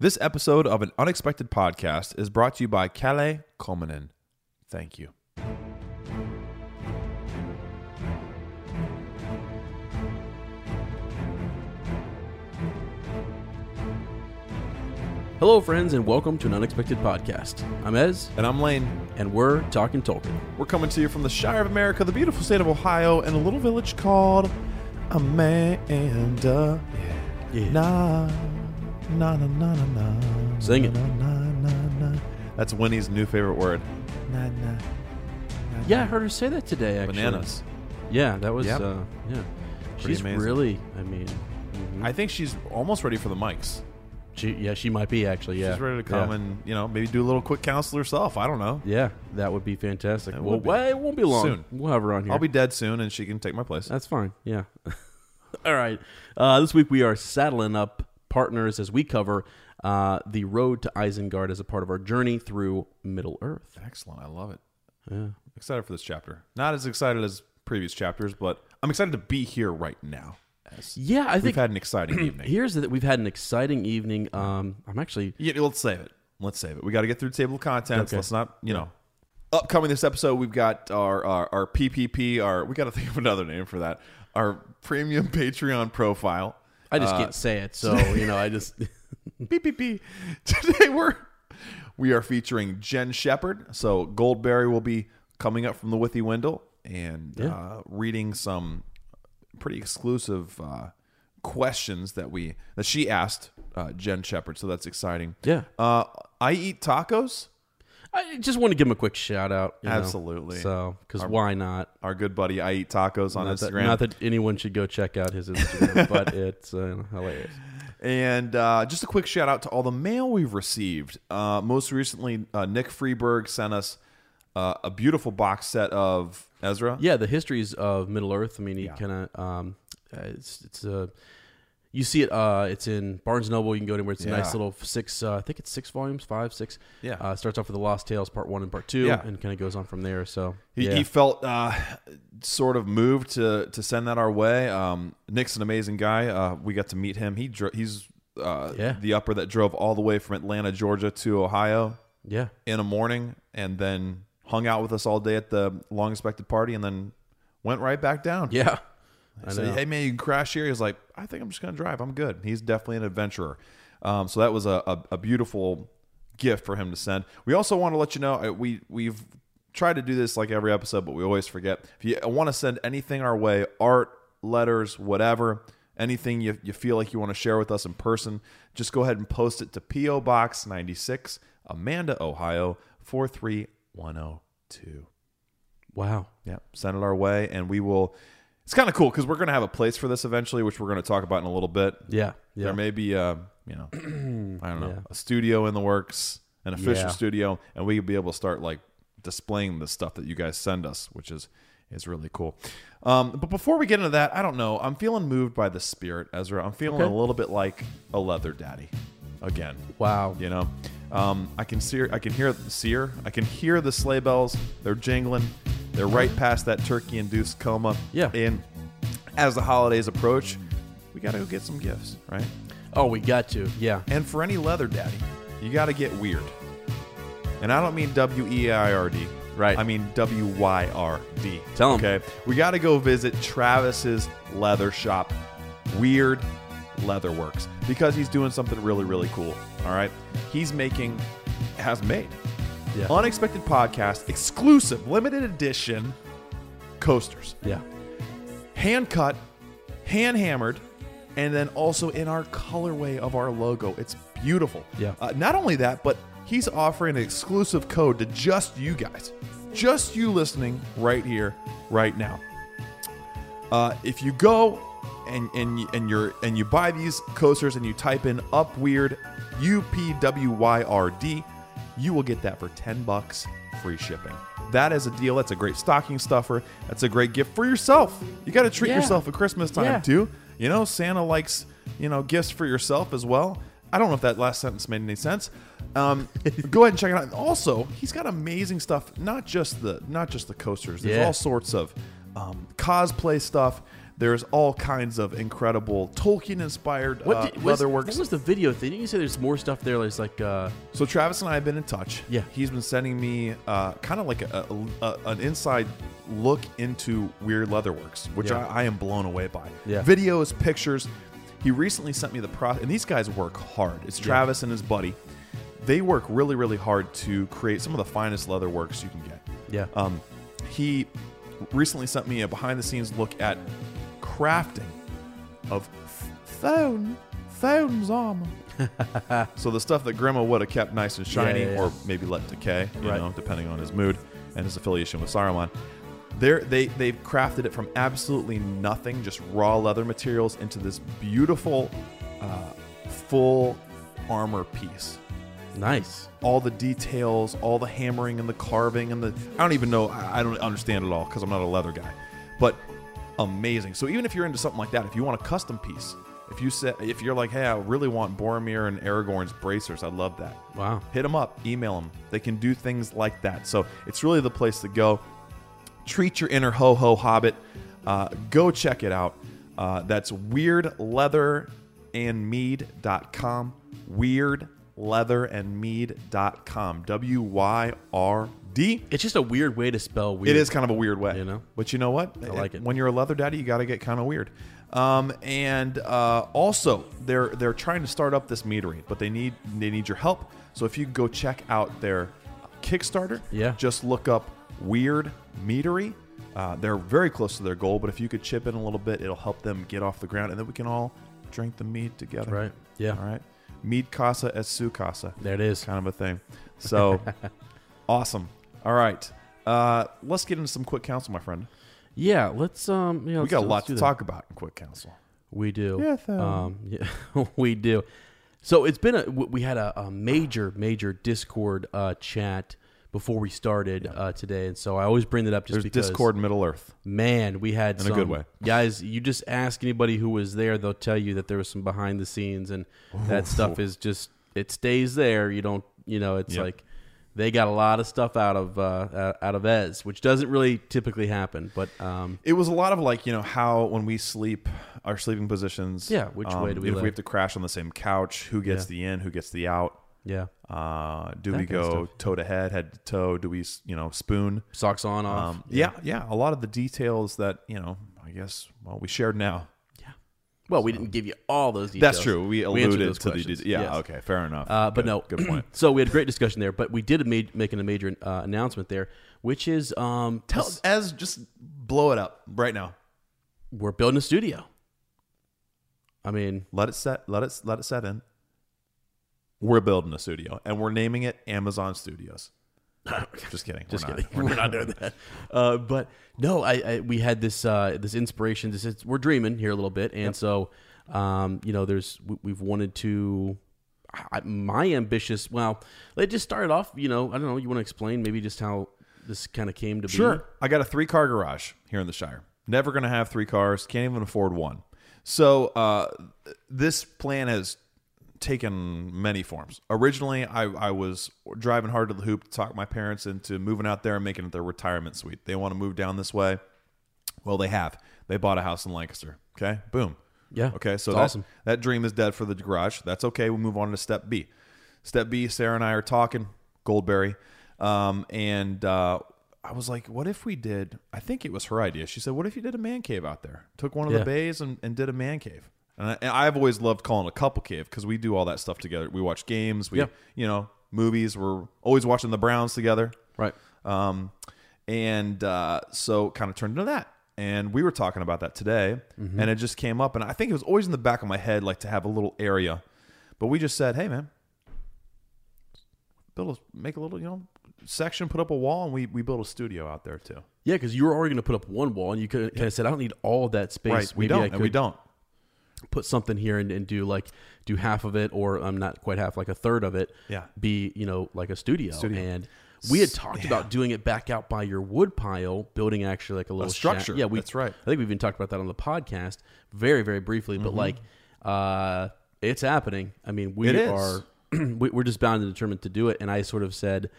This episode of an unexpected podcast is brought to you by Calais Culminen. Thank you. Hello, friends, and welcome to an unexpected podcast. I'm Ez, And I'm Lane. and we're talking Tolkien. We're coming to you from the Shire of America, the beautiful state of Ohio, and a little village called Amanda. Yeah. Na, na, na, na, na, na. Sing it. Na, na, na, na. That's Winnie's new favorite word. Na, na. Yeah, I heard her say that today. Actually, Bananas. Yeah, that was. Yep. Uh, yeah, Pretty she's amazing. really. I mean, mhm. I think she's almost ready for the mics. she. Yeah, she might be actually. Yeah, She's ready to come yeah. and, you know, maybe do a little quick counsel herself. I don't know. Yeah, that would be fantastic. It well, would be. well, it won't be long. Soon. We'll have her on here. I'll be dead soon and she can take my place. That's fine. Yeah. All right. Uh, this week we are saddling up partners as we cover uh, the road to Isengard as a part of our journey through Middle Earth. Excellent. I love it. Yeah. Excited for this chapter. Not as excited as previous chapters, but I'm excited to be here right now. Yeah, I think we've had an exciting evening. here's that we've had an exciting evening. Um, I'm actually Yeah, let's save it. Let's save it. We got to get through the table of contents. Okay. Let's not, you know. Upcoming this episode, we've got our, our our PPP. Our we got to think of another name for that. Our premium Patreon profile. I just Uh, can't say it, so you know I just beep beep beep. Today we're we are featuring Jen Shepard. So Goldberry will be coming up from the Withywindle and Yeah. uh, reading some pretty exclusive uh, questions that we that she asked uh, Jen Shepard. So that's exciting. Yeah. Uh, I eat tacos. I just want to give him a quick shout out. you know. Absolutely. So because Our- why not? Our good buddy I eat tacos on Not that, Instagram. not that anyone should go check out his Instagram, but it's uh, hilarious. And uh, just a quick shout out to all the mail we've received. Uh, most recently, uh, Nick Freeberg sent us uh, a beautiful box set of Ezra. Yeah, the histories of Middle Earth. I mean, he kind of um, uh, it's it's a you see it. Uh, it's in Barnes Noble. You can go anywhere. It's a nice Yeah. little six. Uh, I think it's six volumes, five, six. Yeah. Uh, starts off with the Lost Tales, part one and part two, Yeah. and kind of goes on from there. So He, yeah. he felt uh, sort of moved to to send that our way. Um, Nick's an amazing guy. Uh, we got to meet him. He dro- he's uh, Yeah. the upper that drove all the way from Atlanta, Georgia, to Ohio yeah. in a morning, and then hung out with us all day at the long expected party, and then went right back down. Yeah. I I said, know. "Hey man, you can crash here." He's like, "I think I'm just gonna drive. I'm good." He's definitely an adventurer. Um, so that was a, a, a beautiful gift for him to send. We also want to let you know uh, we we've tried to do this like every episode, but we always forget. If you want to send anything our way, art, letters, whatever, anything you, you feel like you want to share with us in person, just go ahead and post it to P.O. Box 96, Amanda, Ohio 43102. Wow. Yeah, send it our way, and we will. It's kind of cool because we're going to have a place for this eventually, which we're going to talk about in a little bit. Yeah. Yeah. There may be, uh, you know, I don't know, Yeah. a studio in the works, an official Yeah. studio, and we could be able to start like displaying the stuff that you guys send us, which is is really cool. Um, but before we get into that, I don't know. I'm feeling moved by the spirit, Ezra. I'm feeling a little bit like a leather daddy again. wow. You know, um, I can see, I can hear the seer, I can hear the sleigh bells. They're jingling. They're right past that turkey-induced coma. Yeah. And as the holidays approach, we got to go get some gifts, right? Oh, we got to. Yeah. And for any leather daddy, you got to get weird. And I don't mean W E I R D. Right. I mean W Y R D. Tell 'em. Okay. We got to go visit Travis's leather shop, Weird Leather Works, because he's doing something really, really cool. All right. He's making, has made, Yeah. unexpected podcast, exclusive, limited edition coasters Yeah. hand cut, hand hammered, and then also in our colorway of our logo. It's beautiful. Yeah. Uh, not only that, but he's offering an exclusive code to just you guys, just you listening right here, right now. Uh, if you go and and and you're and you buy these coasters and you type in up weird U P W Y R D, you will get that for 10 bucks free shipping. That is a deal. That's a great stocking stuffer. That's a great gift for yourself. You got to treat Yeah. yourself at Christmas time Yeah. too. You know, Santa likes, you know, gifts for yourself as well. I don't know if that last sentence made any sense. Um, go ahead and check it out. And also, he's got amazing stuff. Not just the not just the coasters. There's Yeah. all sorts of um, cosplay stuff. There's all kinds of incredible Tolkien-inspired uh, did, was, leatherworks. what was the video thing? You say there's more stuff there? There's like, uh, So Travis and I have been in touch. Yeah. he's been sending me uh, kind of like a, a, a- an inside look into Weird Leatherworks, which Yeah. I, I am blown away by. Yeah. videos, pictures. He recently sent me the process, and these guys work hard. It's Travis and his buddy. They work really, really hard to create some of the finest leatherworks you can get. yeah. Um, he recently sent me a behind-the-scenes look at crafting of phone phone's armor. so the stuff that Grima would have kept nice and shiny, Yeah, yeah, yeah. or maybe let decay, you Right. know, depending on his mood and his affiliation with Saruman. They're, they they've crafted it from absolutely nothing, just raw leather materials, into this beautiful, uh, full armor piece nice. all the details, all the hammering and the carving and the I don't even know I I don't understand it all because I'm not a leather guy. But amazing. So even if you're into something like that, if you want a custom piece, if you say if you're like, "Hey, I really want Boromir and Aragorn's bracers. I love that." Wow. Hit them up, email them. They can do things like that. So it's really the place to go. Treat your inner ho ho hobbit. Uh, go check it out. Uh, that's weirdleatherandmead.com. Weirdleatherandmead.com. W Y R D. It's just a weird way to spell weird. It is kind of a weird way, You know? But you know what? I like it. When you're a leather daddy, you got to get kind of weird. Um, and uh, also, they're they're trying to start up this meadery, but they need they need your help. So if you go check out their Kickstarter, Yeah. just look up Weird Meadery. Uh, they're very close to their goal, but if you could chip in a little bit, it'll help them get off the ground, and then we can all drink the mead together. Right. Yeah. All right. Mead casa es su casa There it is. kind of a thing. So awesome. All right. Uh, let's get into some quick counsel, my friend. Yeah. Let's um. You know, We got a lot to talk about in quick counsel. We do. Yes, um, Um, yeah, we do. So it's been a. we had a, a major major Discord uh, chat before we started uh, today, and so I always bring that up just There's because Discord Middle Earth. Man, we had In a good way. guys. You just ask anybody who was there; they'll tell you that there was some behind the scenes, and that stuff is just it stays there. You don't, you know, it's Yep. like they got a lot of stuff out of uh, out of Ez, which doesn't really typically happen. But um, It was a lot of like you know how when we sleep, our sleeping positions. Yeah, which way do we If lay? we have to crash on the same couch, who gets Yeah. the in, who gets the out? yeah, Uh, do That we go toe to head, head to toe? Do we you know spoon? socks on off. Um, yeah, yeah. A lot of the details that you know, I guess. Well, we shared now. Well, we didn't give you all those details. That's true. We answered alluded those to the questions. details. Yeah. Yes. Okay. Fair enough. Uh, but Good- no, Good point. so we had a great discussion there, but we did make making a major uh, announcement there, which is um, Tell as just blow it up right now. we're building a studio. I mean, Let it set. Let it let it set in. We're building a studio, and we're naming it Amazon Studios. Just kidding. just We're not. kidding. We're not doing that. Uh, but no, I, I we had this uh, this inspiration. This is, we're dreaming here a little bit, and so um, you know, there's we, we've wanted to. I, my ambitious. Well, it just started off. You know, I don't know. You want to explain maybe just how this kind of came to be? Sure. I got a three car garage here in the Shire. Never going to have three cars. Can't even afford one. So uh, this plan has taken many forms. Originally, I, I was driving hard to the hoop to talk my parents into moving out there and making it their retirement suite. They want to move down this way. Well, they have. They bought a house in Lancaster. Okay. Boom. Yeah. Okay. So that, awesome. that dream is dead for the garage. That's okay. We move on to step B. Step B, Sarah and I are talking, Goldberry. Um, and uh, I was like, what if we did? I think it was her idea. She said, what if you did a man cave out there? Took one of Yeah. the bays and, and did a man cave. And, I, I've always loved calling a couple cave because we do all that stuff together. We watch games, we, Yeah. you know, movies. We're always watching the Browns together. Right. Um, and uh, so kind of turned into that. And we were talking about that today, Mm-hmm. and it just came up. And I think it was always in the back of my head, like to have a little area. But we just said, hey, man, build a, make a little, you know, section, put up a wall, and we, we built a studio out there too. Yeah, because you were already going to put up one wall, and you could kind of said, "I don't need all that space. right. We Maybe don't, and we don't. Put something here and, and do like do half of it, or I'm not quite half, like a third of it. Yeah. be you know like a studio. Studio. And we had talked yeah. about doing it back out by your wood pile, building actually like a little shack. structure. Yeah, we, That's right. I think we've even talked about that on the podcast very very briefly, Mm-hmm. but like uh, it's happening. I mean, we are we're just bound and determined to do it. And I sort of said.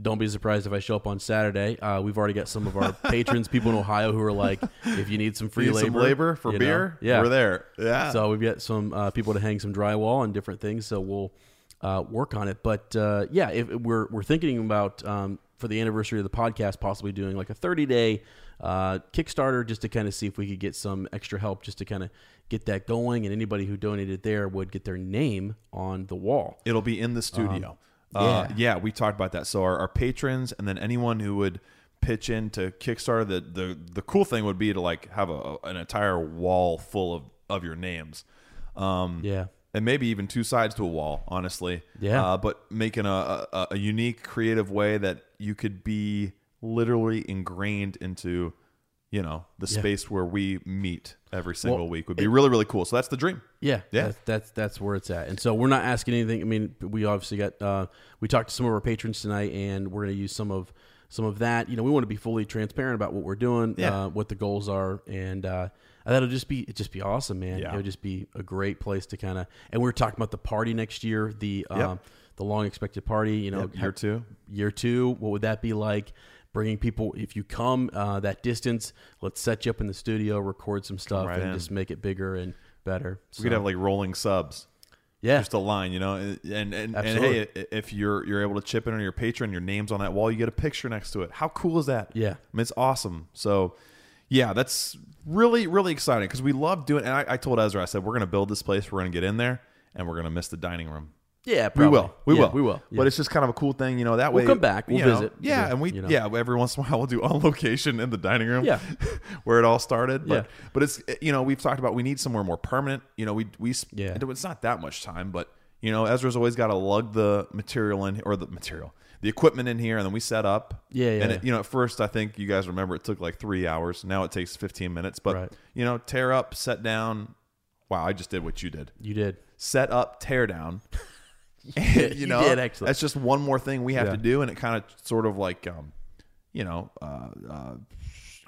Don't be surprised if I show up on Saturday. Uh, we've already got some of our patrons, people in Ohio, who are like, "If you need some free Need labor, some labor for you know, beer. yeah, we're there. Yeah. so we've got some uh, people to hang some drywall and different things. So we'll uh, work on it. But uh, yeah, if we're we're thinking about um, for the anniversary of the podcast, possibly doing like a 30 day uh, Kickstarter just to kind of see if we could get some extra help just to kind of get that going. And anybody who donated there would get their name on the wall. It'll be in the studio. Um, yeah. yeah, we talked about that. So our, our patrons and then anyone who would pitch in to Kickstarter, the the the cool thing would be to like have a an entire wall full of of your names. Um, Yeah. and maybe even two sides to a wall. Honestly, Yeah. Uh, but making a, a a unique, creative way that you could be literally ingrained into. You know the Yeah. space where we meet every single Well, week would be really really cool. So that's the dream. Yeah, Yeah. That's, that's that's where it's at. And so we're not asking anything. I mean, we obviously got uh, we talked to some of our patrons tonight, and we're going to use some of some of that. You know, we want to be fully transparent about what we're doing, Yeah. uh, what the goals are, and uh, that'll just be it. Just be awesome, man. Yeah. It would just be a great place to kind of. And we are talking about the party next year, the Yep. um, the long expected party. You know, Yep, year two. year two. What would that be like? Bringing people, if you come uh, that distance, let's set you up in the studio, record some stuff, right and in. just make it bigger and better. We could have like rolling subs. yeah, just a line, you know, and and and, and hey, if you're you're able to chip in on your patron, your name's on that wall, you get a picture next to it. How cool is that? Yeah. I mean, it's awesome. So, yeah, that's really really exciting because we love doing. And I, I told Ezra, I said we're going to build this place, we're going to get in there, and we're going to miss the dining room. Yeah, We will, we Yeah, will, we will. Yeah. But it's just kind of a cool thing, you know. That We'll way, come back, we'll know, visit, Yeah, and we, you know. yeah, every once in a while we'll do on location in the dining room. Yeah. where it all started. But Yeah. but it's you know we've talked about we need somewhere more permanent. You know we we Yeah. it's not that much time, but you know Ezra's always got to lug the material in or the material the equipment in here, and then we set up. Yeah, yeah, And it, you know at first I think you guys remember it took like three hours. Now it takes fifteen minutes. But Right. you know tear up, set down. Wow, I just did what you did you did. set up, tear down. You know, did, actually. that's just one more thing we have Yeah. to do, and it kind of sort of like, um, you know, uh, uh,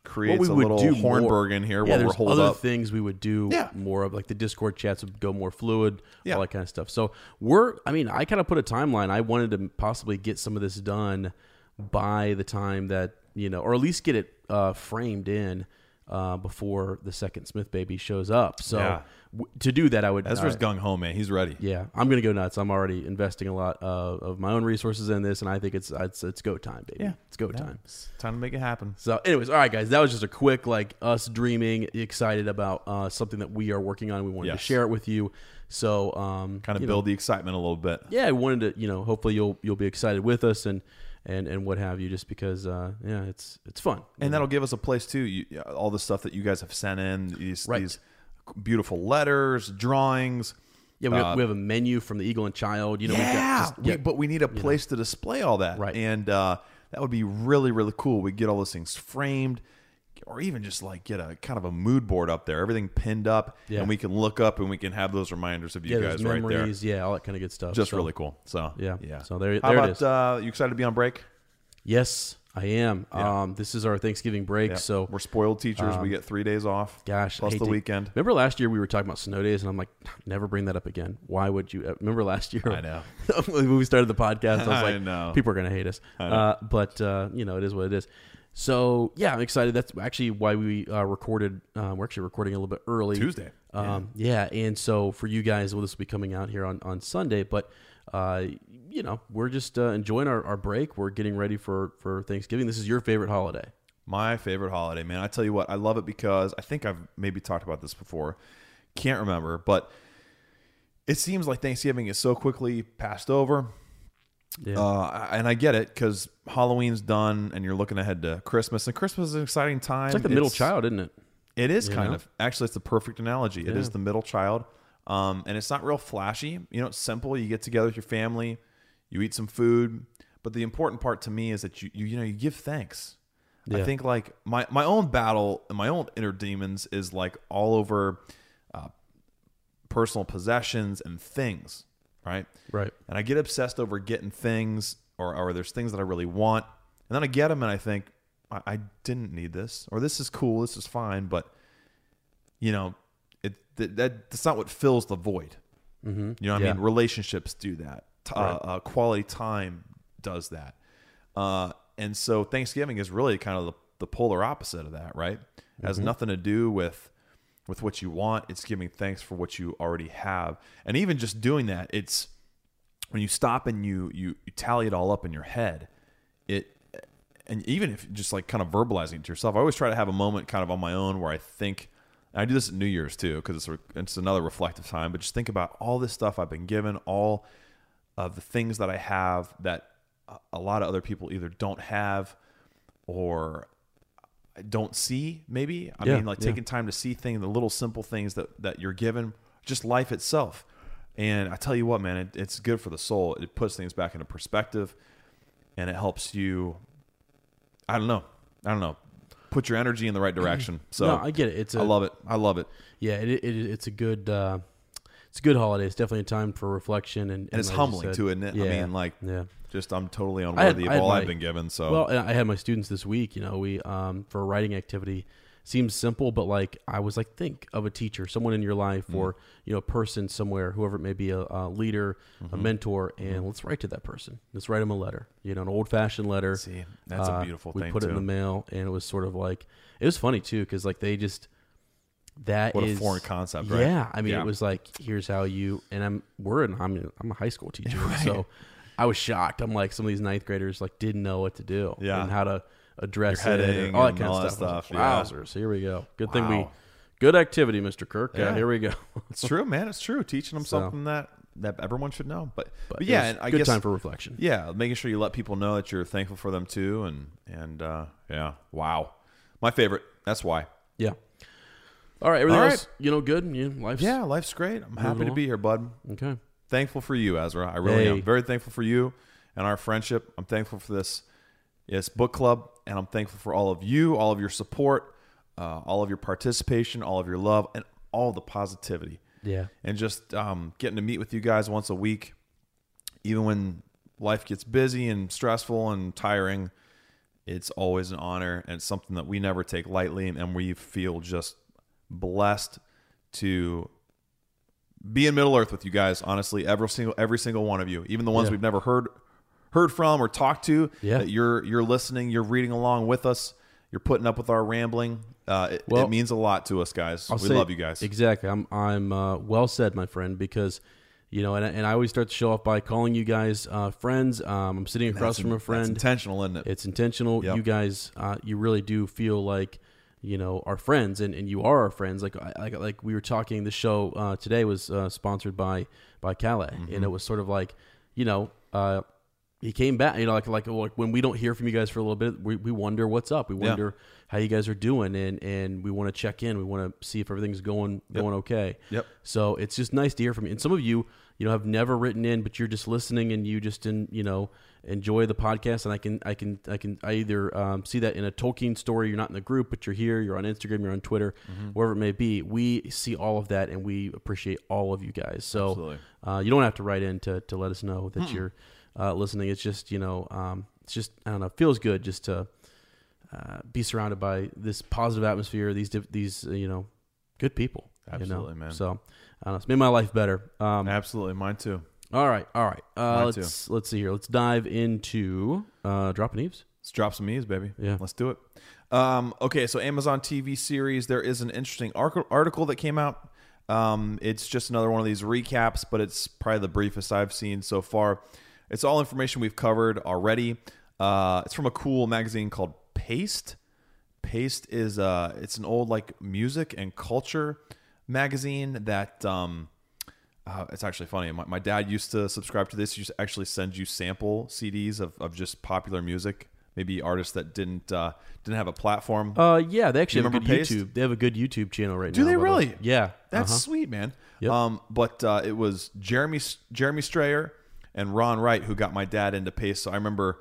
creates we a little Hornberg more- in here yeah, while we're there's other up. things we would do Yeah. more of, like the Discord chats would go more fluid, Yeah. all that kind of stuff. So we're, I mean, I kind of put a timeline. I wanted to possibly get some of this done by the time that you know, or at least get it uh, framed in uh, before the second Smith baby shows up. So Yeah. W- to do that, I would. Ezra's uh, gung ho, man. He's ready. Yeah, I'm gonna go nuts. I'm already investing a lot uh, of my own resources in this, and I think it's it's, it's go time, baby. Yeah. it's go Yeah, time. it's time to make it happen. So, anyways, all right, guys, that was just a quick like us dreaming, excited about uh, something that we are working on. We wanted Yes. to share it with you. So, um, Kind of build know, the excitement a little bit. yeah, I wanted to, you know, hopefully you'll you'll be excited with us and and and what have you, just because, uh, yeah, it's it's fun. And that'll give us a place too. You, all the stuff that you guys have sent in, these Right. these beautiful letters, drawings. Yeah, we, have, Uh, we have a menu from the Eagle and Child. You know, we've yeah, got just, we- yeah, but we need a place to display all that, Right. And uh, that would be really, really cool. We get all those things framed, or even just like get a kind of a mood board up there, everything pinned up, Yeah. and we can look up and we can have those reminders of you yeah, guys there's right there. yeah, all that kind of good stuff. Just So, really cool. So Yeah. yeah. So there- How there it about is. uh, you excited to be on break? Yes, I am. Yeah. Um, this is our Thanksgiving break, Yeah. so we're spoiled teachers. we get three days off. Gosh, plus the to- weekend. Remember last year we were talking about snow days, and I'm like, never bring that up again. Why would you? uh, Remember last year? I know. when we started the podcast, I was I like, know. people are gonna hate us. Uh, but uh, you know, it is what it is. So yeah, I'm excited. That's actually why we uh, recorded. Uh, we're actually recording a little bit early Tuesday. Um, yeah. and so for you guys, well, this will be coming out here on on Sunday, but. Uh, you know, we're just uh, enjoying our, our break. We're getting ready for, for Thanksgiving. This is your favorite holiday. My favorite holiday, man. I tell you what, I love it because I think I've maybe talked about this before. Can't remember, but it seems like Thanksgiving is so quickly passed over. Yeah. Uh, and I get it because Halloween's done and you're looking ahead to Christmas. And Christmas is an exciting time. it's like the middle child, isn't it? It is You kind know? of. Actually, it's the perfect analogy. It is the middle child. Um, and it's not real flashy. You know, it's simple. You get together with your family, you eat some food. But the important part to me is that you, you, you know, you give thanks. I think like my, my own battle and my own inner demons is like all over uh, personal possessions and things, right? Right. And I get obsessed over getting things, or, or there's things that I really want. And then I get them and I think, I, I didn't need this, or this is cool, this is fine, but, you know, it that, that that's not what fills the void. Mm-hmm. You know what Yeah. I mean? Relationships do that. T- Right. uh, uh, quality time does that. Uh, and so Thanksgiving is really kind of the, the polar opposite of that, right? It has nothing to do with with what you want. It's giving thanks for what you already have. And even just doing that, it's when you stop and you you, you tally it all up in your head, it and even if just like kind of verbalizing it to yourself, I always try to have a moment kind of on my own where I think and I do this at New Year's too because it's a, it's another reflective time. But just think about all this stuff I've been given, all of the things that I have that a- a lot of other people either don't have or don't see. Maybe I Yeah, mean like yeah. taking time to see things, the little simple things that that you're given, just life itself. And I tell you what, man, it, it's good for the soul. It puts things back into perspective, and it helps you. I don't know. I don't know. Put your energy in the right direction. So no, I get it. It's a, I love it. I love it. Yeah, it, it, it's a good uh, it's a good holiday. It's definitely a time for reflection and, And it's like humbling said- too, isn't it? I mean, like, yeah. just I'm totally I had- unworthy of all my- I've been given. So Well, I had my students this week. You know, we um, for a writing activity seems simple, but like I was like, think of a teacher, someone in your life, Mm. or you know, a person somewhere, whoever it may be, a, a leader, Mm-hmm. a mentor, and let's write to that person. Let's write them a letter. You know, an old fashioned letter. See, that's a Uh, beautiful we thing, put it in the mail, and it was sort of like it was funny too, because like they just that What a foreign concept, right? Yeah, I mean, Yeah. it was like here's how you and I'm we're in I'm I'm a high school teacher, so I was shocked. I'm like some of these ninth graders like didn't know what to do, Yeah. and how to address Your it, and all that kind all of stuff. Stuff, like, yeah. Wowzers! Here we go. Good thing we good activity, Mr. Kirk. Yeah. Uh, here we go. It's true, man. It's true. Teaching them So- something that that everyone should know. But but, But yeah, and I good guess time for reflection. yeah, making sure you let people know that you're thankful for them too, and and uh, yeah, wow, my favorite. That's why. Yeah. All right, everything All else, you know, good. You life's Yeah, life's great. I'm happy to be here, bud. okay. Thankful for you, Ezra. I really am. Very thankful for you and our friendship. I'm thankful for this yes book club, and I'm thankful for all of you, all of your support, uh, all of your participation, all of your love, and all the positivity. Yeah. and just um, getting to meet with you guys once a week, even when life gets busy and stressful and tiring, it's always an honor and it's something that we never take lightly, and we feel just blessed to be in Middle Earth with you guys. Honestly, every single every single one of you, even the ones Yeah. we've never heard heard from or talked to, Yeah. that you're you're listening, you're reading along with us. You're putting up with our rambling. Uh, it, Well, it means a lot to us, guys. I'll we love you guys. Exactly. I'm I'm uh, well said, my friend, because you know, and, and I always start to show off by calling you guys uh, friends. Um, I'm sitting across That's from a friend. intentional, isn't it? It's intentional. Yep. You guys, uh, you really do feel like you know our friends, and, and you are our friends. Like I, like like we were talking. The show uh, today was uh, sponsored by by Calais, Mm-hmm. and it was sort of like you know. Uh, he came back. You know, like like like when we don't hear from you guys for a little bit, we, we wonder what's up. We Yeah. wonder how you guys are doing, and and we want to check in. We want to see if everything's going going okay. Yep. So it's just nice to hear from you. And some of you, you know, have never written in, but you're just listening and you just in, you know, enjoy the podcast. And I can, I can, I can, I either um, see that in a Tolkien story. You're not in the group, but you're here. You're on Instagram. You're on Twitter, Mm-hmm. wherever it may be. We see all of that, and we appreciate all of you guys. So uh, you don't have to write in to to let us know that you're uh, listening. It's just, you know, um, it's just I don't know, feels good just to uh, be surrounded by this positive atmosphere. These diff- these uh, you know good people. you know? Absolutely, man. So I don't know, it's made my life better. Um, Absolutely, mine too. all right, all right. Uh, let's let's see here. Let's dive into uh, dropping eaves. Let's drop some E's, baby. Yeah. Let's do it. Um, okay, so Amazon TV series. There is an interesting article that came out. Um, it's just another one of these recaps, but it's probably the briefest I've seen so far. It's all information we've covered already. Uh, it's from a cool magazine called Paste. Paste is uh, it's an old like music and culture magazine that um, uh, it's actually funny. My, my dad used to subscribe to this. He used to actually send you sample CDs of, of just popular music, maybe artists that didn't uh, didn't have a platform. Uh, yeah, they actually have a good Paste? YouTube. They have a good YouTube channel right Do now. Do they way. really? Yeah, That's uh-huh. sweet, man. Yep. Um, but uh, it was Jeremy Jeremy Strayer and Ron Wright who got my dad into Paste. So I remember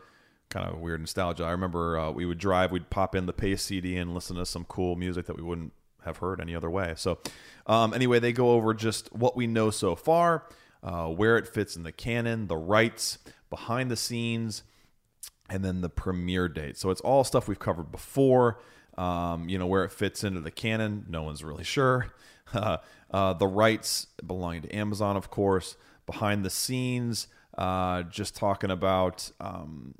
kind of weird nostalgia. I remember uh, we would drive, we'd pop in the Paste CD and listen to some cool music that we wouldn't have heard any other way. So um, anyway, they go over just what we know so far, uh, where it fits in the canon, the rights, behind the scenes, and then the premiere date. So it's all stuff we've covered before. Um, you know where it fits into the canon. No one's really sure. Uh, the rights belonging to Amazon, of course. Behind the scenes, uh, just talking about um,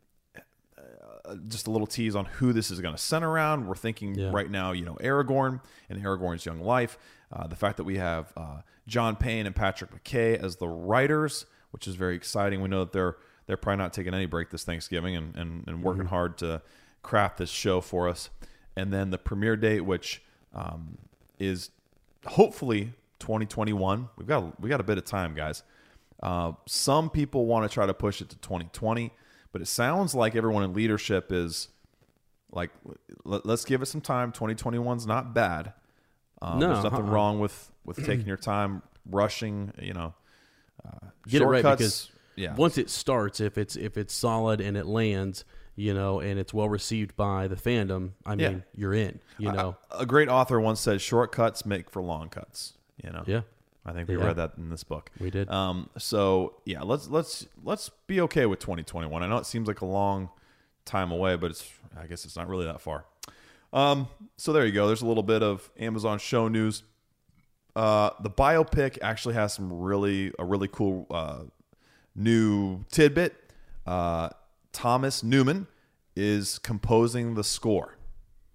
uh, just a little tease on who this is going to center around. We're thinking Yeah. right now, you know, Aragorn and Aragorn's young life. Uh, the fact that we have uh, John Payne and Patrick McKay as the writers, which is very exciting. We know that they're they're probably not taking any break this Thanksgiving and, and, and working hard to craft this show for us. And then the premiere date, which um, is hopefully 2021. We've got we got a bit of time, guys. Uh, some people want to try to push it to 2020, but it sounds like everyone in leadership is like, let, us give it some time. 2021's not bad. Um, No, there's nothing uh-uh. wrong with with taking your time, rushing. You know, Get it right shortcuts. because yeah, once it starts, if it's if it's solid and it lands, you know, and it's well received by the fandom, I Yeah. mean, you're in. You know, a great author once said, "Shortcuts make for long cuts." You know, yeah. I think we Yeah. read that in this book. We did. Um, so yeah, let's let's let's be okay with 2021. I know it seems like a long time away, but it's I guess it's not really that far. Um, so there you go. There's a little bit of Amazon show news. Uh, the biopic actually has some really a really cool uh, new tidbit. Uh, Thomas Newman is composing the score.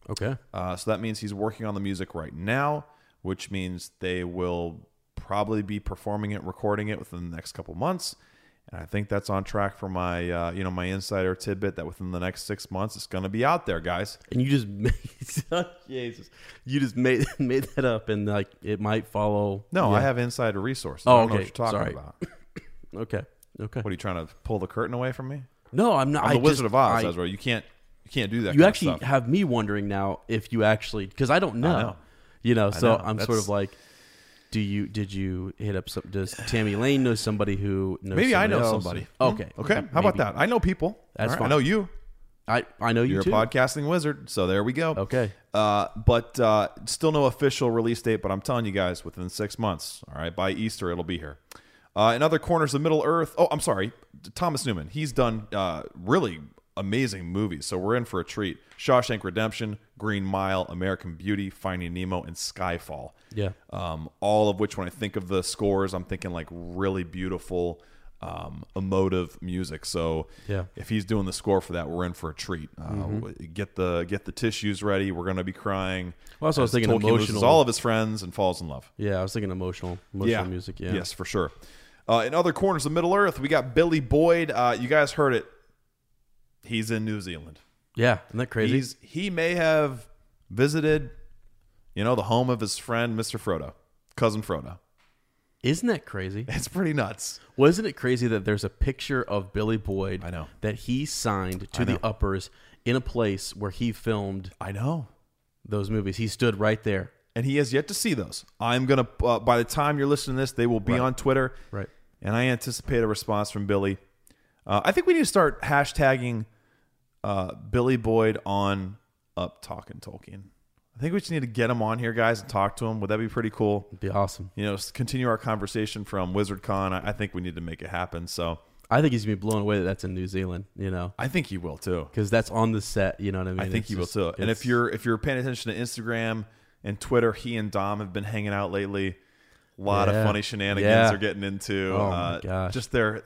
Okay. Uh, so that means he's working on the music right now, which means they will probably be performing it, recording it within the next couple months. And I think that's on track for my, uh, you know, my insider tidbit that within the next six months it's going to be out there, guys. And you just made Jesus, you just made made that up, and like it might follow. No, Yeah. I have insider resources. Oh, I don't know okay. what you're talking Sorry. about. Okay. Okay. What are you trying to pull the curtain away from me? No, I'm not. I'm I the Wizard just- of Oz, I- Ezra. You can't, you can't do that. you actually have me wondering now if you actually because I don't know. know. You know, so know. I'm sort of like, do you did you hit up some? Does Tammy Lane know somebody who knows? Maybe I know else? somebody. Okay, Okay. How about that? I know people. That's right, fine. I know you. I I know you You're too. a podcasting wizard, so there we go. Okay. Uh, but uh, still no official release date. But I'm telling you guys, within six months, all right, by Easter it'll be here. Uh, in other corners of Middle Earth, oh, I'm sorry, Thomas Newman. He's done uh, really amazing movies, so we're in for a treat. Shawshank Redemption, Green Mile, American Beauty, Finding Nemo, and Skyfall. Yeah. Um, all of which, when I think of the scores, I'm thinking like really beautiful, um, emotive music. So Yeah. if he's doing the score for that, we're in for a treat. Uh, Get the get the tissues ready. We're gonna be crying. Well, also I was thinking Tolkien emotional. all of his friends and falls in love. Yeah, I was thinking emotional, emotional music. Yeah. Yes, for sure. Uh, in other corners of Middle Earth, we got Billy Boyd. Uh, you guys heard it. He's in New Zealand. Yeah. Isn't that crazy? He's he may have visited, you know, the home of his friend Mr. Frodo, cousin Frodo. Isn't that crazy? It's pretty nuts. Wasn't it crazy that there's a picture of Billy Boyd I know. that he signed to the uppers in a place where he filmed I know. those movies. He stood right there. And he has yet to see those. I'm going to, uh, by the time you're listening to this, they will be Right. on Twitter. Right. And I anticipate a response from Billy. Uh, I think we need to start hashtagging uh, Billy Boyd on Up Talking Tolkien. I think we just need to get him on here, guys, and talk to him. Would that be pretty cool? It'd be awesome. You know, continue our conversation from WizardCon. I, I think we need to make it happen. So I think he's gonna be blown away that that's in New Zealand. You know, I think he will too. because that's on the set. You know what I mean? I think It's he will just- too. And if you're if you're paying attention to Instagram and Twitter, he and Dom have been hanging out lately. A lot Yeah. of funny shenanigans Yeah. they're getting into. Oh, my uh, gosh. Just their.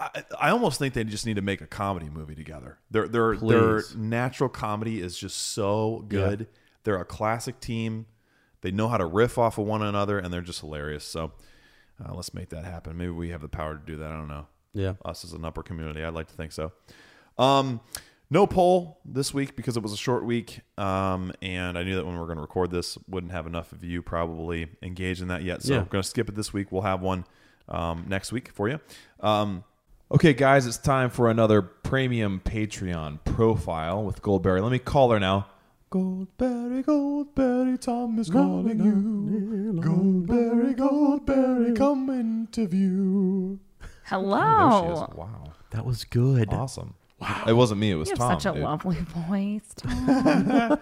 I, I almost think they just need to make a comedy movie together. Their their their natural comedy is just so good. They're a classic team. They know how to riff off of one another, and they're just hilarious. So uh, let's make that happen. Maybe we have the power to do that. I don't know yeah, us as an upper community. I'd like to think so. Um, no poll this week because it was a short week, um, and I knew that when we were going to record this, wouldn't have enough of you probably engaged in that yet. So Yeah. I'm going to skip it this week. We'll have one um, next week for you. Um, okay, guys, it's time for another premium Patreon profile with Goldberry. Let me call her now. Goldberry, Goldberry, Tom is calling you. Goldberry, Goldberry, come interview. Hello. Wow. that was good. Awesome. Wow. It wasn't me, it was You have Tom. such a dude. lovely voice, Tom.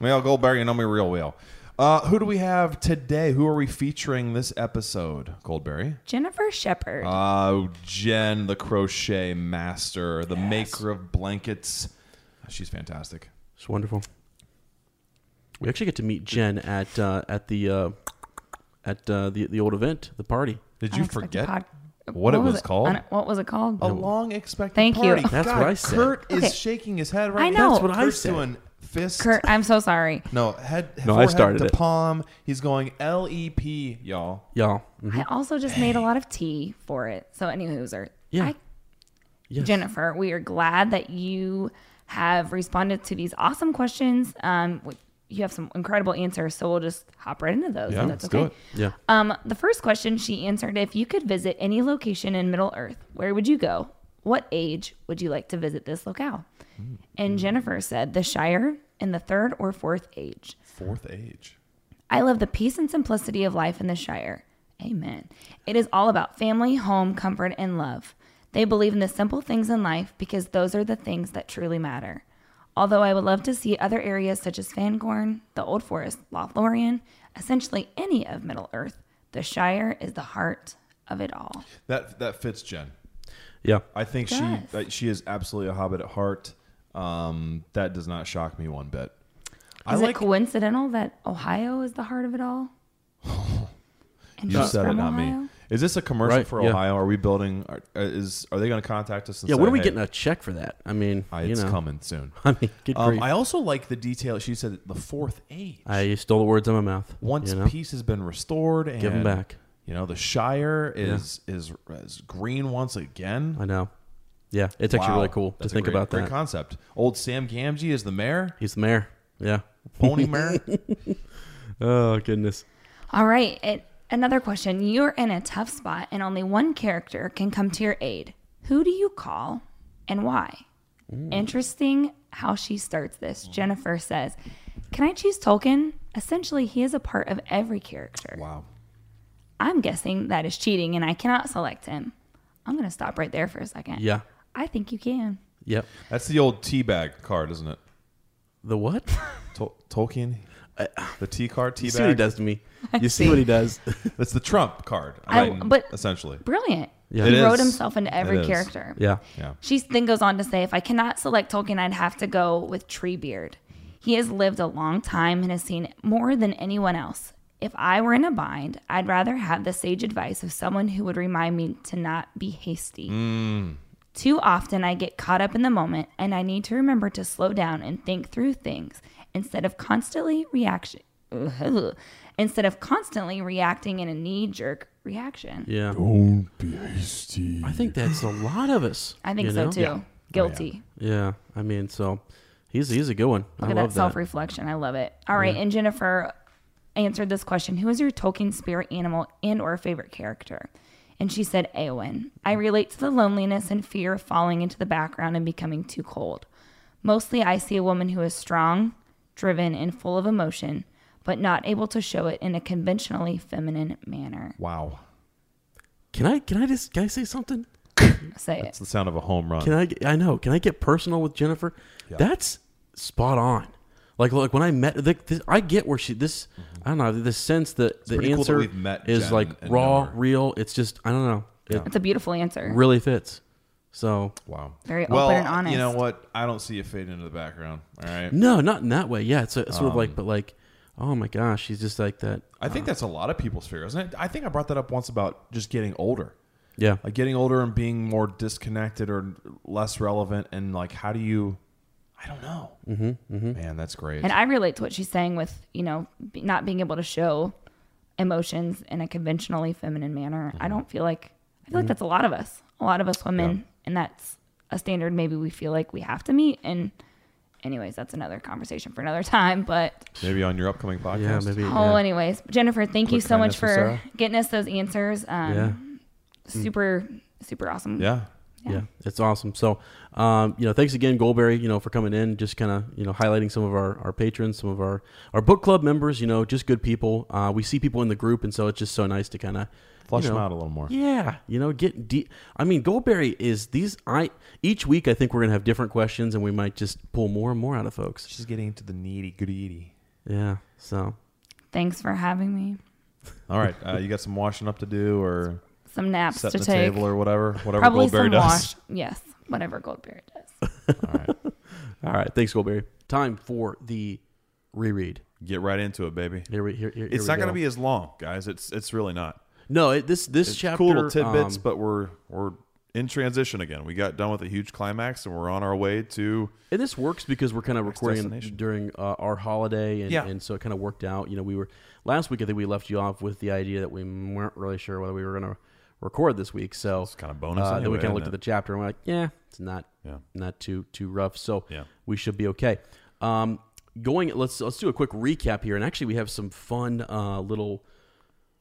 Well, Goldberry, you know me real well. Uh, who do we have today? Who are we featuring this episode, Goldberry? Jennifer Shepard. Uh, Jen, the crochet master, the maker of blankets. She's fantastic. It's wonderful. We actually get to meet Jen at uh, at the uh, at uh, the the old event, the party. Did you forget pod- what, it was, called? Un- what was it called? a long expected Thank you. That's God, what I said. Kurt is shaking his head right I now. know. That's what I Kurt's said. doing fist. Kurt, I'm so sorry. No, head. No, I forehead started to it. palm. He's going L E P, y'all. Y'all. I also just made a lot of tea for it. So, anywho's, are Yeah. I, Yes. Jennifer, we are glad that you have responded to these awesome questions. Um, w- you have some incredible answers, so we'll just hop right into those. Yeah, if that's let's do okay. it. Yeah. Um, the first question she answered: If you could visit any location in Middle Earth, where would you go? What age would you like to visit this locale? And Jennifer said the Shire in the third or fourth age. Fourth age. I love the peace and simplicity of life in the Shire. Amen. It is all about family, home, comfort, and love. They believe in the simple things in life because those are the things that truly matter. Although I would love to see other areas such as Fangorn, the Old Forest, Lothlorien, essentially any of Middle Earth, the Shire is the heart of it all. That that fits Jen. Yeah. I think she does. uh, she is absolutely a hobbit at heart. Um, that does not shock me one bit. I Is like it coincidental that Ohio is the heart of it all? And you said it, from not me. Is this a commercial Right, for yeah. Ohio? Are we building? Are, uh, is are they going to contact us? And Yeah. say, When are we hey, getting a check for that? I mean, uh, you it's know. coming soon. I mean, good Um. I also like the detail. She said the fourth age. I stole the words out of my mouth. Once you know? peace has been restored, and Give 'em back. You know the Shire is is is green once again. I know. Yeah, it's actually Wow. really cool That's to think great- about great that. concept. Old Sam Gamgee is the mayor. He's the mayor. Yeah. Pony mayor. Oh goodness. All right. It, another question. You're in a tough spot and only one character can come to your aid. Who do you call and why? Interesting how she starts this. Jennifer says, Can I choose Tolkien? Essentially, he is a part of every character. wow. I'm guessing that is cheating and I cannot select him. I'm going to stop right there for a second. Yeah. I think you can. Yep. That's the old tea bag card, isn't it? The what? Tol- Tolkien. The T card, tea you see what he teabag. does to me. You see what he does. That's the Trump card. I- mean, um, but- essentially, Brilliant. Yeah. He It wrote is. himself into every It is. character. yeah. yeah. She then goes on to say, if I cannot select Tolkien, I'd have to go with Treebeard. He has lived a long time and has seen more than anyone else. If I were in a bind, I'd rather have the sage advice of someone who would remind me to not be hasty. Mm. Too often, I get caught up in the moment, and I need to remember to slow down and think through things instead of constantly reaction. Instead of constantly reacting in a knee-jerk reaction. Yeah. Don't be hasty. I think that's a lot of us. I think you so know? too. Oh, Guilty. Yeah. I mean, so he's he's a good one. Look I at love that self reflection. I love it. All right. And Jennifer, answered this question Who is your Tolkien spirit animal and or favorite character? And she said, Eowyn. I relate to the loneliness and fear of falling into the background and becoming too cold. Mostly, I see a woman who is strong, driven, and full of emotion, but not able to show it in a conventionally feminine manner. Wow. Can I can I just can I say something? Say It's it. the sound of a home run. Can I? I know. Can I get personal with Jennifer? That's spot on. Like, like when I met, the, this, I get where she. This, I don't know. The sense that the pretty cool that answer we've met is Jen like raw, know real. It's just, I don't know. It It's a beautiful answer. really fits. So Wow. Very open and honest. You know what? I don't see you fade into the background. All right. no, not in that way. Yeah, it's, a, it's sort of Um, like, but like, oh my gosh, she's just like that. I think that's a lot of people's fear, isn't it? I think I brought that up once about just getting older. Yeah, Like getting older and being more disconnected or less relevant. And like, how do you. I don't know. Mm-hmm, Man, that's great. And I relate to what she's saying with, you know, not being able to show emotions in a conventionally feminine manner. I don't feel like, I feel like that's a lot of us, a lot of us women. And that's a standard maybe we feel like we have to meet. And, anyways, that's another conversation for another time. But, Maybe on your upcoming podcast. yeah, maybe. oh, yeah. anyways, Jennifer, thank you so much for Sarah. getting us those answers. Um, Yeah. Super, super awesome. Yeah. Yeah, it's awesome. So, um, you know, thanks again, Goldberry, you know, for coming in, just kind of, you know, highlighting some of our, our patrons, some of our, our book club members, you know, just good people. Uh, we see people in the group, and so it's just so nice to kind of Flush you know, them out a little more. Yeah, you know, get deep. I mean, Goldberry is these. I each week I think we're gonna have different questions, and we might just pull more and more out of folks. She's getting into the needy goody. Yeah. So Thanks for having me. All right. Uh, you got some washing up to do or Some naps setting to the take. table or whatever? Whatever Probably Goldberry some does. wash. Yes, whatever Goldberry does. All right. all right, thanks, Goldberry. Time for the reread. Get right into it, baby. Here we here. here It's we not going to be as long, guys. It's it's really not. No, it, this this It's chapter. cool little tidbits, um, but we're we're in transition again. We got done with a huge climax, and we're on our way to. And this works because we're kind of recording during uh, our holiday, and, Yeah. and so it kind of worked out. You know, we were last week. I think we left you off with the idea that we weren't really sure whether we were going to record this week. So It's kind of bonus Uh, then we anyway, kind of looked isn't at the chapter and we're like, yeah, it's not, Yeah. not too too rough. So Yeah. we should be okay. Um, going, let's let's do a quick recap here, and actually we have some fun uh, little,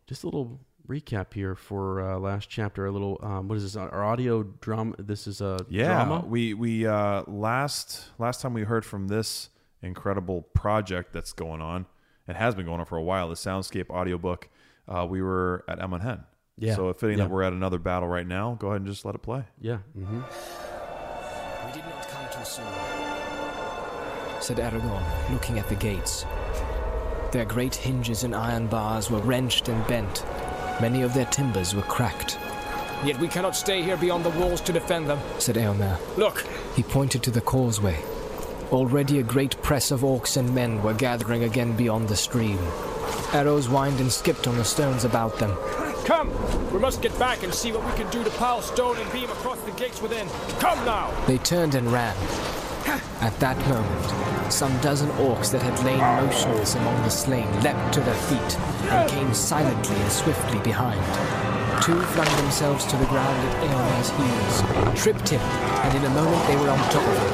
just a little recap here for uh, last chapter. A little, um, what is this? Our audio drama. This is a Yeah, drama. we we uh, last last time we heard from this incredible project that's going on. It has been going on for a while. The Soundscape audiobook. Uh, we were at Amon Hen. Yeah. So fitting Yeah. that we're at another battle right now. Go ahead and just let it play. Yeah. Mm-hmm. We did not come too soon, said Aragorn, looking at the gates. Their great hinges and iron bars were wrenched and bent. Many of their timbers were cracked. Yet we cannot stay here beyond the walls to defend them. Said Eomer. Look, He pointed to the causeway. Already a great press of orcs and men were gathering again beyond the stream. Arrows whined and skipped on the stones about them. Come! We must get back and see what we can do to pile stone and beam across the gates within. Come now! They turned and ran. At that moment, some dozen orcs that had lain motionless among the slain leapt to their feet and came silently and swiftly behind. Two flung themselves to the ground at Eomer's heels, tripped him, and in a moment they were on top of him.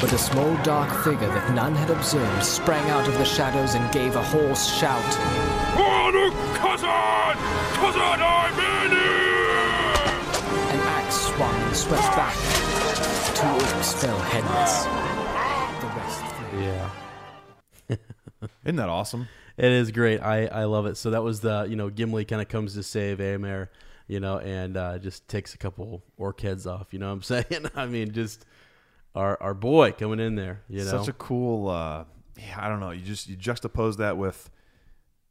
But a small dark figure that none had observed sprang out of the shadows and gave a hoarse shout. An axe swung and swept back. Two orcs fell headless. The rest fled. Yeah. Isn't that awesome? It is great. I, I love it. So that was the you know Gimli kind of comes to save Eomer, you know, and uh, just takes a couple orc heads off. You know what I'm saying? I mean, just our our boy coming in there. You know, Such a cool. Uh, yeah, I don't know. You just you juxtapose that with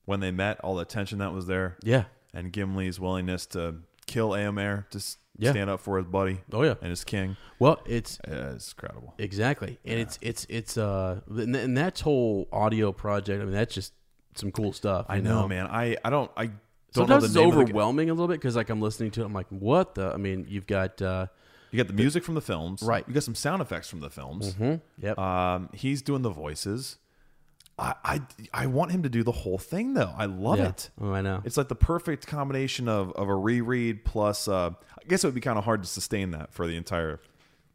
when they met, all the tension that was there, yeah. and Gimli's willingness to kill Eomer to s- Yeah. stand up for his buddy Oh yeah. and his king. Well, it's Uh, it's incredible. exactly, and it's it's it's uh, and, and that whole audio project. I mean, that's just some cool stuff. I you know, man. I I don't I don't Sometimes know the it's the- overwhelming a little bit because like I'm listening to it, I'm like, what the? I mean, you've got uh, You got the music from the films, Right. You got some sound effects from the films. yep, Um, he's doing the voices. I, I I want him to do the whole thing though. I love yeah. it. Oh, I know. It's like the perfect combination of, of a reread plus. Uh, I guess it would be kind of hard to sustain that for the entire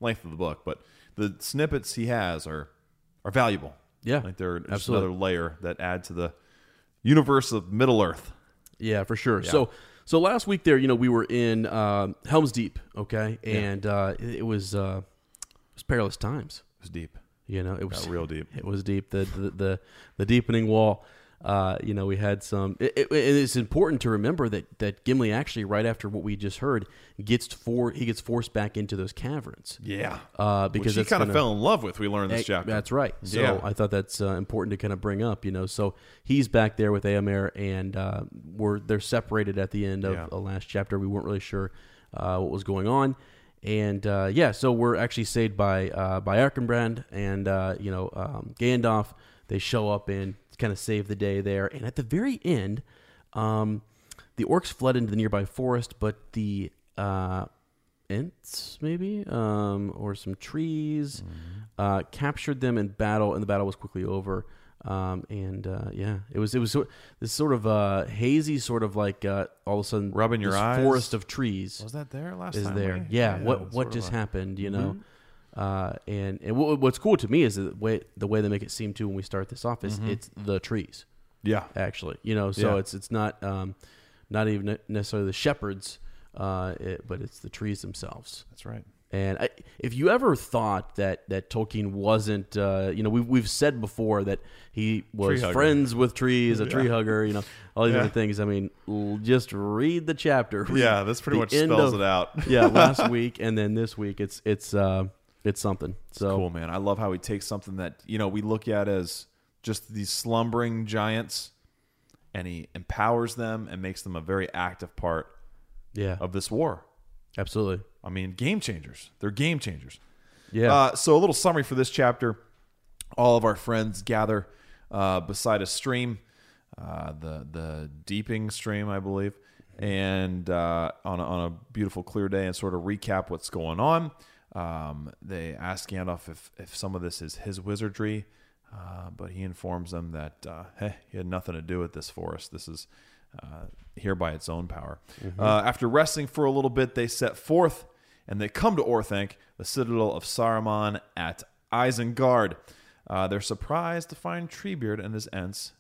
length of the book, but the snippets he has are are valuable. Yeah, like they're just absolutely. another layer that add to the universe of Middle Earth. Yeah, for sure. So so last week there, you know, we were in um Helm's Deep, okay, and uh, it, it was uh, it was perilous times. It was deep. You know, it was Got real deep. It was deep. The the the, the deepening wall. Uh, you know, we had some. It, it, it's important to remember that that Gimli actually, right after what we just heard, gets for he gets forced back into those caverns. Yeah, uh, because Which he kind of fell in love with. We learned this chapter. That's right. So Yeah. I thought that's uh, important to kind of bring up. You know, so he's back there with Eomer, and uh, we're they're separated at the end of Yeah. the last chapter. We weren't really sure uh, what was going on, and uh, yeah, so we're actually saved by uh, by Erkenbrand and uh, you know um, Gandalf. They show up and kind of save the day there, and at the very end, um, the orcs fled into the nearby forest, but the uh, Ents, maybe, um, or some trees, uh, captured them in battle, and the battle was quickly over. Um, and uh, yeah, it was it was sort- this sort of uh, hazy, sort of like uh, all of a sudden Rubbing your this eyes? forest of trees Was that there last is time? there. Yeah, yeah, what what just a- happened? You know, uh, and and what, what's cool to me is the way the way they make it seem to when we start this off is it's the trees Yeah, actually. You know, so Yeah. it's it's not um, not even necessarily the shepherds, uh, it, but it's the trees themselves. that's right. And I, if you ever thought that that Tolkien wasn't, uh, you know, we've we've said before that he was friends with trees, a tree hugger, you know, all these Yeah. other things. I mean, l- just read the chapter. Read Yeah, this pretty much spells of- it out. yeah, last week and then this week, it's it's uh, it's something. So cool, man. I love how he takes something that you know we look at as just these slumbering giants, and he empowers them and makes them a very active part yeah, of this war. Absolutely. I mean, game changers. They're game changers. Yeah, Uh, so a little summary for this chapter: all of our friends gather uh, beside a stream, uh, the the Deeping stream, I believe, and uh, on a, on a beautiful clear day, and sort of recap what's going on. Um, they ask Gandalf if if some of this is his wizardry, uh, but he informs them that uh, hey, he had nothing to do with this forest. This is uh, here by its own power. Uh, after resting for a little bit, they set forth and they come to Orthanc, the citadel of Saruman at Isengard. Uh, they're surprised to find Treebeard and his Ents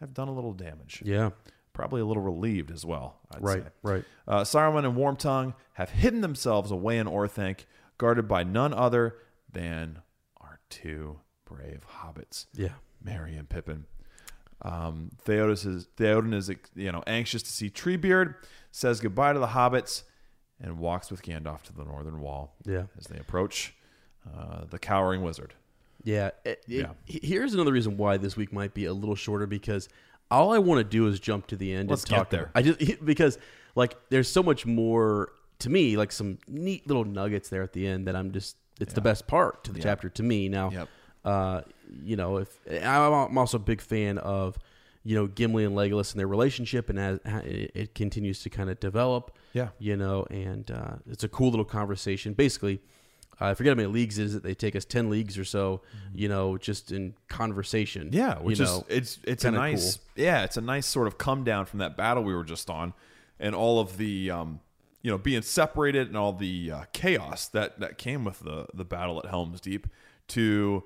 have done a little damage. yeah, Probably a little relieved as well. I'd right, say. right. Uh, Saruman and Wormtongue have hidden themselves away in Orthanc, guarded by none other than our two brave hobbits, Yeah, Merry and Pippin. Um, Theoden is Theoden is you know anxious to see Treebeard, says goodbye to the hobbits, and walks with Gandalf to the northern wall. yeah. As they approach uh, the cowering wizard. Yeah. It- it- Yeah. he- Here's another reason why this week might be a little shorter because all I want to do is jump to the end Let's and talk there. I just because like there's so much more to me, like some neat little nuggets there at the end that I'm just it's the best part to the Yeah. chapter to me. Now, Yep. Uh, you know, if I'm also a big fan of you know Gimli and Legolas and their relationship, and as it continues to kind of develop. Yeah. you know, and uh, it's a cool little conversation. Basically, uh, I forget how many leagues it is it. They take us ten leagues or so, you know, just in conversation. Mm-hmm. Yeah, which you is know, it's it's a nice yeah, it's a nice sort of come down from that battle we were just on, and all of the um, you know being separated and all the uh, chaos that that came with the the battle at Helm's Deep to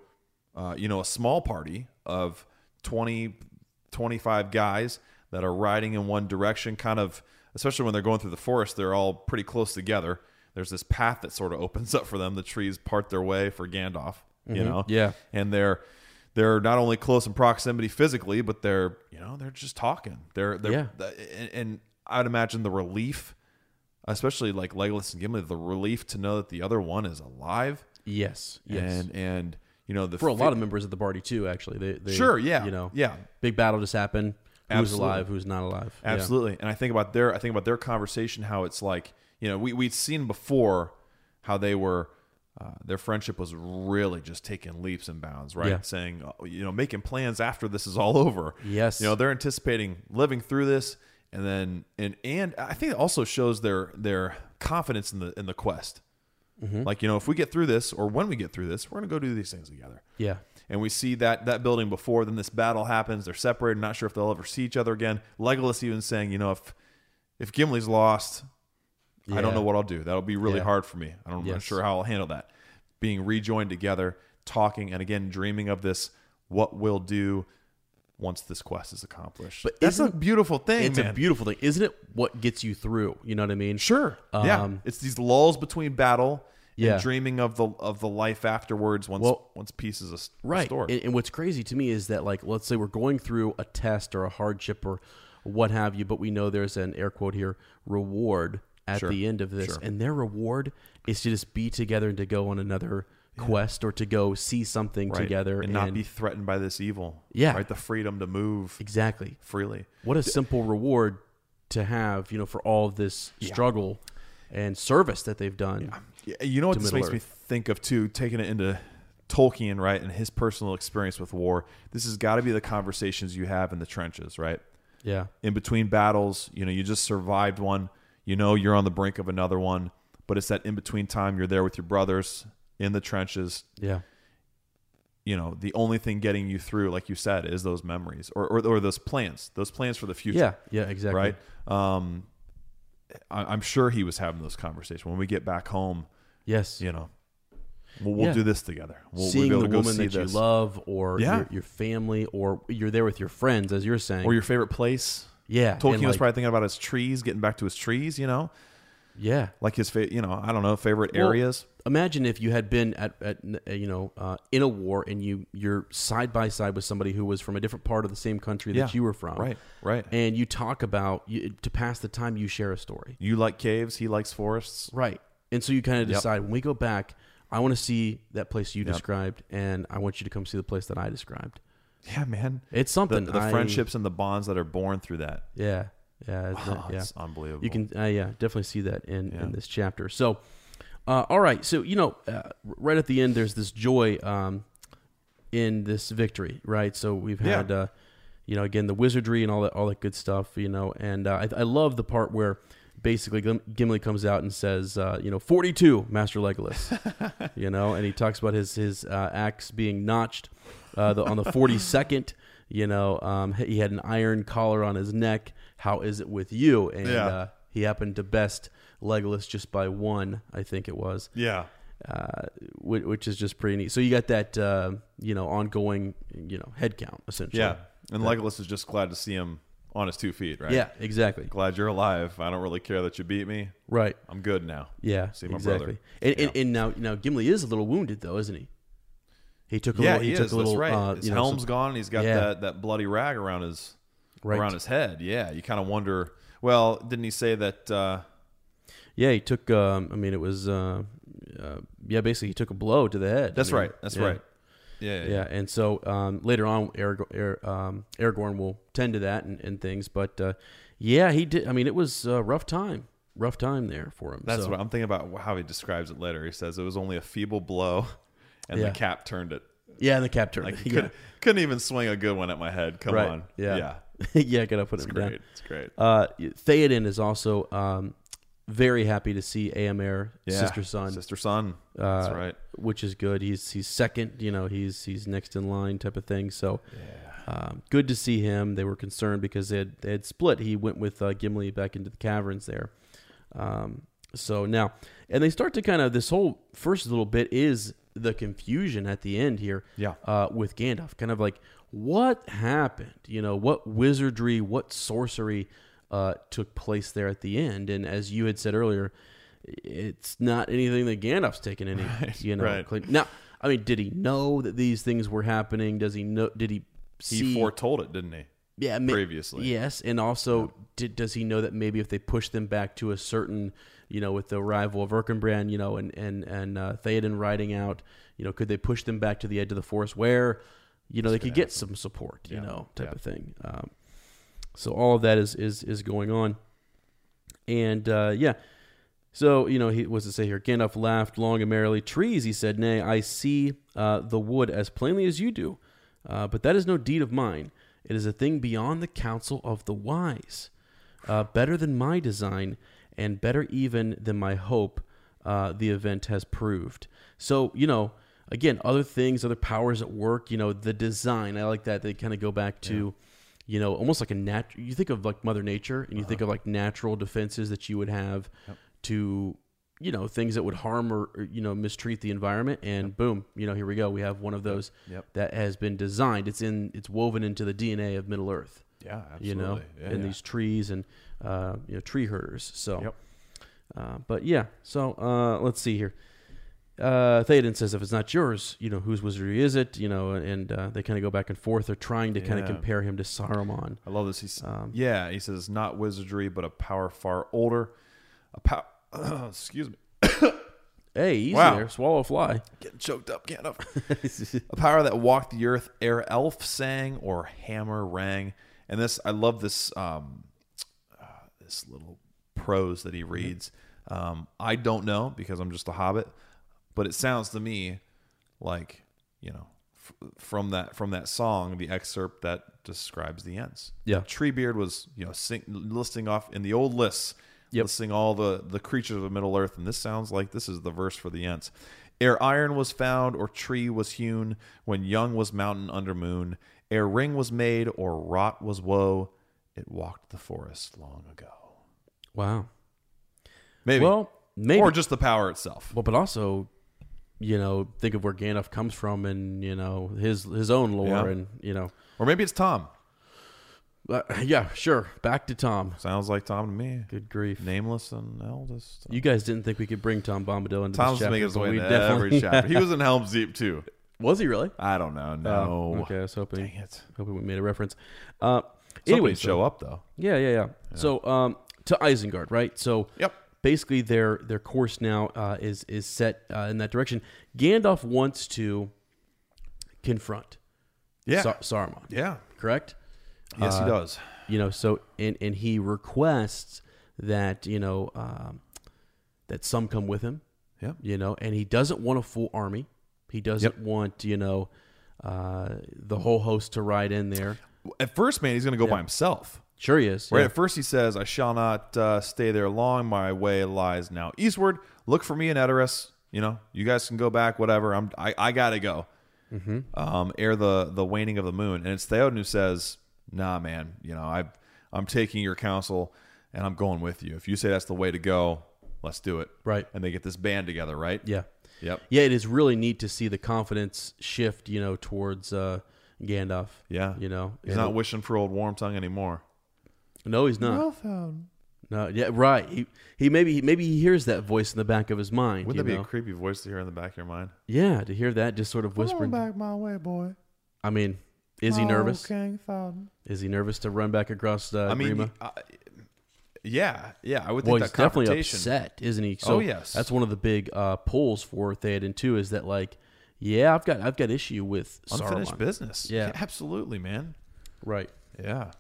uh, you know a small party of 20, 25 guys that are riding in one direction, kind of especially when they're going through the forest, they're all pretty close together. There's this path that sort of opens up for them. The trees part their way for Gandalf, you know, Yeah. and they're they're not only close in proximity physically, but they're you know they're just talking. They're they're Yeah. and, and I'd imagine the relief, especially like Legolas and Gimli, the relief to know that the other one is alive. yes, yes. and and you know the For a lot of members of the party too, actually, they, they Sure, yeah, you know, yeah. big battle just happened. Who's Absolutely. alive? Who's not alive? Yeah. Absolutely. And I think about their I think about their conversation how it's like, you know, we we'd seen before how they were uh, their friendship was really just taking leaps and bounds, right? Yeah. Saying, uh, you know, making plans after this is all over. Yes. You know, they're anticipating living through this and then and and I think it also shows their their confidence in the in the quest. Mm-hmm. Like, you know, if we get through this or when we get through this, we're going to go do these things together. Yeah. And we see that that building before. Then this battle happens. They're separated. Not sure if they'll ever see each other again. Legolas even saying, you know, if if Gimli's lost, I don't know what I'll do. That'll be really Yeah. hard for me. I don't, I'm not sure how I'll handle that. Being rejoined together, talking, and again dreaming of this what we'll do once this quest is accomplished. But that's a beautiful thing. it's man. a beautiful thing, isn't it? What gets you through? You know what I mean? Sure. yeah. Um, It's these lulls between battle Yeah. and dreaming of the of the life afterwards once Well, once peace is s- right restored. and, and what's crazy to me is that like let's say we're going through a test or a hardship or what have you but we know there's an air quote here reward at Sure, the end of this sure. and their reward is to just be together and to go on another quest or to go see something right? together and, not be threatened by this evil. Yeah. Right. The freedom to move exactly freely. what a simple reward to have you know for all of this struggle and service that they've done Yeah, You know what this Middle makes me think of too, taking it into Tolkien, right, and his personal experience with war. This has got to be the conversations you have in the trenches, right? yeah In between battles, you know, you just survived one. You know, you're on the brink of another one, but it's that in between time you're there with your brothers in the trenches. yeah You know, the only thing getting you through, like you said, is those memories or or, or those plans, those plans for the future. yeah yeah exactly right. Um, I, I'm sure he was having those conversations when we get back home. yes you know, we'll, we'll Yeah. do this together. We'll, seeing we'll the be able to woman go that see you love or Yeah. your, your family or you're there with your friends as you're saying or your favorite place. yeah Tolkien and was probably thinking about his trees, getting back to his trees. You know, yeah like his, fa- you know, I don't know, favorite Well, areas. Imagine if you had been at, at uh, you know uh, in a war and you you're side by side with somebody who was from a different part of the same country that Yeah. you were from Right, right. and you talk about you, to pass the time you share a story You like caves, he likes forests. right and so you kind of Yep. decide when we go back I want to see that place you Yep. described and I want you to come see the place that I described Yeah, man. it's something the I- friendships and the bonds that are born through that. yeah yeah it's, Oh, yeah it's unbelievable. You can, uh, yeah, definitely see that in, Yeah. in this chapter. So, uh, all right. So, you know, uh, right at the end, there's this joy um, in this victory, right? So we've Yeah. had, uh, you know, again, the wizardry and all that, all that good stuff, you know, and uh, I, I love the part where basically Gim- Gimli comes out and says, uh, you know, 42, Master Legolas, you know, and he talks about his, his uh, axe being notched uh, the, on the 42nd. You know, um, he had an iron collar on his neck. How is it with you? And Yeah. uh, he happened to best Legolas just by one, I think it was, yeah. uh, which, which is just pretty neat. So you got that, uh, you know, ongoing, you know, head count essentially. Yeah. And Legolas is just glad to see him on his two feet, right? Yeah, exactly. Glad you're alive. I don't really care that you beat me. Right. I'm good now. Yeah, See my exactly. brother. And, and, Yeah. and now, now Gimli is a little wounded though, isn't he? He took a yeah, little. He, he, took is. a little. That's right. Uh, his you know, some- gone. And he's got Yeah. that, that bloody rag around his Right. around his head. Yeah, you kind of wonder. Well, didn't he say that? Uh, Yeah, he took. Um, I mean, it was. Uh, uh, yeah, basically, he took a blow to the head. I that's mean, right. That's yeah. right. Yeah, yeah. Yeah, and so um, later on, Arag- Ar- um, Aragorn will tend to that and, and things. But uh, yeah, he did. I mean, it was a rough time, rough time there for him. That's so, what I'm thinking about. How he describes it later. He says it was only a feeble blow, and Yeah. the cap turned it. Yeah, the cap turned. Like he couldn't, couldn't even swing a good one at my head. Come right. on. Yeah, yeah. yeah. Gotta put It's him great. down. It's great. Uh, Theoden is also um, very happy to see Eomer, Yeah. sister son, Sister son. That's uh, right. which is good. He's he's second, you know, he's he's next in line type of thing. So, um, good to see him. They were concerned because they had they had split. He went with uh, Gimli back into the caverns there. Um, so now, and they start to kind of this whole first little bit is the confusion at the end here. Yeah. Uh, with Gandalf, kind of like what happened? You know, what wizardry, what sorcery uh, took place there at the end? And as you had said earlier, it's not anything that Gandalf's taken any. Right, you know, right. now. I mean, did he know that these things were happening? Does he know? Did he He foretold it, didn't he? yeah, previously. Yes, and also, did, does he know that maybe if they push them back to a certain, you know, with the arrival of Erkenbrand, you know, and and and uh, Theoden riding out, you know, could they push them back to the edge of the forest where, you know, they could get some support, you Yeah, know, type yeah. of thing. Um, so all of that is is is going on, and uh, yeah. So, you know, he was to say here, Gandalf laughed long and merrily. Trees, he said, Nay, I see uh, the wood as plainly as you do, uh, but that is no deed of mine. It is a thing beyond the counsel of the wise. Uh, better than my design, and better even than my hope, uh, the event has proved. So, you know, again, other things, other powers at work, you know, the design, I like that. They kind of go back to, you know, almost like a nat. You think of like Mother Nature, and you think of like natural defenses that you would have to you know things that would harm or, or, you know mistreat the environment and boom you know here we go we have one of those Yep. that has been designed it's in it's woven into the dna of middle earth Yeah, absolutely. you know. Yeah, and yeah. these trees and uh, you know tree herders so Yep. uh, but yeah so uh, let's see here uh, Theoden says, if it's not yours, you know, whose wizardry is it? You know, and uh, they kind of go back and forth. They're trying to kind of Yeah. compare him to Saruman. I love this. He's Um, yeah. He says not wizardry, but a power far older. A power. excuse me. Hey, easy Wow. there. Swallow a fly. Getting choked up. Can't up. a power that walked the earth. Ere elf sang or hammer rang. And this, I love this. Um, uh, this little prose that he reads. Um, I don't know because I'm just a hobbit, but it sounds to me like you know f- from that from that song, the excerpt that describes the Ents. Yeah. Treebeard was you know sing, listing off in the old lists, Yep. listing all the the creatures of Middle Earth, and this sounds like this is the verse for the Ents. Ere iron was found or tree was hewn, when young was mountain under moon, ere ring was made or wrought was woe, it walked the forest long ago. Wow. Maybe, Well, maybe. or just the power itself. well, but also, you know, think of where Gandalf comes from and, you know, his his own lore Yeah. and, you know. Or maybe it's Tom. Uh, yeah, sure. Back to Tom. Sounds like Tom to me. Good grief. Nameless and eldest. You guys didn't think we could bring Tom Bombadil into Tom's this chapter. making his way we into definitely every chapter. He was in Helm's Deep too. Was he really? I don't know. No. Oh, okay, I was hoping. Dang it. Hoping we made a reference. Uh, anyway, show up though. Yeah, yeah, yeah. So, um, to Isengard, right? So, Yep. Basically, their their course now uh, is is set uh, in that direction. Gandalf wants to confront Yeah. Sa- Saruman, yeah. correct? Yes, Uh, he does. You know, so and and he requests that you know um, that some come with him. Yeah, You know, and he doesn't want a full army. He doesn't Yep. want you know uh, the whole host to ride in there. At first, man, he's going to go by himself. Sure, he is. Right. yeah. At first, he says, "I shall not uh, stay there long. My way lies now eastward. Look for me in Edoras. You know, you guys can go back. Whatever. I'm. I, I gotta go. Mm-hmm. Um, ere the the waning of the moon. And it's Theoden who says, "Nah, man. You know, I I'm taking your counsel, and I'm going with you. If you say that's the way to go, let's do it. Right. And they get this band together. Right. Yeah. Yep. Yeah, it is really neat to see the confidence shift, you know, towards uh, Gandalf. Yeah. You know, He's And not it- wishing for old Wormtongue anymore. No, he's not. No, yeah, right. He he maybe he, maybe he hears that voice in the back of his mind. Wouldn't you that be know? a creepy voice to hear in the back of your mind? yeah, to hear that just sort of whispering. back my way, boy. I mean, is he Oh, nervous? King Theoden. Is he nervous to run back across uh, I mean, Grima? uh, yeah, yeah. I would think Well, that he's definitely confrontation. upset, isn't he? So Oh, yes. that's one of the big uh, pulls for Theoden too. Is that like, yeah, I've got I've got issue with Unfinished Saruman. business. Yeah. absolutely, man. right? Yeah,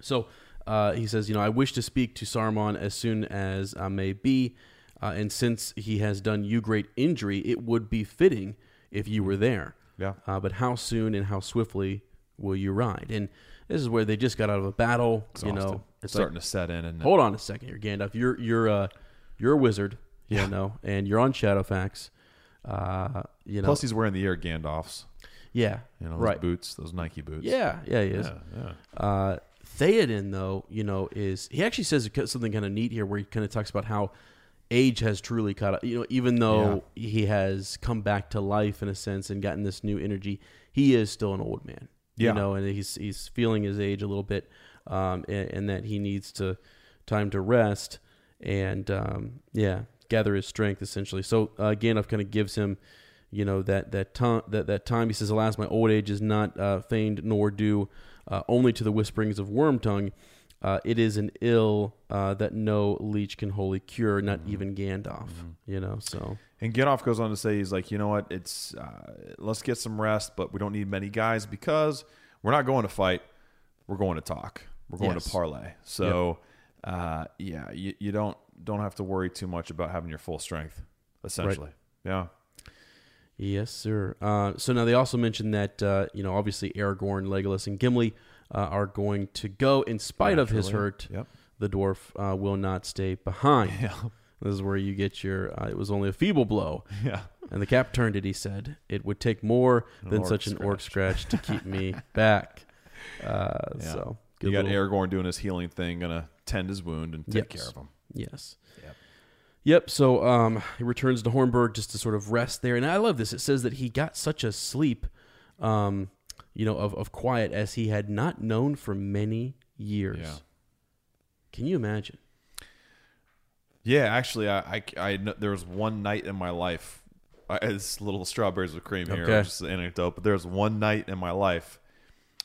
So uh, he says, you know, I wish to speak to Saruman as soon as I may be, uh, and since he has done you great injury, it would be fitting if you were there. Yeah. Uh, but how soon and how swiftly will you ride? And this is where they just got out of a battle. You know, it's starting like, to set in, and hold on a second here, Gandalf. You're you're uh, you're a wizard, you know, and you're on Shadowfax. Uh, you know, plus he's wearing the Air Gandalfs. yeah, You know, those right. boots, those Nike boots. Yeah, yeah, he is. yeah, yeah. Uh, Theoden, though, you know, is he actually says something kind of neat here, where he kind of talks about how age has truly caught up. You know, even though he has come back to life in a sense and gotten this new energy, he is still an old man. Yeah. You know, and he's he's feeling his age a little bit, um, and, and that he needs to time to rest and um, yeah, gather his strength essentially. So uh, Gandalf kind of gives him, you know, that that time that that time. He says, "Alas, my old age is not uh, feigned nor due uh, only to the whisperings of Wormtongue. Uh, it is an ill uh, that no leech can wholly cure, not even Gandalf. You know, so And Gandalf goes on to say, he's like, you know what? It's uh, let's get some rest, but we don't need many guys because we're not going to fight. We're going to talk. We're going Yes. to parlay. So, uh, yeah, you, you don't don't have to worry too much about having your full strength. Essentially, yeah. Yes, sir. Uh, so now they also mentioned that uh, you know obviously Aragorn, Legolas, and Gimli uh, are going to go in spite of his hurt. Yep. The dwarf uh, will not stay behind. Yeah. This is where you get your. Uh, it was only a feeble blow, Yeah. and the cap turned it. He said, "It would take more An than such an orc scratch to keep me back." Uh, Yeah. So You got little- Aragorn doing his healing thing, gonna tend his wound and take Yes. care of him. Yes. Yep. Yep. So um, he returns to Hornburg just to sort of rest there, and I love this. It says that he got such a sleep, um, you know, of, of quiet as he had not known for many years. Yeah. Can you imagine? Yeah, actually, I, I, I there was one night in my life. I, it's little strawberries with cream here, Okay. just an anecdote. But there was one night in my life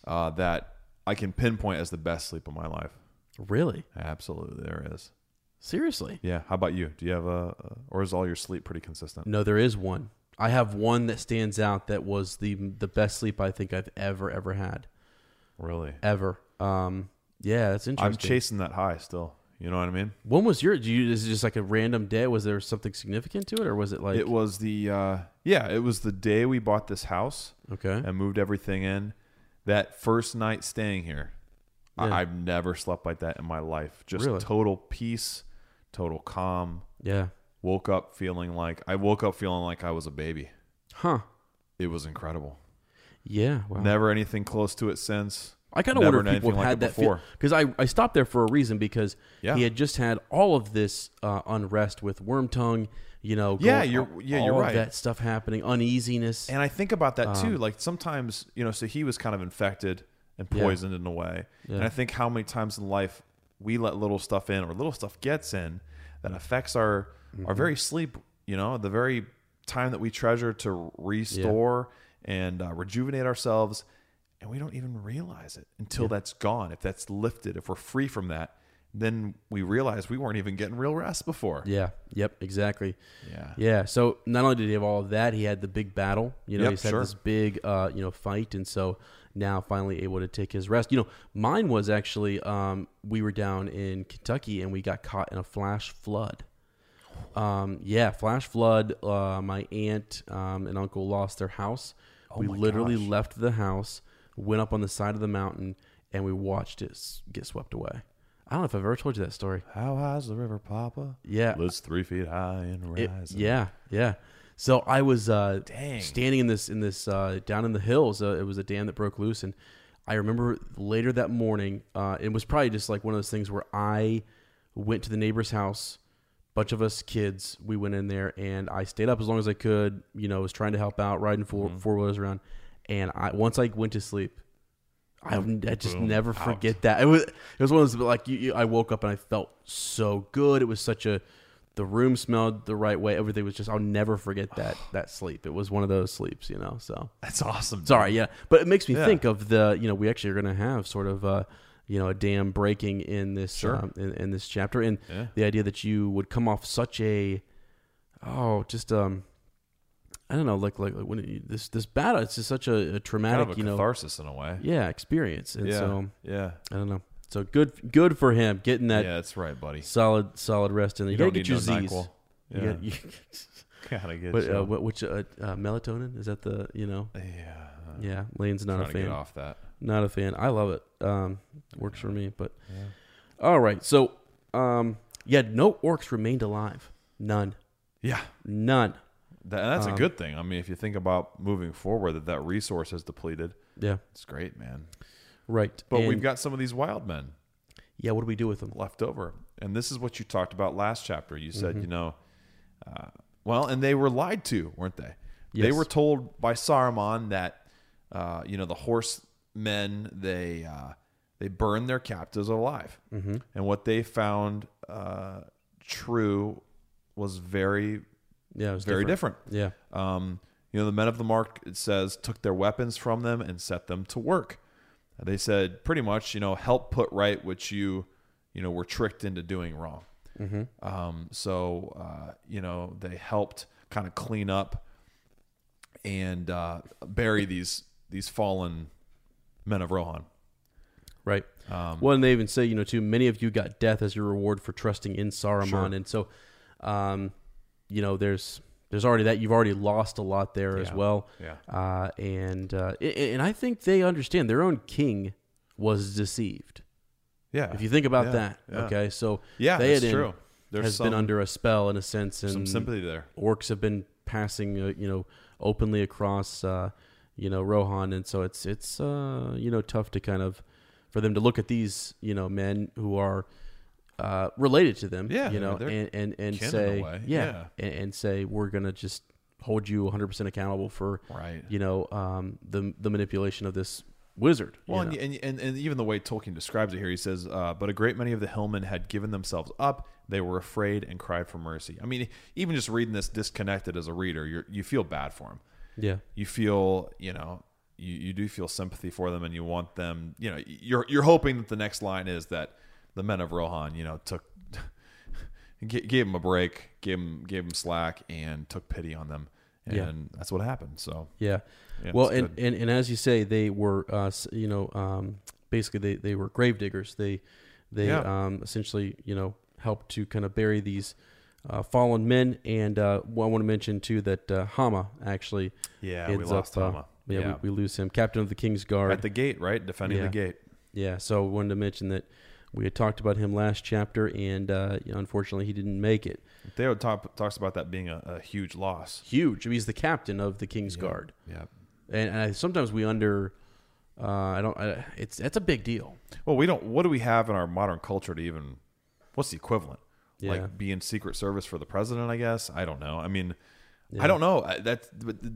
uh, that I can pinpoint as the best sleep of my life. Really? Absolutely, there is. Seriously? Yeah. How about you? Do you have a, or is all your sleep pretty consistent? No, there is one. I have one that stands out that was the the best sleep I think I've ever ever had. Really? Ever. Um, yeah, that's interesting. I'm chasing that high still. You know what I mean? When was your? Do you? Is it just like a random day? Was there something significant to it, or was it like? it was the uh, yeah, it was the day we bought this house okay. and moved everything in. That first night staying here, Yeah. I, I've never slept like that in my life. Just Really? total peace, total calm. Yeah. Woke up feeling like I woke up feeling like I was a baby. Huh. It was incredible. Yeah. Wow. Never anything close to it since. I kind of wonder if people like had it that before. because I, I stopped there for a reason because Yeah. he had just had all of this uh, unrest with Wormtongue, you know. Yeah, going- you're- yeah, you're of right. That stuff happening, uneasiness. And I think about that too. Um, Like sometimes, you know, so he was kind of infected and Yeah. poisoned in a way. Yeah. And I think how many times in life we let little stuff in or little stuff gets in that affects our our Mm-hmm. very sleep, you know, the very time that we treasure to restore and uh, rejuvenate ourselves and we don't even realize it until that's gone. If that's lifted, if we're free from that, then we realize we weren't even getting real rest before. yeah. Yep. Exactly. Yeah. Yeah. So not only did he have all of that, he had the big battle. You know, Yep, he's had sure. this big, uh, you know, fight, and so now finally able to take his rest. You know, mine was actually um, we were down in Kentucky and we got caught in a flash flood. Um, yeah, flash flood. Uh, my aunt um, and uncle lost their house. we Oh my literally gosh. left the house, went up on the side of the mountain, and we watched it get swept away. I don't know if I've ever told you that story. How high's the river, Papa? Yeah, It's three feet high and it- rising. yeah, yeah. So I was uh, standing in this in this uh, down in the hills. Uh, it was a dam that broke loose, and I remember later that morning. Uh, it was probably just like one of those things where I went to the neighbor's house. Bunch of us kids, we went in there, and I stayed up as long as I could. You know, was trying to help out, riding four Mm-hmm. four wheelers around. And I once I went to sleep, I, I just never forget that. It was it was one of those like you, you, I woke up and I felt so good. It was such a the room smelled the right way. Everything was just I'll never forget that that sleep. It was one of those sleeps, you know. So That's awesome. dude. sorry, yeah, but it makes me Yeah. think of the you know we actually are going to have sort of uh you know a dam breaking in this Sure. um, in, in this chapter and Yeah. the idea that you would come off such a oh just um I don't know like like, like when this this battle it's just such a, a Kind traumatic of a you know catharsis in a way. yeah experience and yeah. so yeah. I don't know so good good for him getting that yeah, that's right, buddy. solid solid rest in there. You, You gotta don't get your no Z's. NyQuil. You Yeah. got- you- Gotta get but you. uh, what, which uh, uh, melatonin is that the you know yeah. yeah Lane's not a to get fan off that. not a fan I love it um works for me but all right so um yeah no orcs remained alive none Yeah. none That, that's Um, a good thing. I mean, if you think about moving forward, that that resource is depleted. yeah It's great, man. Right But And- we've got some of these wild men yeah what do we do with them left over, and this is what you talked about last chapter. You Mm-hmm. said, you know, uh, well, and they were lied to, weren't they? They were told by Saruman that, uh, you know, the horsemen they uh, they burned their captives alive, mm-hmm. and what they found uh, true was very yeah was very different. yeah Um, you know, the men of the mark, it says, took their weapons from them and set them to work. They said pretty much, you know, help put right what you, you know, were tricked into doing wrong. Um, so, uh, you know, they helped kind of clean up and uh, bury these these fallen men of Rohan. Right. Um, well, and they even say, you know, too, many of you got death as your reward for trusting in Saruman, Sure. and so, um, you know, there's there's already that you've already lost a lot there as well. Yeah. Uh, and uh, and I think they understand their own king was deceived. Yeah. If you think about Yeah, that, yeah. okay, so Yeah, Theoden that's true. There's has been under a spell in a sense, and some sympathy there. orcs have been passing, uh, you know, openly across, uh, you know, Rohan, and so it's it's uh, you know tough to kind of for them to look at these you know men who are uh, related to them. Yeah, you know, and and and kin in a say yeah, yeah. And, and say we're gonna just hold you 100 percent accountable for Right. You know, um, the the manipulation of this wizard. Well, and, and, and, and even the way Tolkien describes it here, he says, uh, "But a great many of the hillmen had given themselves up; they were afraid and cried for mercy." I mean, even just reading this disconnected as a reader, you you feel bad for him. yeah, You feel, you know, you, you do feel sympathy for them, and you want them. You know, you're you're hoping that the next line is that the men of Rohan, you know, took gave him a break, gave him gave him slack, and took pity on them, and Yeah. that's what happened. So yeah. Yeah, well, and, good. and and as you say, they were, uh, you know, um, basically they they were grave diggers. They they Yeah. um, essentially, you know, helped to kind of bury these. Uh, fallen men, and uh, I want to mention too that uh, Hama actually Yeah, we lost up, uh, Hama. yeah, Yeah. We, we lose him, captain of the King's Guard. at the gate, right, defending the gate. Yeah, so I wanted to mention that we had talked about him last chapter, and uh, you know, unfortunately, he didn't make it. Theo talk, talks about that being a, a huge loss. Huge. I mean, he's the captain of the King's Guard, Yeah. and, and I, sometimes we under. Uh, I don't. I, it's that's a big deal. Well, we don't. What do we have in our modern culture to even? What's the equivalent? Yeah. Like being Secret Service for the president, I guess. I don't know. I mean, I don't know. That's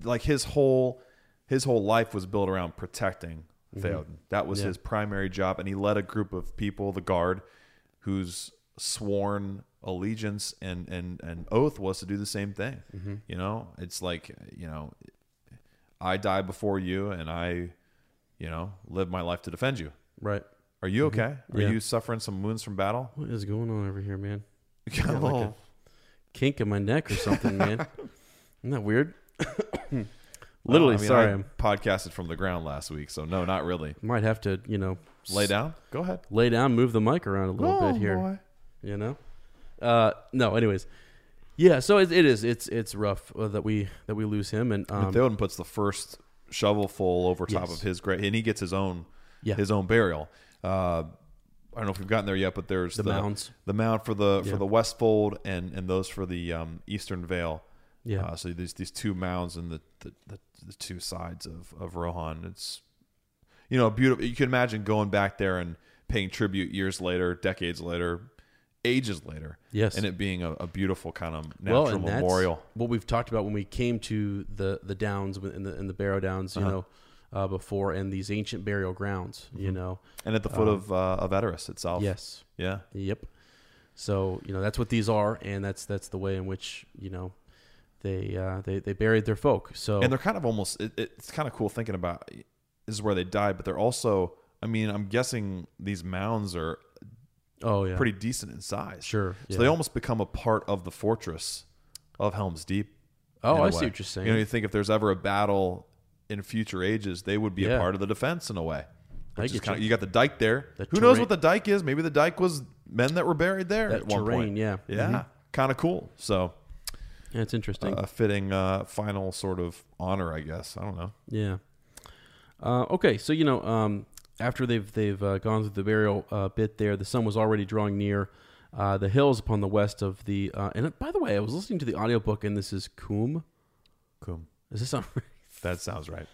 like his whole his whole life was built around protecting Theoden. That was Mm-hmm. Yeah. his primary job, and he led a group of people, the guard, whose sworn allegiance and and and oath was to do the same thing. Mm-hmm. You know, it's like you know, I die before you, and I, you know, live my life to defend you. Right. Are you okay? Are Mm-hmm. Yeah. you suffering some wounds from battle? What is going on over here, man? You got a like little- Kink in my neck or something, man. Isn't that weird? Literally, I mean, sorry. I podcasted from the ground last week, so no, not really. might have to, you know, Lay down. Go ahead. lay down, move the mic around a little Oh, bit here. boy. you know uh no anyways yeah so it, it is it's it's rough uh, that we that we lose him and Um, Theoden puts the first shovelful over top Yes. of his grave, and he gets his own Yeah. his own burial. Uh, I don't know if we've gotten there yet, but there's The mounds. the mound for the Yeah. for the Westfold and and those for the um, Eastern Vale. Yeah. Uh, so these these two mounds and the the, the the two sides of of Rohan. It's you know beautiful. You can imagine going back there and paying tribute years later, decades later, ages later. Yes. and it being a, a beautiful kind of natural well memorial. what we've talked about when we came to the the downs in the in the barrow downs Uh-huh. you know uh before and these ancient burial grounds you know And at the foot of uh, of Edoras itself. Um, yes Yeah. Yep. So you know that's what these are, and that's that's the way in which you know they uh, they they buried their folk. So and they're kind of almost it, it's kind of cool thinking about this is where they died but they're also i mean i'm guessing these mounds are oh yeah, pretty decent in size Sure, so yeah. they almost become a part of the fortress of helm's deep Oh, I see what you're saying. you know you think if there's ever a battle in future ages they would be Yeah. a part of the defense in a way I Which is get kinda, you. got the dike there The who knows what the dike is maybe the dike was men that were buried there That at one terrain, point yeah. yeah Mhm. kind of cool so Yeah, it's interesting. a fitting uh, final sort of honor i guess i don't know Yeah. Uh, okay, so you know, um, after they've they've uh, gone through the burial uh, bit there, the sun was already drawing near. Uh, the hills upon the west of the uh, and by the way, I was listening to the audiobook and this is Coom. cool Is this on? That sounds right.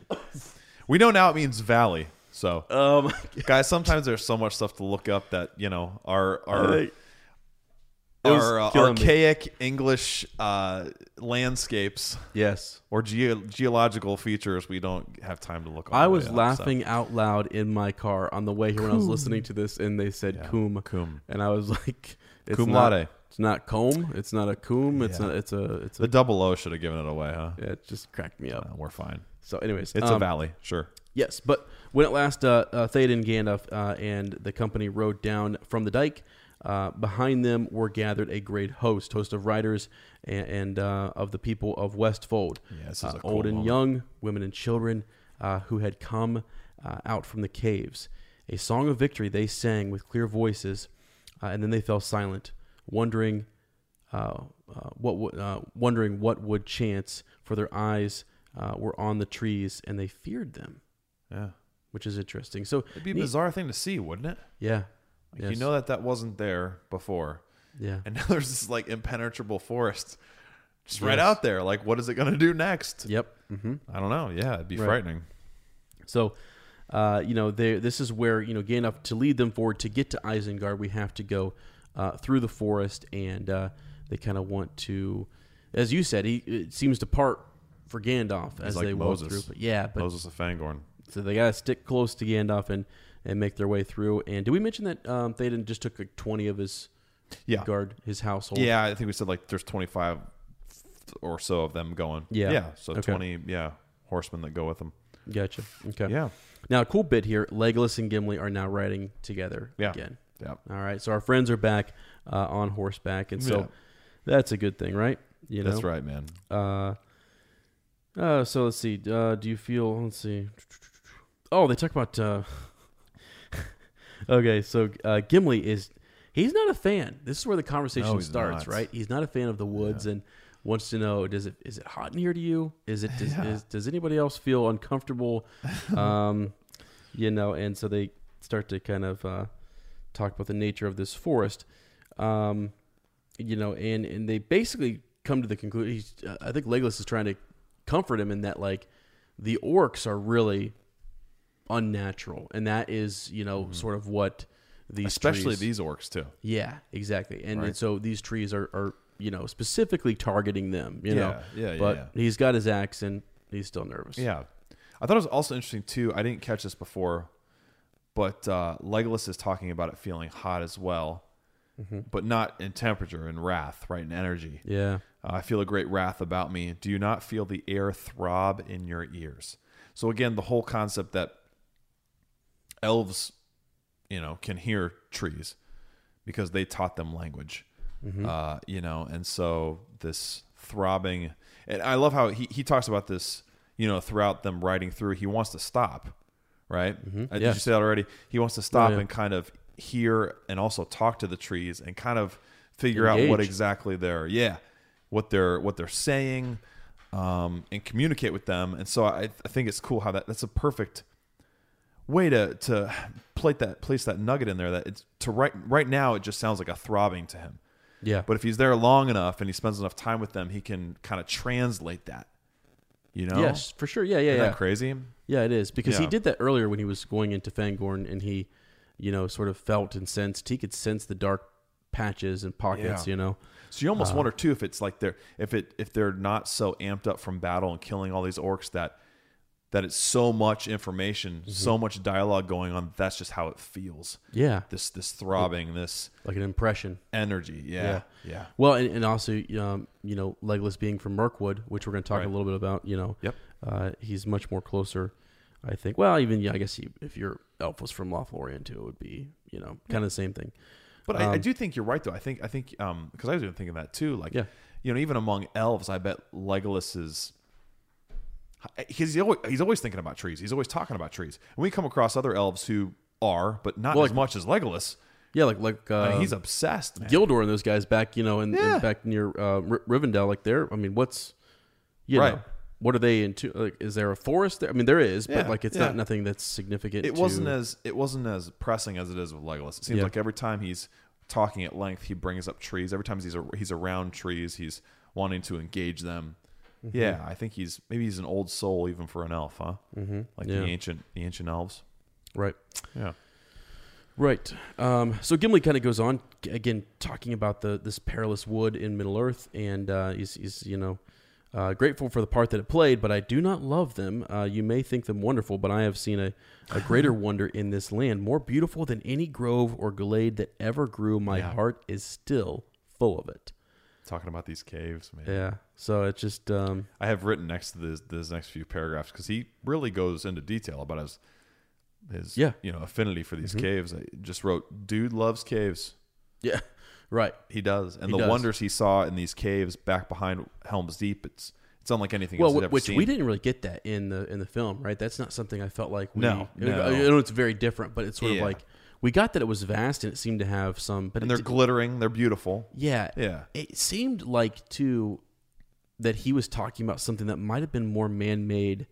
we know now it means valley. So, um, guys, sometimes there's so much stuff to look up that you know our our our uh, killing me. archaic English uh, landscapes yes. or ge- geological features we don't have time to look. I was up, laughing out loud in my car on the way here when I was listening to this, and they said Yeah, "coom," coom. and I was like, "It's Cum not, laude. It's not comb. It's not a coom. It's Yeah. a. It's a. It's a. The double O should have given it away, huh? yeah, it just cracked me up. Uh, we're fine. So, anyways, It's a um, valley, sure. Yes, but when at last uh, uh, Theoden, Gandalf, uh, and the company rode down from the dike, uh, behind them were gathered a great host, host of riders and, and uh, of the people of Westfold, Yeah, uh, cool old and moment. young, women and children, uh, who had come uh, out from the caves. A song of victory they sang with clear voices, uh, and then they fell silent, wondering uh, uh, what w- uh, wondering what would chance, for their eyes uh, were on the trees, and they feared them Yeah, which is interesting. So it'd be a neat- bizarre thing to see, wouldn't it? Yeah, Like, Yes. You know that that wasn't there before. yeah, and now there's this like impenetrable forest just right out there like what is it going to do next yep. hmm i don't know yeah it'd be Right. frightening So, uh, you know, they, this is where you know Gandalf to lead them forward to get to Isengard. We have to go uh, through the forest, and uh, they kind of want to, as you said, he it seems to part for Gandalf as like they walk Moses. through. But yeah, but Moses of Fangorn. so they gotta stick close to Gandalf and and make their way through. And did we mention that um, Théoden just took like twenty of his Yeah. guard, his household? Yeah, I think we said like there's 25 or so of them going. Yeah. Yeah. So Okay. 20, yeah, horsemen that go with them. gotcha. Okay. Yeah. Now, a cool bit here: Legolas and Gimli are now riding together Yeah. again. Yeah. All right, so our friends are back uh, on horseback, and so Yeah. that's a good thing, right? You know, That's right, man. Uh, uh, so let's see. Uh, do you feel? Let's see. Oh, they talk about. Uh, okay, so uh, Gimli is. He's not a fan. This is where the conversation No, he's starts, not. right? He's not a fan of the woods and wants to know: Does it is it hot in here to you? Is it does, is, does anybody else feel uncomfortable? um, you know, and so they start to kind of uh, talk about the nature of this forest. Um, you know, and and they basically come to the conclusion. He's, uh, I think Legolas is trying to comfort him in that like the orcs are really unnatural, and that is you know sort of what these Mm-hmm. Especially trees- these orcs too. yeah exactly, and, and so these trees are are you know specifically targeting them. You know, Yeah, yeah, yeah, but yeah. he's got his axe and he's still nervous. Yeah. I thought it was also interesting too. I didn't catch this before, but uh, Legolas is talking about it feeling hot as well, but not in temperature, in wrath, right? In energy. yeah, Uh, I feel a great wrath about me. Do you not feel the air throb in your ears? So again, the whole concept that elves, you know, can hear trees because they taught them language. Uh, you know, and so this throbbing, and I love how he, he talks about this, you know, throughout them riding through. He wants to stop, right? Uh, Did Yes. you say that already? He wants to stop yeah. and kind of hear and also talk to the trees and kind of figure out what exactly they're yeah what they're what they're saying um, and communicate with them and so I, I think it's cool how that that's a perfect way to to plate that place that nugget in there that it's to right right now it just sounds like a throbbing to him yeah. but if he's there long enough and he spends enough time with them he can kind of translate that you know yes, for sure. Yeah, yeah, Isn't yeah. crazy Yeah, it is because he did that earlier when he was going into Fangorn, and he, you know, sort of felt and sensed. He could sense the dark patches and pockets. Yeah. You know, So you Uh, almost wonder too if it's like they're if it if they're not so amped up from battle and killing all these orcs that that it's so much information, Mm-hmm. so much dialogue going on. That's just how it feels. yeah, This this throbbing, this like an impression. energy. Yeah, yeah. Well, and, and also, um, you know, Legolas being from Mirkwood, which we're going to talk Right. a little bit about. You know, Yep. uh, he's much more closer. I think. Well, even yeah, I guess he, if your elf was from Lothlorien too, it would be you know kind of the same thing. But I, I Um, do think you're right though. I think I think um because I was even thinking that too. Like Yeah. you know, even among elves, I bet Legolas is. He's always, he's always thinking about trees. He's always talking about trees. And we come across other elves who are, but not Well, as like- much as Legolas. Yeah, like like uh, I mean, he's obsessed. Man. Gildor and those guys back, you know, in, in back near uh, R- Rivendell, like there. I mean, what's you Right. know, what are they into? Like, is there a forest there? I mean, there is, Yeah, but like it's yeah. not nothing that's significant. it to- wasn't as it wasn't as pressing as it is with Legolas. It seems Yeah. like every time he's talking at length, he brings up trees. Every time he's a, he's around trees, he's wanting to engage them. Mm-hmm. Yeah, I think he's maybe he's an old soul even for an elf, huh? Mm-hmm. Like Yeah. the ancient the ancient elves. right. Yeah, Right. Um, so Gimli kind of goes on again, talking about the this perilous wood in Middle Earth, and uh, he's, he's you know uh, grateful for the part that it played, but I do not love them. Uh, you may think them wonderful, but I have seen a, a greater wonder in this land, more beautiful than any grove or glade that ever grew. My Yeah. heart is still full of it. Talking about these caves, man. Yeah. So it's just um, I have written next to this this next few paragraphs because he really goes into detail about his his Yeah. you know affinity for Mm-hmm. these caves. I just wrote, dude loves caves. yeah, right. He does, and He the does. wonders he saw in these caves back behind Helm's Deep. It's it's unlike anything Well, which seen. we didn't really get that in the in the film, right? That's not something I felt like we. No, no. I, know it's very different, but it's sort Yeah. of like we got that it was vast and it seemed to have some, but and they're di- glittering. They're beautiful. yeah, Yeah. It seemed like too that he was talking about something that might have been more man-made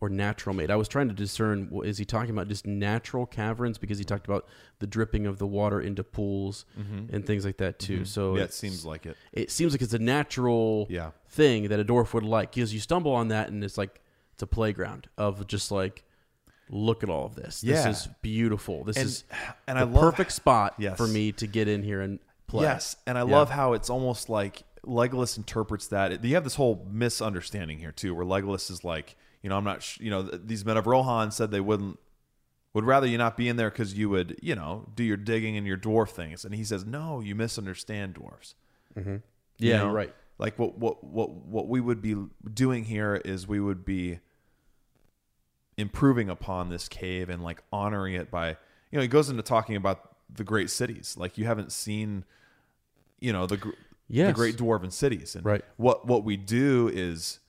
or natural made. I was trying to discern is he talking about just natural caverns because he talked about the dripping of the water into pools and things like that too. So Mm-hmm. yeah, it seems like it. it seems like it's a natural Yeah. thing that a dwarf would like because you stumble on that and it's like it's a playground of just like look at all of this Yeah. this is beautiful this And- is and the I love- perfect spot Yes. for me to get in here and play. Yes, and I Yeah. love how it's almost like Legolas interprets that. You have this whole misunderstanding here too, where Legolas is like, you know, I'm not, sh- you know, th- these men of Rohan said they wouldn't, would rather you not be in there because you would, you know, do your digging and your dwarf things, and he says, no, you misunderstand dwarves. Mm-hmm. You Yeah, know? right. Like what what what what we would be doing here is we would be improving upon this cave and like honoring it by you know he goes into talking about the great cities. Like you haven't seen you know the gr- the great dwarven cities. And Right. what what we do is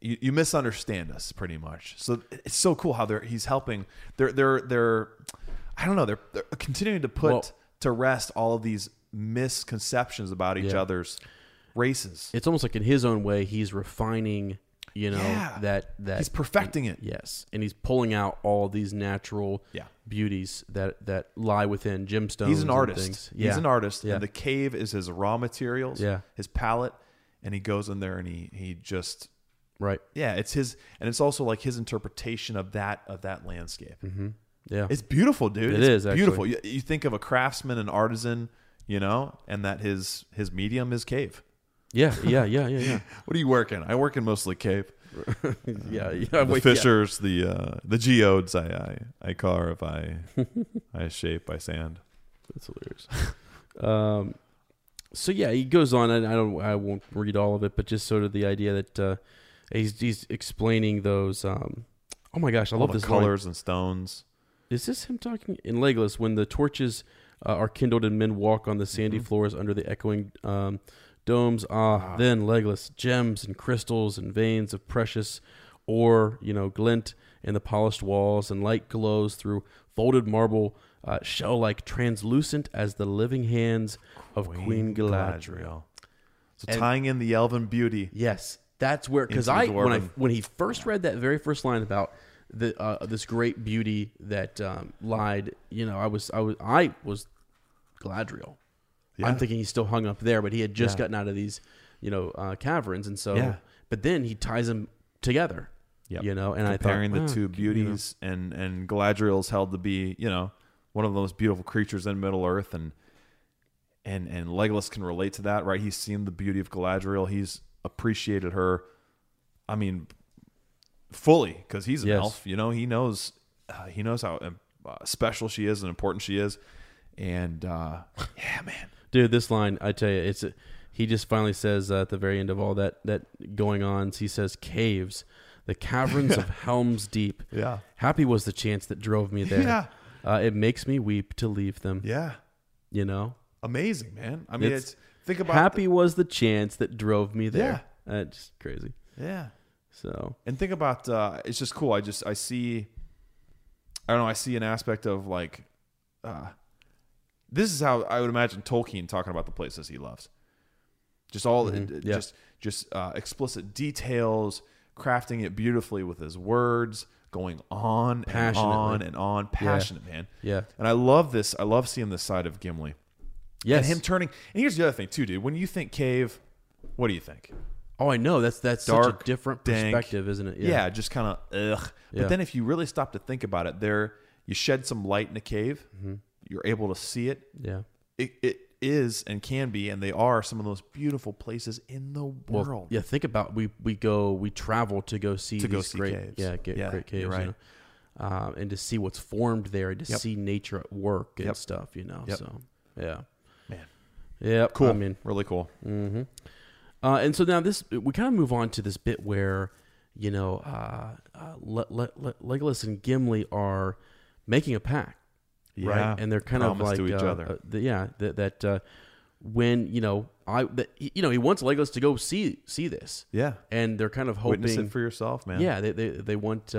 you, you misunderstand us pretty much. So it's so cool how they're he's helping they're they're they're i don't know they're, they're continuing to put Well- to rest all of these misconceptions about each Yeah. other's races. It's almost like in his own way, he's refining, you know, Yeah. that that He's perfecting it. Yes, and he's pulling out all these natural Yeah. beauties that that lie within gemstones. he's an artist things. he's an artist Yeah. and the cave is his raw materials Yeah. his palette and he goes in there and he he just right. yeah it's his and it's also like his interpretation of that of that landscape mm-hmm. Yeah, It's beautiful, dude. It it's is, beautiful. You, you think of a craftsman and artisan, you know, and that his his medium is cave. Yeah, yeah, yeah, yeah, yeah. What are you working? I work in mostly cave. yeah, yeah. The wait, yeah. fissures, the uh, the geodes, I, I I carve, I I shape, I sand. That's hilarious. um, so yeah, he goes on, and I don't, I won't read all of it, but just sort of the idea that uh, he's he's explaining those. Um, oh my gosh, I All love the this line. colors and stones. Is this him talking in Legolas when the torches uh, are kindled and men walk on the sandy Mm-hmm. floors under the echoing um, domes? Ah, then Legolas gems and crystals and veins of precious ore, you know, glint in the polished walls, and light glows through folded marble, uh, shell-like, translucent as the living hands of Queen, Galadriel. So And- tying in the elven beauty. Yes, that's where because I when I when he first read that very first line about the uh, this great beauty that um, lied, you know, I was I was I was Galadriel. Yeah. I'm thinking he's still hung up there, but he had just Yeah. gotten out of these, you know, uh, caverns, and so. Yeah. But then he ties them together. Yep. You know, and comparing I thought the wow, two you know, beauties and and Galadriel's held to be you know one of the most beautiful creatures in Middle Earth and and and Legolas can relate to that right he's seen the beauty of Galadriel he's appreciated her I mean fully because he's an Yes. elf you know he knows uh, he knows how uh, special she is and important she is and uh yeah man Dude, this line, I tell you, it's he just finally says uh, at the very end of all that that going on, he says caves, the caverns of Helm's Deep. Yeah. Happy was the chance that drove me there. Yeah. Uh, it makes me weep to leave them. yeah You know? amazing man I mean It's it's, think about Happy was the chance that drove me there. Yeah. Uh, just crazy. yeah So, and think about uh it's just cool i just i see i don't know i see an aspect of like uh this is how i would imagine tolkien talking about the places he loves just all Mhm. it- Yeah. just just uh explicit details crafting it beautifully with his words going on and on and on passionate man yeah. and i love this i love seeing this side of gimli Yes. and him turning and here's the other thing too dude when you think cave what do you think oh, I know. That's that's such dark, a different dank. perspective, isn't it? Yeah, just kind of ugh. But Yeah. then if you really stop to think about it, there you shed some light in a cave, Mm-hmm. You're able to see it. Yeah. It it is and can be, and they are some of the most beautiful places in the Well, world. yeah, think about we we go we travel to go see To go see great caves. yeah get Yeah, great caves you're you know? um, and to see what's formed there and to Yep. see nature at work and Yep. stuff you know Yep. so yeah Man. yeah Cool. I mean really cool. hmm uh, and so now this we kind of move on to this bit where you know uh, uh, Le- Le- Le- Legolas and Gimli are making a pact Yeah. right? And they're kind of like to each uh, other. uh, the, yeah, that, that uh, when you know I that, you know he wants Legolas to go see see this, Yeah. and they're kind of hoping Witness it for yourself, man. yeah, they they they want, uh,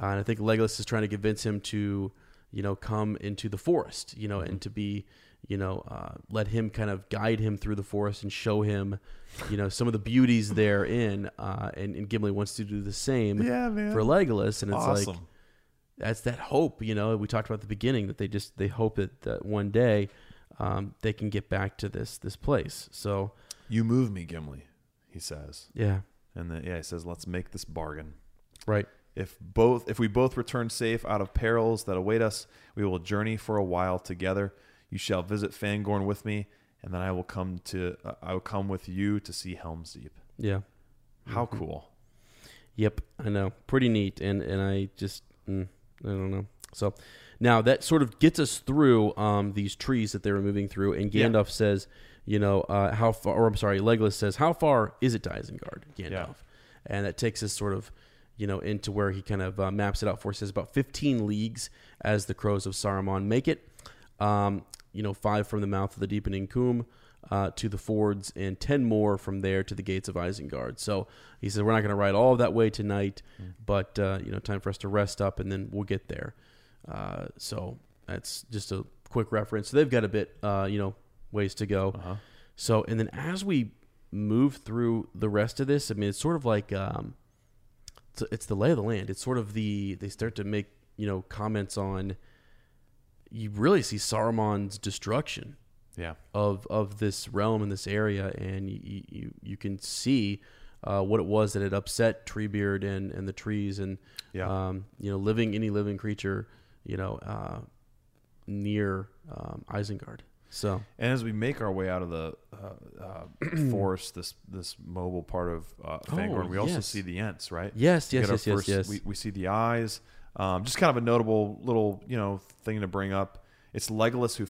uh, and I think Legolas is trying to convince him to, you know, come into the forest, you know, Mm-hmm. and to be, you know, uh, let him kind of guide him through the forest and show him, you know, some of the beauties therein. Uh, and, and Gimli wants to do the same Yeah, man. for Legolas, and it's like awesome. That's that hope, you know, we talked about at the beginning that they just they hope that, that one day um, they can get back to this this place. So you move me, Gimli. He says, yeah, and then yeah, he says, "Let's make this bargain." right. If both if we both return safe out of perils that await us, we will journey for a while together. You shall visit Fangorn with me, and then I will come to uh, I will come with you to see Helm's Deep. Yeah. How cool! Yep, I know. Pretty neat, and and I just mm, I don't know. So now that sort of gets us through um, these trees that they were moving through, and Yeah. Gandalf says, you know, uh, how far? Or I'm sorry, Legolas says, how far is it to Isengard? Gandalf, Yeah. and that takes us sort of, you know, into where he kind of uh, maps it out for us. Says about 15 leagues as the crows of Saruman make it. Um, you know, five from the mouth of the deepening Coombe uh, to the fords, and ten more from there to the gates of Isengard. So he says we're not going to ride all that way tonight, but uh, you know, time for us to rest up, and then we'll get there. Uh, so that's just a quick reference. So they've got a bit, uh, you know, ways to go. So and then as we move through the rest of this, I mean, it's sort of like um, it's, it's the lay of the land. It's sort of the they start to make you know comments on. You really see Saruman's destruction Yeah, of of this realm in this area, and you you, you can see uh, what it was that had upset Treebeard and, and the trees, and Yeah. um, you know, living any living creature, you know, uh, near um, Isengard. So and as we make our way out of the uh, uh, forest, this this mobile part of uh, Fangorn, Oh, we also yes. see the Ents, right? Yes, yes, yes, yes, first- yes. We, we see the eyes. Um, just kind of a notable little you know thing to bring up. It's Legolas who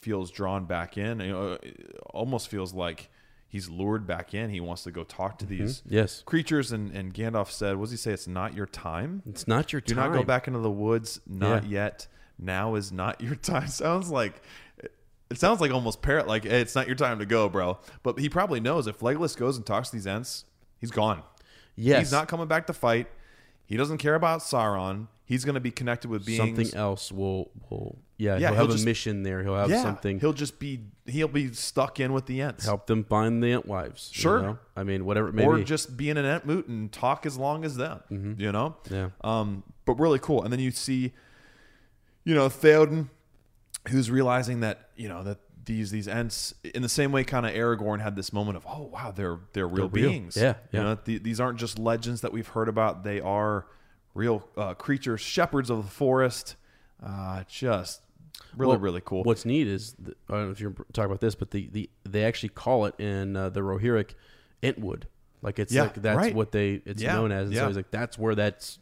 Feels drawn back in. You know, almost feels like he's lured back in. He wants to go talk to mm-hmm. these yes, creatures. And, and Gandalf said, "What does he say? It's not your time. it's not your Do time. Do not go back into the woods. Not Yeah. yet. Now is not your time." Sounds like it sounds like almost parrot like hey, it's not your time to go, bro. But he probably knows if Legolas goes and talks to these Ents, he's gone. Yes, He's not coming back to fight. He doesn't care about Sauron. He's going to be connected with beings. something else will will yeah, Yeah, he'll he'll have just- a mission there. He'll have yeah, something He'll just be he'll be stuck in with the Ents. help them find the Entwives. Sure. know? I mean whatever it may or be. just be in an Entmoot and talk as long as them. You know? Yeah. Um, but really cool. And then you see, you know, Theoden, who's realizing that, you know, that these these ents in the same way kind of Aragorn had this moment of, oh wow, they're they're real They're real. beings. Yeah, You yeah. know, th- these aren't just legends that we've heard about. They are real uh, creatures, shepherds of the forest. Uh, just really, Well, really cool. What's neat is the, I don't know if you're talking about this, but the, the they actually call it in uh, the Rohirric Entwood. Like it's Yeah, like that's right. what they it's Yeah, known as. And yeah. so he's like that's where that's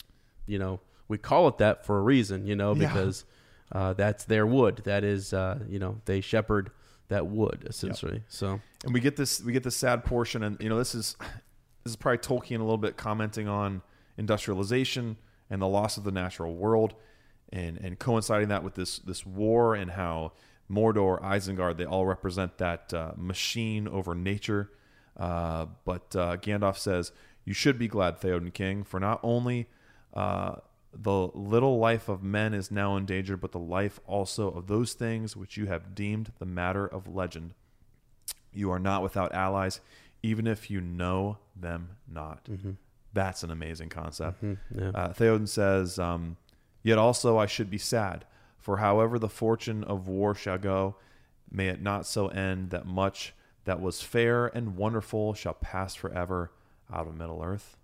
you know we call it that for a reason, you know, because uh, that's their wood. That is uh, you know they shepherd that wood essentially. So and we get this we get this sad portion and you know this is this is probably tolkien a little bit commenting on industrialization and the loss of the natural world and and coinciding that with this this war and how Mordor, Isengard, they all represent that uh, machine over nature. Uh, but uh, Gandalf says, You should be glad, Theoden King, for not only uh, the little life of men is now in danger, but the life also of those things which you have deemed the matter of legend. You are not without allies, even if you know them not. That's an amazing concept. yeah. Uh, Theoden says, um, Yet also I should be sad, for however the fortune of war shall go, may it not so end that much that was fair and wonderful shall pass forever out of Middle Earth.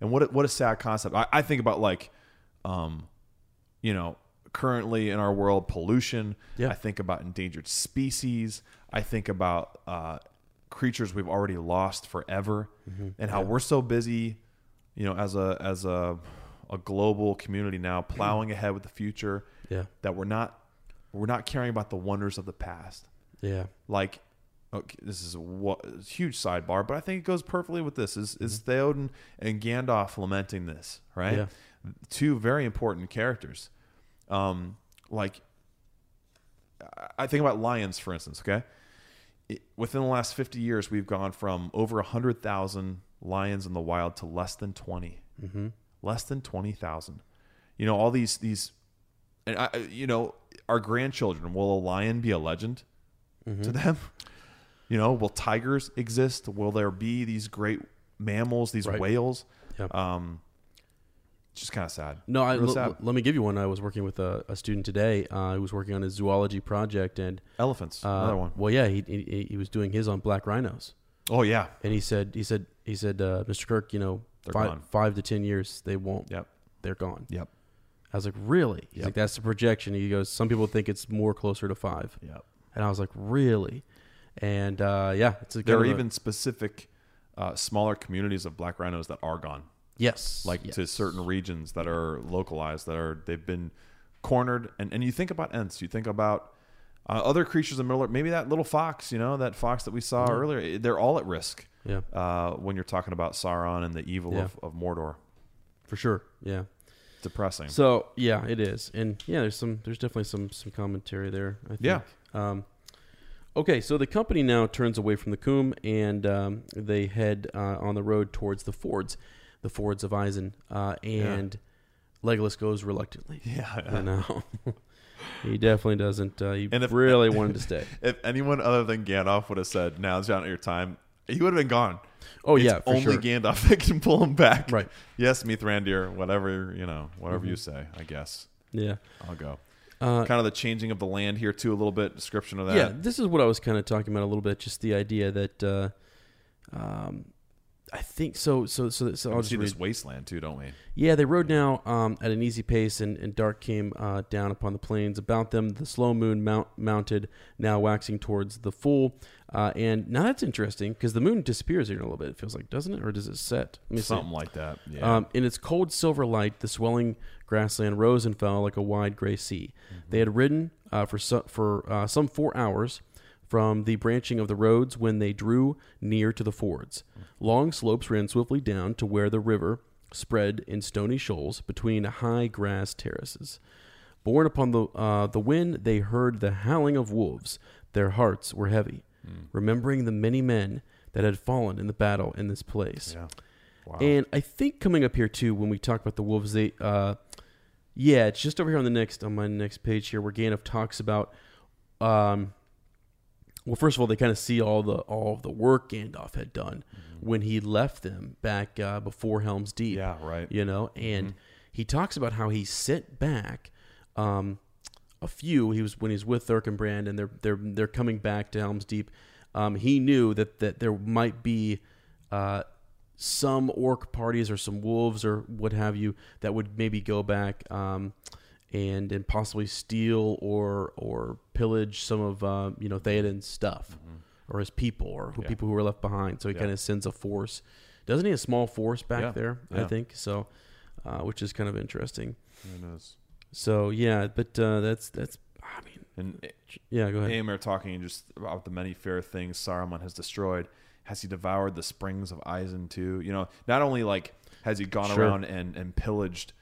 And what a, what a sad concept. I, I think about like, um, you know, currently in our world, pollution. Yeah. I think about endangered species. I think about uh, creatures we've already lost forever, and how we're so busy, you know, as a as a a global community now, plowing ahead with the future. Yeah. That we're not we're not caring about the wonders of the past Yeah. like okay, this is a huge sidebar, but I think it goes perfectly with this. Is is Theoden and Gandalf lamenting this, right? Yeah. Two very important characters. Um, like I- I think about lions, for instance. Okay, It- within the last fifty years, we've gone from over hundred thousand lions in the wild to less than 20 mm-hmm. Less than twenty thousand. You know all these these, and I, you know our grandchildren. Will a lion be a legend? to them? You know, will tigers exist? Will there be these great mammals, these Right. whales? Yeah. Um, just kind of sad. No, I, sad. l- let me give you one. I was working with a, a student today uh, who was working on his zoology project, and Elephants, uh, another one. Well, yeah, he, he he was doing his on black rhinos, Oh yeah, and he said he said he said uh, Mr. Kirk, you know, They're five gone. five to ten years they won't. Yep. they're gone. yep, I was like, really? He's Yep. like, that's the projection. He goes, some people think it's more closer to five, yep. and I was like, really? And uh, yeah, it's a There are kind a- even specific uh, smaller communities of black rhinos that are gone, yes, like yes. to certain regions that are localized that are they've been cornered. And and you think about ants, you think about uh, other creatures in the Middle Earth. Maybe that little fox, you know, that fox that we saw earlier. They're all at risk. Yeah. Uh, when you're talking about Sauron and the evil Yeah. of, of Mordor, for sure. Yeah. depressing. So yeah, it is, and yeah, there's some, there's definitely some some commentary there. I think. Yeah. Um, okay, so the company now turns away from the Coombe and um, they head uh, on the road towards the fords, the fords of Isen, uh, and Legolas goes reluctantly. yeah, I know. he definitely doesn't. Uh, he And if- really wanted to stay. if anyone other than Gandalf would have said, "Now's not your time," he would have been gone. Oh It's yeah, for only sure. Gandalf that can pull him back. Right. Yes, Mithrandir, whatever you know, whatever you say. I guess yeah. I'll go. Uh, kind of the changing of the land here too, a little bit description of that. Yeah, this is what I was kind of talking about a little bit. Just the idea that, uh, um, I think so. So so so We I'll see just this wasteland too, don't we? Yeah, they rode now um, at an easy pace, and, and dark came uh, down upon the plains. About them, the slow moon mount, mounted, now waxing towards the full. Uh, and now that's interesting because the moon disappears here in a little bit. It feels like, doesn't it, or does it set? Me see. Something like that. Yeah. Um, in its cold silver light, the swelling grassland rose and fell like a wide gray sea. They had ridden uh, for so, for uh, some four hours from the branching of the roads when they drew near to the fords. Long slopes ran swiftly down to where the river spread in stony shoals between high grass terraces. Borne upon the uh, the wind, they heard the howling of wolves. Their hearts were heavy, remembering the many men that had fallen in the battle in this place. yeah. Wow. And I think coming up here too, when we talk about the wolves, they, uh, yeah, it's just over here on the next on my next page here where Gandalf talks about, um, well, first of all, they kind of see all the all of the work Gandalf had done when he left them back uh, before Helm's Deep. Yeah, right. You know, and he talks about how he sent back um, a few. He was when he's with Erkenbrand, and they're they're they're coming back to Helm's Deep. Um, he knew that that there might be uh, some orc parties or some wolves or what have you that would maybe go back um, and and possibly steal or or pillage some of uh, you know Theoden's stuff or his people or who, Yeah. people who were left behind. So he Yeah. kind of sends a force. Doesn't he a small force back Yeah. there? I think so, uh, which is kind of interesting. Who knows? So yeah, but uh, that's that's. I mean, And yeah, go ahead. Eomer talking just about the many fair things Saruman has destroyed. Has he devoured the springs of Isen too? You know, not only like has he gone Sure. around and, and pillaged,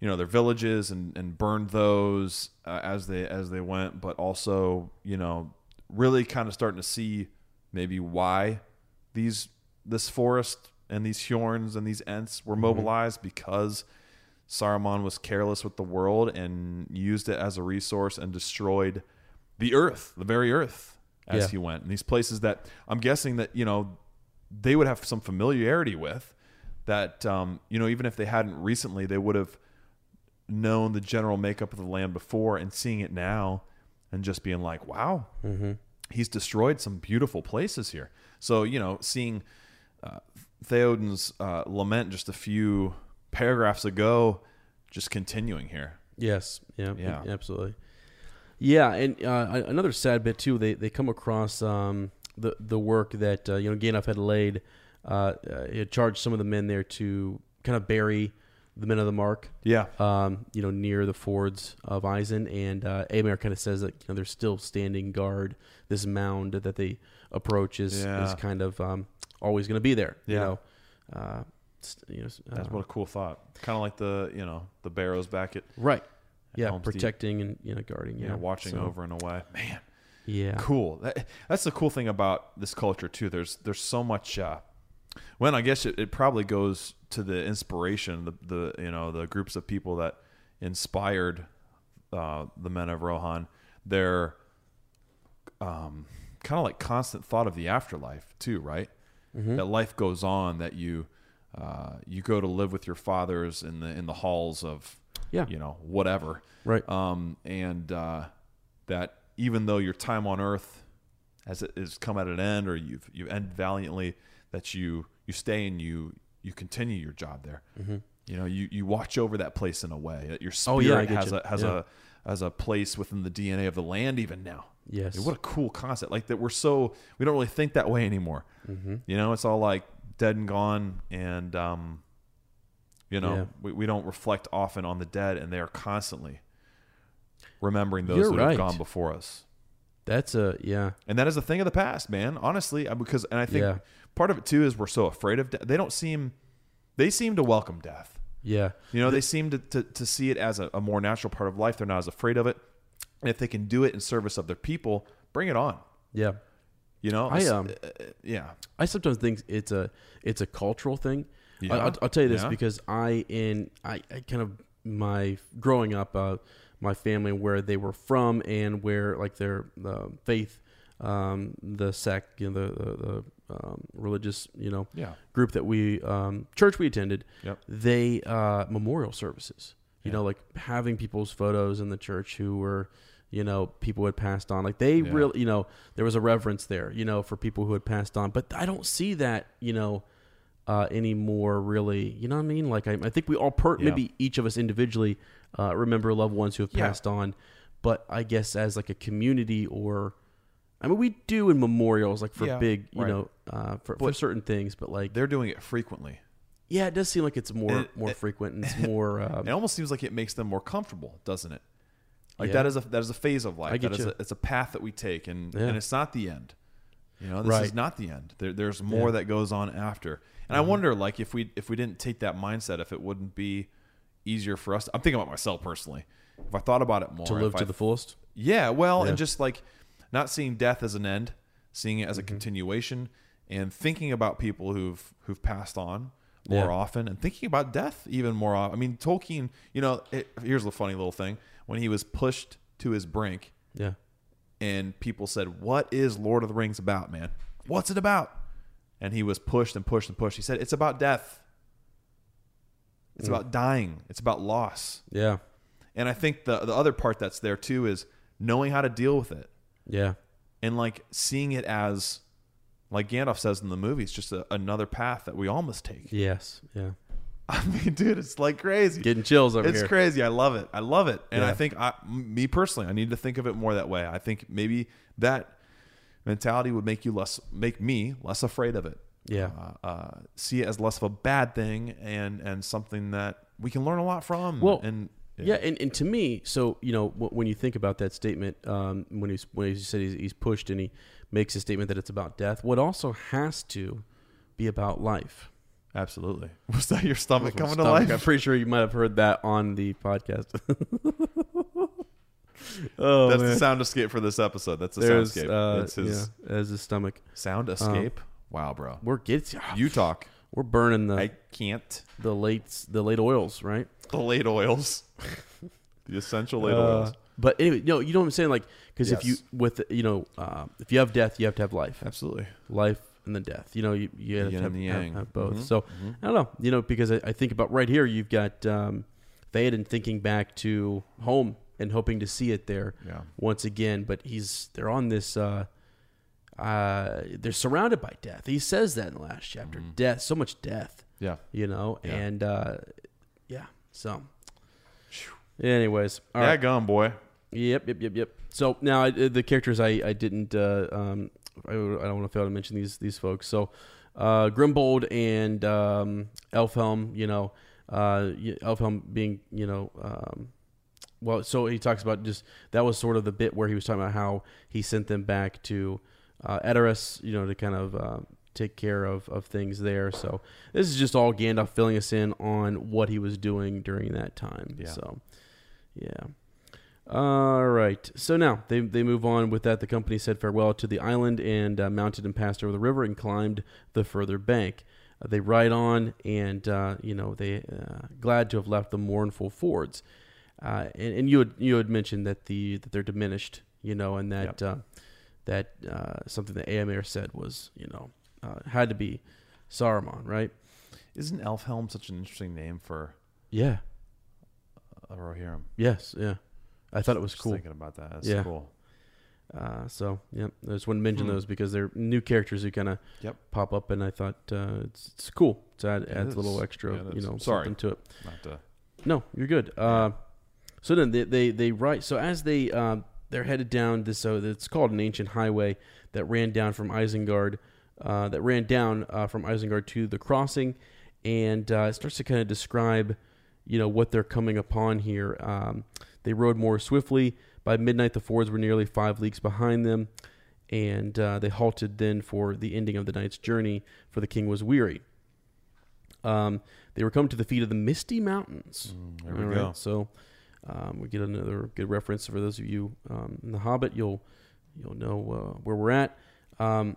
you know their villages and and burned those uh, as they as they went, but also you know really kind of starting to see maybe why these this forest and these Huorns and these Ents were mobilized because Saruman was careless with the world and used it as a resource and destroyed the earth, the very earth, as Yeah. he went. And these places that I'm guessing that, you know, they would have some familiarity with that, um, you know, even if they hadn't recently, they would have known the general makeup of the land before and seeing it now and just being like, wow, he's destroyed some beautiful places here. So, you know, seeing uh, Theoden's uh, lament just a few paragraphs ago, just continuing here. Yes. Yeah. Yeah. Absolutely. Yeah, and uh, another sad bit too. They they come across um, the the work that uh, you know Gandalf had laid. Uh, uh, he had charged some of the men there to kind of bury the men of the mark. Yeah. Um, you know, near the fords of Isen, and uh, Eomer kind of says that you know they're still standing guard. This mound that they approach is Yeah. is kind of um, always going to be there. You Yeah. know, uh, you know, That's what a cool thought. Kind of like the, you know, the barrows back at, right. Yeah, Helm's Deep. protecting and you know guarding. yeah, Yeah, watching So, over and away. Man, Yeah. cool. That, that's the cool thing about this culture too. There's there's so much. Uh, well, I guess it, it probably goes to the inspiration, the the you know the groups of people that inspired uh, the men of Rohan. Their um, kind of like constant thought of the afterlife too, right? That life goes on. That you uh, you go to live with your fathers in the in the halls of Yeah. you know whatever Right. um, and uh, that even though your time on earth has is come at an end or you've you end valiantly that you you stay and you you continue your job there you know you you watch over that place in a way that your Oh, spirit yeah, has you. a has Yeah. a has a place within the DNA of the land even now Yes. I mean, what a cool concept like that we're so we don't really think that way anymore Mm-hmm. you know it's all like dead and gone and um you know Yeah. we, we don't reflect often on the dead and they are constantly remembering those You're that right. have gone before us That's a yeah. and that is a thing of the past man honestly because and i think Yeah. part of it too is we're so afraid of death they don't seem they seem to welcome death Yeah. you know they seem to, to, to see it as a, a more natural part of life they're not as afraid of it and if they can do it in service of their people bring it on Yeah. You know I, um, uh, yeah I sometimes think it's a it's a cultural thing. Yeah. I, will I'll tell you this Yeah. because I in I, I kind of my growing up uh, my family where they were from and where like their uh, faith um, the sect you know the the, the um, religious you know Yeah. group that we um, church we attended Yep. they uh, memorial services you know like having people's photos in the church who were you know people had passed on like they Yeah. really you know there was a reverence there you know for people who had passed on but i don't see that you know uh, anymore really you know what i mean like i, I think we all per- Yeah. maybe each of us individually uh, remember loved ones who have Yeah. passed on but i guess as like a community or i mean we do in memorials like for big you right. know uh, for, for certain things but like they're doing it frequently yeah it does seem like it's more It- more it- frequent and it's more um, it almost seems like it makes them more comfortable, doesn't it? Like Yeah. that is a that is a phase of life. I get That is you. a, it's a path that we take, and Yeah. and it's not the end. You know, this Right. is not the end. There, there's more Yeah. Mm-hmm. that goes on after. And I wonder, like, if we if we didn't take that mindset, if it wouldn't be easier for us. I'm thinking about myself personally. If I thought about it more, to live to I- the fullest yeah, well, and just like not seeing death as an end, seeing it as a Mm-hmm. continuation, and thinking about people who've who've passed on more often, and thinking about death even more often. I mean, Tolkien. You know, it, here's a funny little thing: when he was pushed to his brink, yeah and people said, "What is Lord of the Rings about, man? What's it about?" And he was pushed and pushed and pushed. He said, "It's about death. It's Mm. about dying. It's about loss." yeah And I think the the other part that's there too is knowing how to deal with it yeah and like seeing it as like Gandalf says in the movie, it's just a, another path that we all must take. yes yeah I mean, dude, it's like crazy. getting chills over it's here It's crazy. I love it. I love it. And I think I, me personally, I need to think of it more that way. I think maybe that mentality would make you less, make me less afraid of it. Yeah. Uh, uh, see it as less of a bad thing and and something that we can learn a lot from. Well, and Yeah, and, and to me, so you know, w- when you think about that statement, um, when he's when he said he's, he's pushed and he makes a statement that it's about death, what also has to be about life. Absolutely. Was that your stomach coming to life? I'm pretty sure you might have heard that on the podcast. oh, That's man. the sound escape for this episode. That's the There's, soundscape. uh, That's his yeah, as his stomach. sound escape. wow, bro. We're get You talk. we're burning the I can't. the late the late oils, right? The late oils. the essential late Uh, oils. but anyway, no, you know what I'm saying? Like, because if you Yes. with you know, uh, if you have death, you have to have life, Absolutely. life and then death. You know, you you have to have, have- have both. Mhm, So I don't know, you know, because I, I think about right here, you've got um, Theoden thinking back to home and hoping to see it there Yeah. once again, but he's they're on this. Uh, uh, they're surrounded by death. He says that in the last chapter. Death, so much death. Yeah. you know, Yeah. and uh, yeah. So, anyways, all yeah, right. gone, boy. Yep, yep, yep, yep. So now I, the characters I I didn't uh, um I, I don't want to fail to mention these these folks. So uh, Grimbold and um, Elfhelm, you know, uh, Elfhelm being you know. Um, well, so he talks about just that was sort of the bit where he was talking about how he sent them back to uh, Edoras, you know, to kind of uh, take care of, of things there. So this is just all Gandalf filling us in on what he was doing during that time. Yeah. So, yeah. All right. So now they, they move on with that. The company said farewell to the island and uh, mounted and passed over the river and climbed the further bank. Uh, they ride on and, uh, you know, they uh, glad to have left the mournful fords. Uh, and, and you had you had mentioned that the that they're diminished, you know, and that uh, that uh, something that Eomer said was, you know, uh, had to be Saruman, right? Isn't Elfhelm such an interesting name for Yeah. a Rohirrim? Yes. Yeah. I thought it was Just cool. thinking about that. That's Yeah. cool. Uh, so yeah, I just want to mention Hmm. those because they're new characters who kind of Yep. pop up, and I thought uh, it's, it's cool. To add It adds a little extra, Yeah, you know, Sorry. something to it. Not to, No, you're good. Uh, so then they they, they write. So as they um, they're headed down this, so it's called an ancient highway that ran down from Isengard, uh, that ran down uh, from Isengard to the crossing, and uh, it starts to kind of describe, you know, what they're coming upon here. Um, they rode more swiftly. By midnight, the fords were nearly five leagues behind them, and uh, they halted then for the ending of the night's journey. For the king was weary. Um, they were come to the feet of the Misty Mountains. Mm, there we All go. So um, we get another good reference for those of you um, in the Hobbit. You'll you'll know uh, where we're at. Um,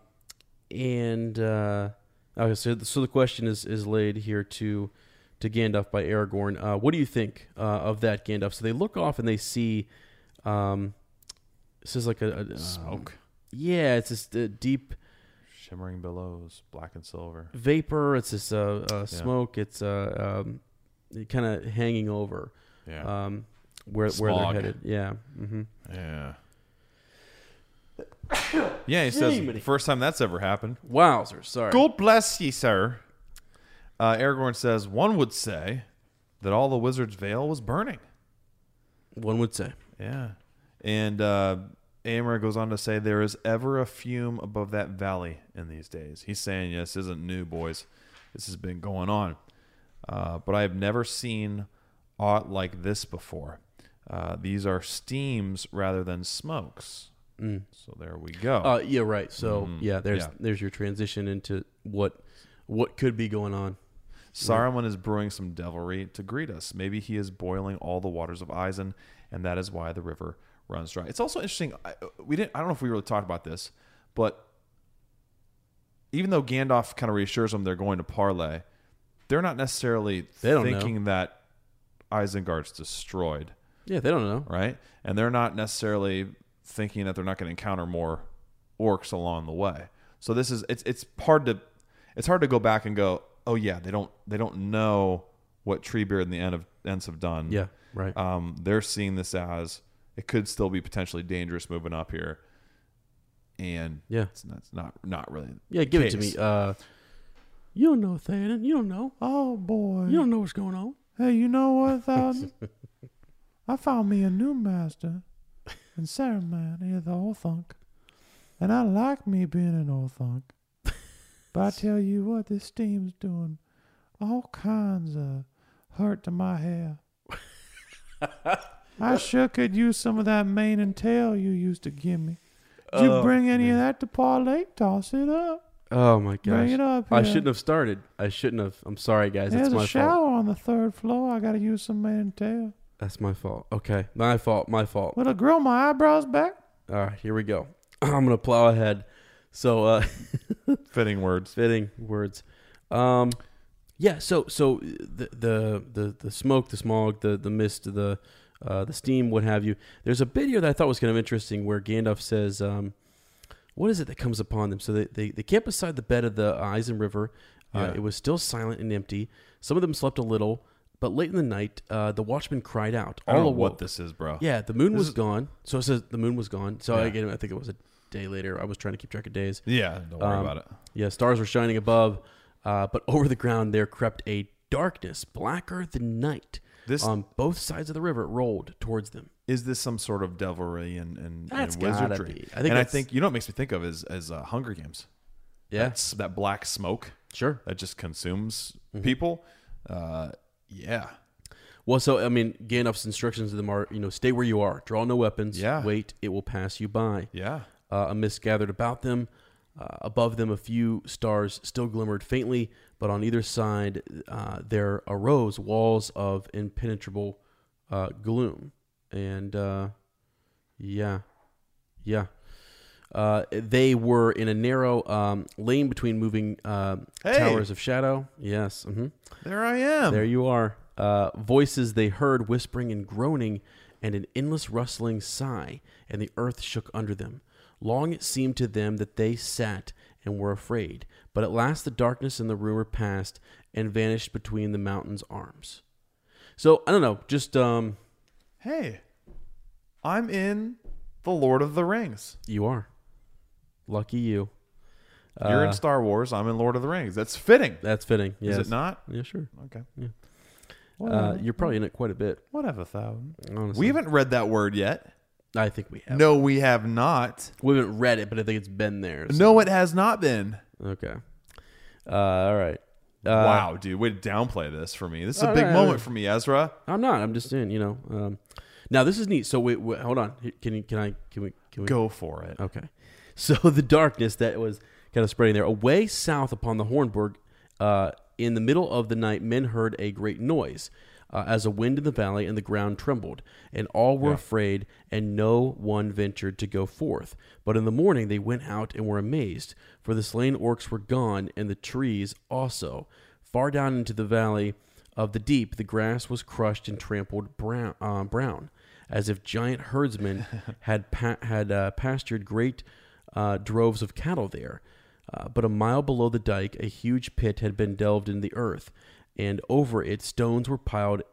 and uh, okay, so so the question is is laid here to to Gandalf by Aragorn. Uh, what do you think uh, of that Gandalf? So they look off and they see. Um, this is like a, a um, Smoke. yeah, it's this uh, deep Shimmering billows, black and silver. vapor. It's this uh, uh, smoke. It's um, kind of hanging over Yeah. um, where where they're headed. Yeah. hmm yeah. yeah, he says first time that's ever happened. Wowzer. Sorry. God bless ye, sir. Uh, Aragorn says, one would say that all the wizard's Vale was burning. One would say. Yeah. And uh, goes on to say, there is ever a fume above that valley in these days. He's saying, yes, this isn't new, boys. This has been going on. Uh, but I have never seen aught like this before. Uh, these are steams rather than smokes. Mm. So there we go. Uh, yeah. Right. So Mhm. yeah, there's Yeah. there's your transition into what what could be going on. Saruman is brewing some devilry to greet us. Maybe he is boiling all the waters of Isen, and that is why the river runs dry. It's also interesting. I, we didn't. I don't know if we really talked about this, but even though Gandalf kind of reassures them they're going to parlay, they're not necessarily They don't thinking that Isengard's destroyed, Yeah, they don't know. right? And they're not necessarily thinking that they're not going to encounter more orcs along the way. So this is it's it's hard to it's hard to go back and go, oh yeah, they don't they don't know what Treebeard and the end of Ents have done. Yeah. Right. Um, they're seeing this as it could still be potentially dangerous moving up here, and Yeah. it's not, it's not not really. yeah. Give it to me. Uh, you don't know Theoden. You don't know. Oh boy, You don't know what's going on. Hey, you know what? Thousand? I found me a new master, and Saruman is the Orthanc, and I like me being an Orthanc. But I tell you what, this steam's doing all kinds of hurt to my hair. I sure could use some of that mane and tail you used to give me. Did you Oh, bring any of that to parlay? Toss it up. Oh my gosh! Bring it up I here. shouldn't have started. I shouldn't have. I'm sorry, guys. There's It's my a shower fault. on the third floor. I gotta use some mane and tail. That's my fault. Okay, my fault. My fault. Will it grow my eyebrows back? All right, here we go. I'm gonna plow ahead. So, uh, Fitting words. fitting words. Um, yeah. So, so the the the the smoke, the smog, the the mist, the uh, the steam, what have you. There's a bit here that I thought was kind of interesting, where Gandalf says, um, "What is it that comes upon them?" So they they, they camp beside the bed of the Isen River. Uh, Yeah. It was still silent and empty. Some of them slept a little, but late in the night, uh, the watchman cried out. I don't know All what this is, bro. Yeah, the moon This was is- gone. So it says the moon was gone. So Yeah. again, I think it was a day later. I was trying to keep track of days. Yeah. Don't worry Um, about it. Yeah, stars were shining above, uh, but over the ground there crept a darkness blacker than night. This On both sides of the river, it rolled towards them. is this some sort of devilry and, and, That's and wizardry? I think and I think you know what makes me think of is as uh, Hunger Games. Yeah, That's that black smoke sure. that just consumes Mm-hmm. people. Uh, yeah. Well, so I mean, Gandalf's instructions to them are, you know, stay where you are, draw no weapons, Yeah. wait, it will pass you by. Yeah. Uh, a mist gathered about them. Uh, above them, a few stars still glimmered faintly, but on either side, uh, there arose walls of impenetrable uh, gloom. And uh, yeah, yeah. Uh, they were in a narrow um, lane between moving uh, Hey! towers of shadow. Yes. hmm There I am. there you are. Uh, voices they heard whispering and groaning, and an endless rustling sigh, and the earth shook under them. Long it seemed to them that they sat and were afraid, but at last the darkness and the rumor passed and vanished between the mountain's arms. So I don't know, just um, hey, I'm in the Lord of the Rings. you are lucky you. You're Uh, in Star Wars. I'm in Lord of the Rings. That's fitting. That's fitting. Yes. Is it not? Yeah, sure. Okay. Yeah. Uh, you're probably in it quite a bit. Whatever, thousand. Honestly, We haven't read that word yet. I think we have. No, we have not. we haven't read it, but I think it's been there. so- No, it has not been. Okay. Uh, all right. Uh, wow, dude, way to downplay this for me. This is a big no, no, moment for me, Ezra. I'm not. I'm just saying. You know. Um, now this is neat. So wait, wait, hold on. Can you? Can I? Can we? Can we? Go for it. Okay. So the darkness that was kind of spreading there, away south upon the Hornburg, uh, in the middle of the night, men heard a great noise. Uh, as a wind in the valley, and the ground trembled, and all were Yeah. afraid, and no one ventured to go forth. But in the morning they went out and were amazed, for the slain orcs were gone, and the trees also. Far down into the valley of the deep, the grass was crushed and trampled brown, uh, brown as if giant herdsmen had pa- had uh, pastured great uh, droves of cattle there. Uh, but a mile below the dike, a huge pit had been delved in the earth, and over it stones were piled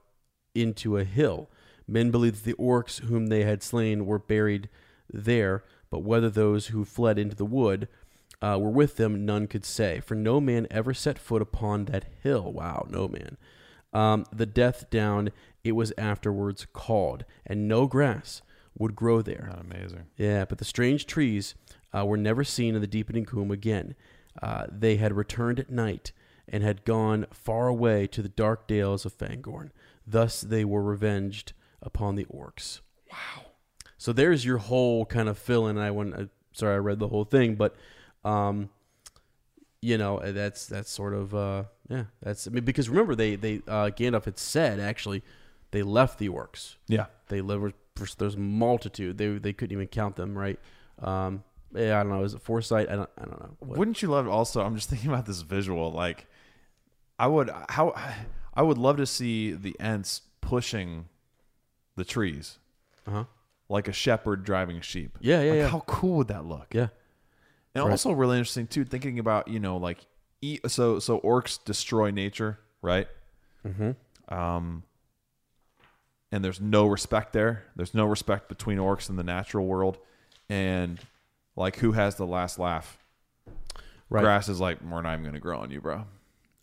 into a hill. Men believed that the orcs whom they had slain were buried there, but whether those who fled into the wood uh, were with them, none could say, for no man ever set foot upon that hill. Wow, no man. Um, the death down it was afterwards called, and no grass would grow there. Not amazing. Yeah, but the strange trees uh, were never seen in the deepening gloom again. Uh, they had returned at night and had gone far away to the dark dales of Fangorn. Thus they were revenged upon the orcs. Wow. So there's your whole kind of fill in. I went, uh, sorry, I read the whole thing, but um, you know uh, that's that's sort of uh, yeah. That's I mean because remember they they uh, Gandalf had said actually they left the orcs Yeah. they live there's multitude they they couldn't even count them right um yeah i don't know is it foresight i don't i don't know What- Wouldn't you love also? I'm just thinking about this visual. Like, I would how I would love to see the Ents pushing the trees uh-huh like a shepherd driving sheep. Yeah, yeah, Like, yeah. How cool would that look? yeah And Right. also really interesting too, thinking about you know like e- so so orcs destroy nature, right? mm-hmm. Um, and there's no respect there. There's no respect between orcs and the natural world, and like who has the last laugh? right Grass is like we're not even going to grow on you, bro.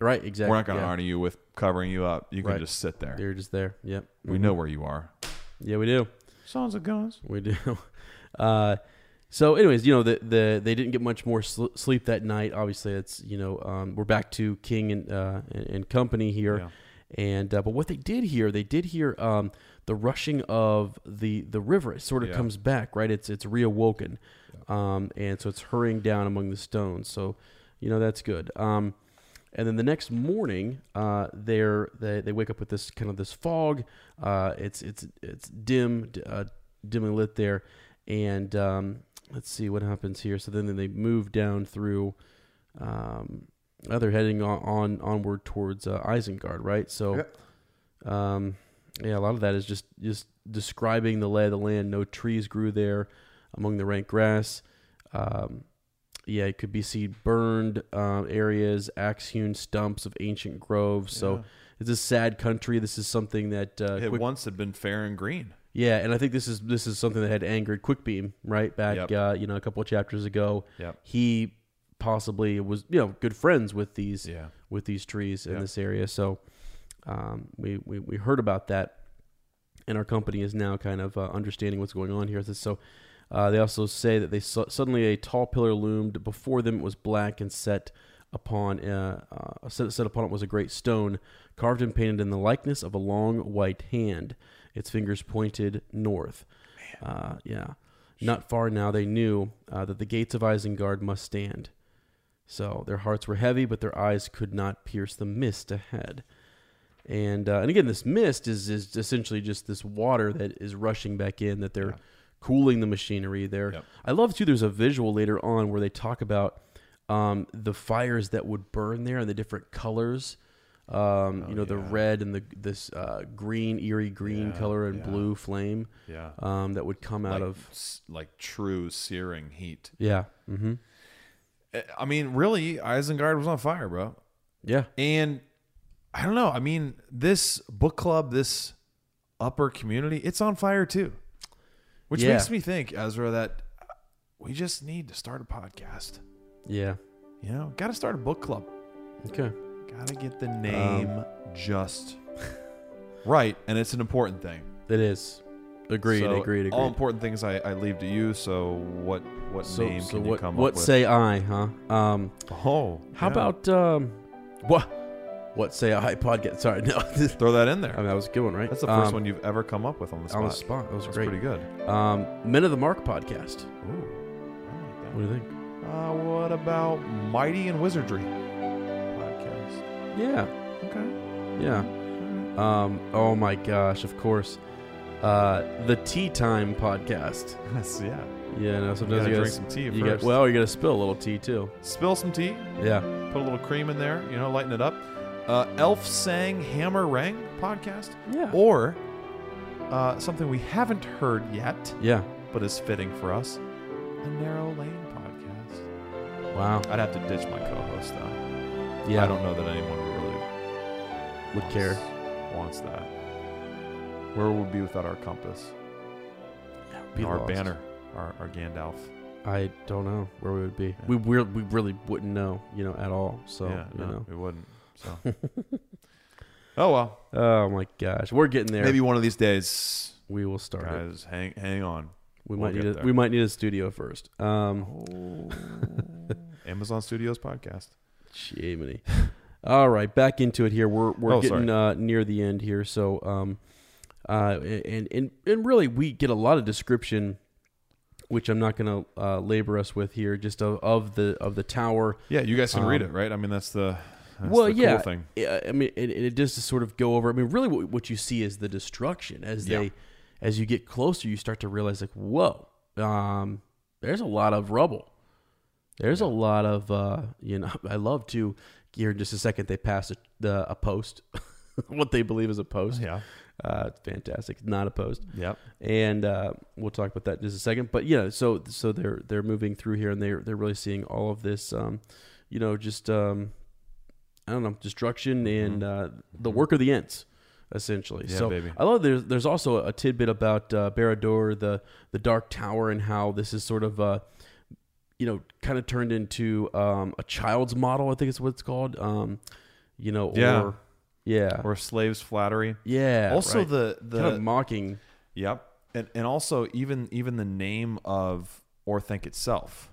Right exactly We're not going to yeah. honor you with covering you up. You can Right. just sit there. You're just there yep We Mhm. know where you are. yeah we do Sons of guns. we do uh so anyways you know the the they didn't get much more sl- sleep that night obviously it's you know um we're back to king and uh and, and company here Yeah. and uh, but what they did hear they did hear um the rushing of the the river it sort of Yeah. comes back right it's it's reawoken um and so it's hurrying down among the stones so you know that's good. Um, and then the next morning, uh, they're, they they wake up with this kind of this fog. Uh, it's it's it's dim, uh, dimly lit there, and um, let's see what happens here. So then they move down through. Um, uh, they're heading on, on onward towards uh, Isengard, right? So, um, yeah, a lot of that is just just describing the lay of the land. No trees grew there among the rank grass. Um, yeah, it could be seen burned um, areas, axe-hewn stumps of ancient groves. So it's a sad country. This is something that uh, It Quick- once had been fair and green. yeah, and I think this is this is something that had angered Quickbeam right back, Yep. uh, you know, a couple of chapters ago. Yep. He possibly was, you know, good friends with these Yeah. with these trees in Yep. this area. So um, we, we we heard about that, and our company is now kind of uh, understanding what's going on here. So uh, they also say that they su- suddenly a tall pillar loomed before them. It was black and set upon uh, uh, set, set upon it was a great stone carved and painted in the likeness of a long white hand. Its fingers pointed north. Uh, yeah, not far now. They knew uh, that the gates of Isengard must stand. So their hearts were heavy, but their eyes could not pierce the mist ahead. And uh, and again, this mist is is essentially just this water that is rushing back in. That they're cooling the machinery. There, Yep. I love too. There's a visual later on where they talk about um, the fires that would burn there and the different colors. Um, you know, the red and the this uh, green, eerie green Yeah, color and yeah. blue flame. Yeah. Um, that would come out like, of s- like true searing heat. yeah. Mm-hmm. I- I mean, really, Isengard was on fire, bro. Yeah. And I don't know. I mean, this book club, this upper community, it's on fire too. Which Yeah. makes me think, Ezra, that we just need to start a podcast. Yeah. You know, got to start a book club. Okay. Got to get the name just right. And it's an important thing. It is. Agreed. So agreed. Agreed. All important things I, I leave to you. So what what so, name so can what, you come what up with? What say I, huh? Um, Oh, how yeah. about um, what? What say I podcast? Sorry, no. throw that in there? I mean, that was a good one, right? That's the first Um, one you've ever come up with on the spot. on the spot. That was That's great. pretty good. Um, Men of the Mark podcast. Ooh, I like that. What do you think? Uh, what about Mighty and Wizardry podcast? Yeah. Okay. Yeah. Um. Oh my gosh! Of course. Uh, the Tea Time podcast. Yes, yeah. Yeah. No. sometimes You gotta you, drink gotta, some tea you first. Well, you gotta spill a little tea too. Spill some tea. Yeah. Put a little cream in there. You know, lighten it up. Uh, Elf Sang Hammer Rang podcast. Yeah. Or uh, something we haven't heard yet, Yeah. but is fitting for us. The Narrow Lane podcast. Wow. I'd have to ditch my co-host though. Yeah. I don't know that anyone really would care. wants that. Where would we be without our compass? Be our lost. banner, our, our Gandalf. I don't know where we would be. Yeah. We we we really wouldn't know, you know, at all. So yeah, you no, know. it wouldn't. So, oh well. Oh my gosh, we're getting there. Maybe one of these days, we will start it. guys. Hang, hang on. We we'll might need a, there. we might need a studio first. Um, Amazon Studios podcast. Jiminy. All right, back into it here. We're we're Oh, getting uh, near the end here, so um, uh, and and and really we get a lot of description, which I'm not going to uh, labor us with here, just of, of the of the tower. Yeah, you guys can read Um, it, right? I mean, that's the that's well, yeah. cool. Yeah, I mean, it, it does sort of go over. I mean, really, what, what you see is the destruction as Yeah. they, as you get closer, you start to realize like, whoa, um, there's a lot of rubble. There's a lot of, uh, you know, I love to here in just a second. They pass a, the, a post, what they believe is a post. Yeah. Uh, it's fantastic. Not a post Yeah, and uh, we'll talk about that in just a second. But yeah, so so they're they're moving through here, and they're they're really seeing all of this, um, you know, just um, I don't know, destruction and uh, the work of the Ents, essentially. Mm-hmm. Yeah, so baby. I love there's there's also a tidbit about uh, Barad-dûr, the the Dark Tower, and how this is sort of uh, you know, kind of turned into um, a child's model. I think it's what it's called. Um, you know, Yeah. or yeah, Or slaves flattery. yeah. also, right. the the kind of mocking. Yep. And and also even even the name of Orthanc itself.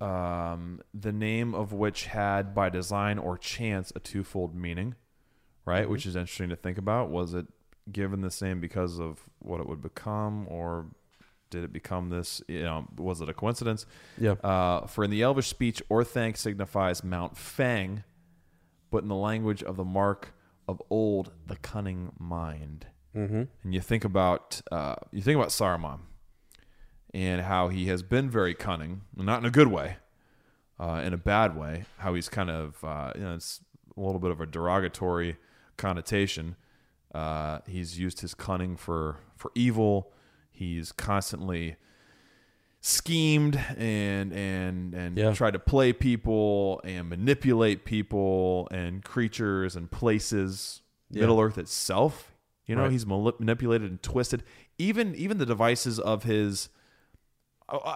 Um, the name of which had by design or chance a twofold meaning, right? Which is interesting to think about. Was it given this name because of what it would become or did it become this? You know, was it a coincidence? Yeah. Uh, for in the Elvish speech, Orthanc signifies Mount Fang, but in the language of the mark of old, the cunning mind. Mm-hmm. And you think about uh, you think about Saruman and how he has been very cunning, not in a good way, uh, in a bad way. How he's kind of uh, you know it's a little bit of a derogatory connotation. Uh, he's used his cunning for for evil. He's constantly schemed and and and Yeah. tried to play people and manipulate people and creatures and places. Yeah. Middle Earth itself, you know, Right. he's manip- manipulated and twisted. Even even the devices of his,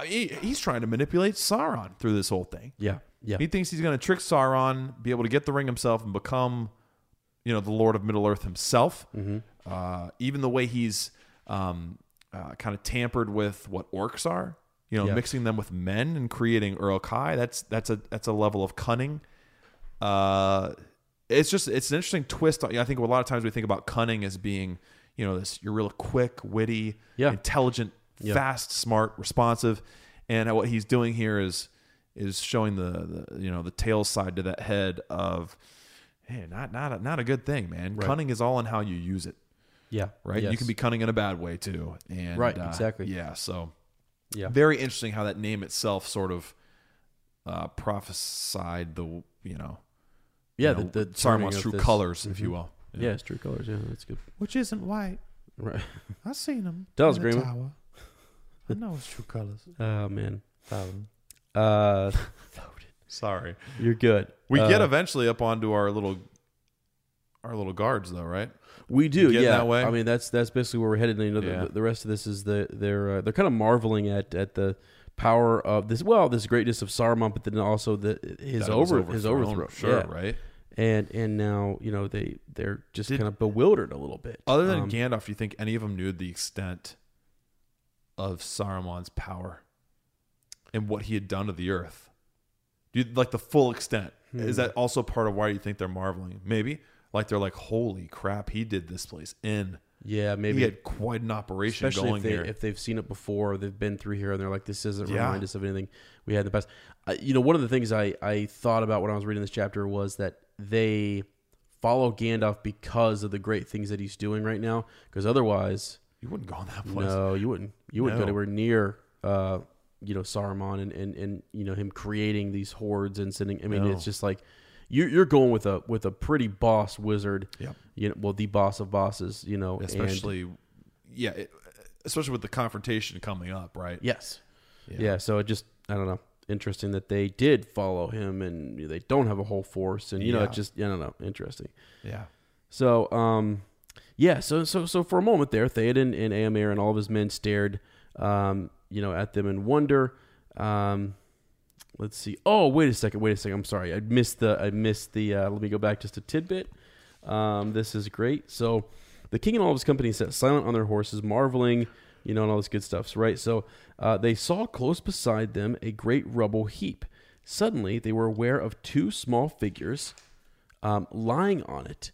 he, he's trying to manipulate Sauron through this whole thing. Yeah. Yeah. He thinks he's going to trick Sauron, be able to get the ring himself, and become, you know, the Lord of Middle Earth himself. Mm-hmm. Uh, even the way he's um, uh, kind of tampered with what orcs are, you know, Yeah. mixing them with men and creating Uruk-hai. That's that's a that's a level of cunning. Uh, it's just it's an interesting twist. I think a lot of times we think about cunning as being, you know, this you're real quick, witty, Yeah. intelligent, Yeah. fast, smart, responsive, and what he's doing here is is showing the, the you know the tail side to that head of, hey, not not a, not a good thing, man. Right. Cunning is all in how you use it, yeah. right? You can be cunning in a bad way too, and Right, uh, exactly. yeah. So Yeah. very interesting how that name itself sort of uh, prophesied the you know Yeah. you know, the, the Saruman's true this- colors, if you Mhm. will. Yeah. It's true colors. Yeah. That's good. which isn't white. Right. I've seen them. Us, Greenwood. I know it's true colors. Oh man. Uh, Sorry. you're good. We Uh, get eventually up onto our little our little guards though, right? We do, Getting yeah. that way? I mean, that's that's basically where we're headed. You know, the- Yeah. the, the rest of this is the they're uh, they're kind of marveling at at the power of this. Well, this greatness of Saruman, but then also the his That over his overthrow. Sure, yeah. right? And and now you know they they're just kind of bewildered a little bit. Other than Um, Gandalf, do you think any of them knew the extent of Saruman's power and what he had done to the earth? Do you like the full extent? Is Hmm. that also part of why you think they're marveling? Maybe like they're like, "Holy crap, he did this place in." yeah, maybe he had quite an operation especially going if, they, here. if they've seen it before, they've been through here, and they're like, "This doesn't Yeah. remind us of anything we had in the past." Uh, you know, one of the things I I thought about when I was reading this chapter was that they follow Gandalf because of the great things that he's doing right now. Because otherwise, you wouldn't go on that place. no, you wouldn't. You wouldn't No. go anywhere near. Uh, you know Saruman and, and, and you know him creating these hordes and sending. I mean, No. it's just like you're you're going with a with a pretty boss wizard. Yep. You know, well, the boss of bosses. You know, and- especially yeah it, especially with the confrontation coming up right Yes. Yeah. So it just I don't know. Interesting that they did follow him and they don't have a whole force and you know it just I don't know. Interesting. yeah So um yeah, so so so for a moment there, Theoden and Eomer and all of his men stared um, you know, at them in wonder. Um let's see. Oh, wait a second, wait a second. I'm sorry. I missed the I missed the uh let me go back just a tidbit. Um this is great. So the king and all of his company sat silent on their horses, marveling, you know, and all this good stuff, right? So uh, they saw close beside them a great rubble heap. Suddenly, they were aware of two small figures um, lying on it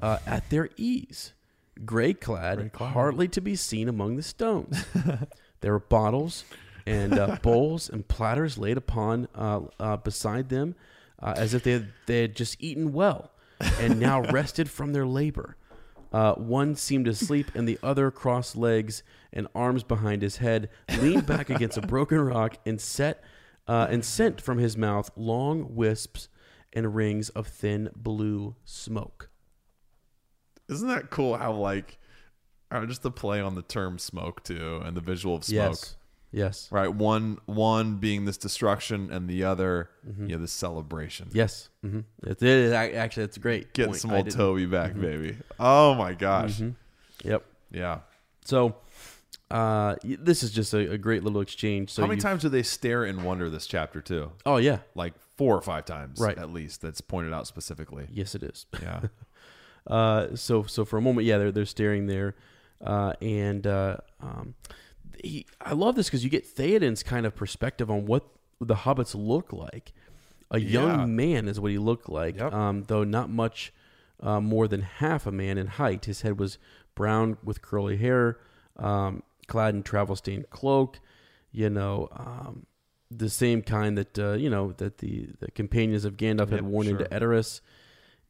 uh, at their ease, gray clad, hardly to be seen among the stones. there were bottles and uh, bowls and platters laid upon uh, uh, beside them, uh, as if they had, they had just eaten well and now rested from their labor. Uh, one seemed asleep, and the other crossed legs and arms behind his head, leaned back against a broken rock, and set uh, and sent from his mouth long wisps and rings of thin blue smoke. Isn't that cool how like just the play on the term smoke too and the visual of smoke Yes, yes, right one one being this destruction and the other you know this celebration yes. hmm It is actually it's great. getting point. some old Toby back baby oh my gosh Mhm. Yep. yeah So, uh, this is just a, a great little exchange. So how many times do they stare in wonder this chapter too Oh yeah, like four or five times Right. at least that's pointed out specifically yes, it is. yeah Uh, so so for a moment, yeah, they're they're staring there, uh, and uh, um, he, I love this because you get Theoden's kind of perspective on what the hobbits look like. A Yeah. young man is what he looked like, Yep. um, though not much uh, more than half a man in height. His head was brown with curly hair, um, clad in travel stained cloak, you know, um, the same kind that uh, you know that the the companions of Gandalf had Yep, worn into sure. Edoras.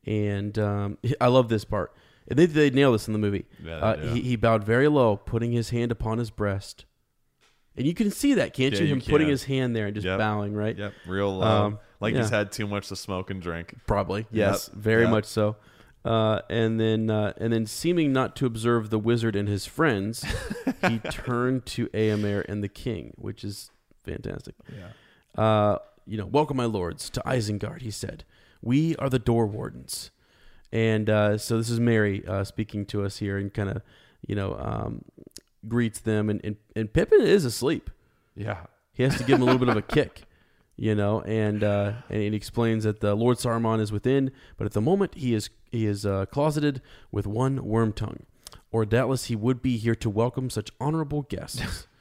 And um, I love this part. And they they nail this in the movie. Yeah, uh, he, he bowed very low, putting his hand upon his breast. And you can see that, can't Yeah, you? you Him putting his hand there and just Yep. bowing, right? Yep, real low. Um, like yeah. he's had too much to smoke and drink. Probably, Yep. yes, very Yep. much so. Uh, and then, uh, and then, seeming not to observe the wizard and his friends, he turned to Eomer and the king, which is fantastic. Yeah. Uh, you know, welcome, my lords, to Isengard. He said, "We are the door wardens." And uh, so this is Merry uh, speaking to us here, and kind of, you know, um, greets them. And, and and Pippin is asleep. Yeah. He has to give him a little bit of a kick, you know, and uh, and he explains that the Lord Saruman is within, but at the moment he is he is uh, closeted with one Wormtongue, or doubtless he would be here to welcome such honorable guests.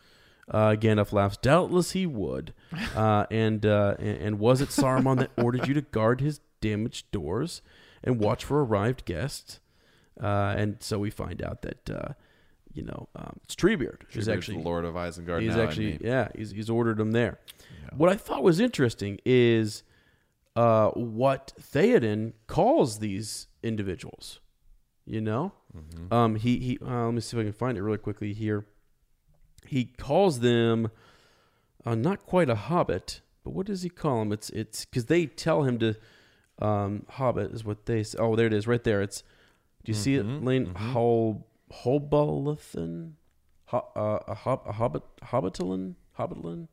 Uh, Gandalf laughs. Doubtless he would. Uh, and, uh, and and was it Saruman that ordered you to guard his damaged doors and watch for arrived guests? Uh, and so we find out that uh, you know um, it's Treebeard. Treebeard's actually the Lord of Isengard. He's now, actually isn't he? yeah. He's he's ordered him there. What I thought was interesting is uh, what Theoden calls these individuals. You know, Mm-hmm. um, he he. Uh, let me see if I can find it really quickly here. He calls them uh, not quite a hobbit, but what does he call them? It's it's because they tell him to um, hobbit is what they say. Oh, there it is, right there. It's do you see it, Mhm, Lane? mhm. Hol Hobolithan, Ho, uh, a, hob, a hobbit, hobbitalin, hobbitalin.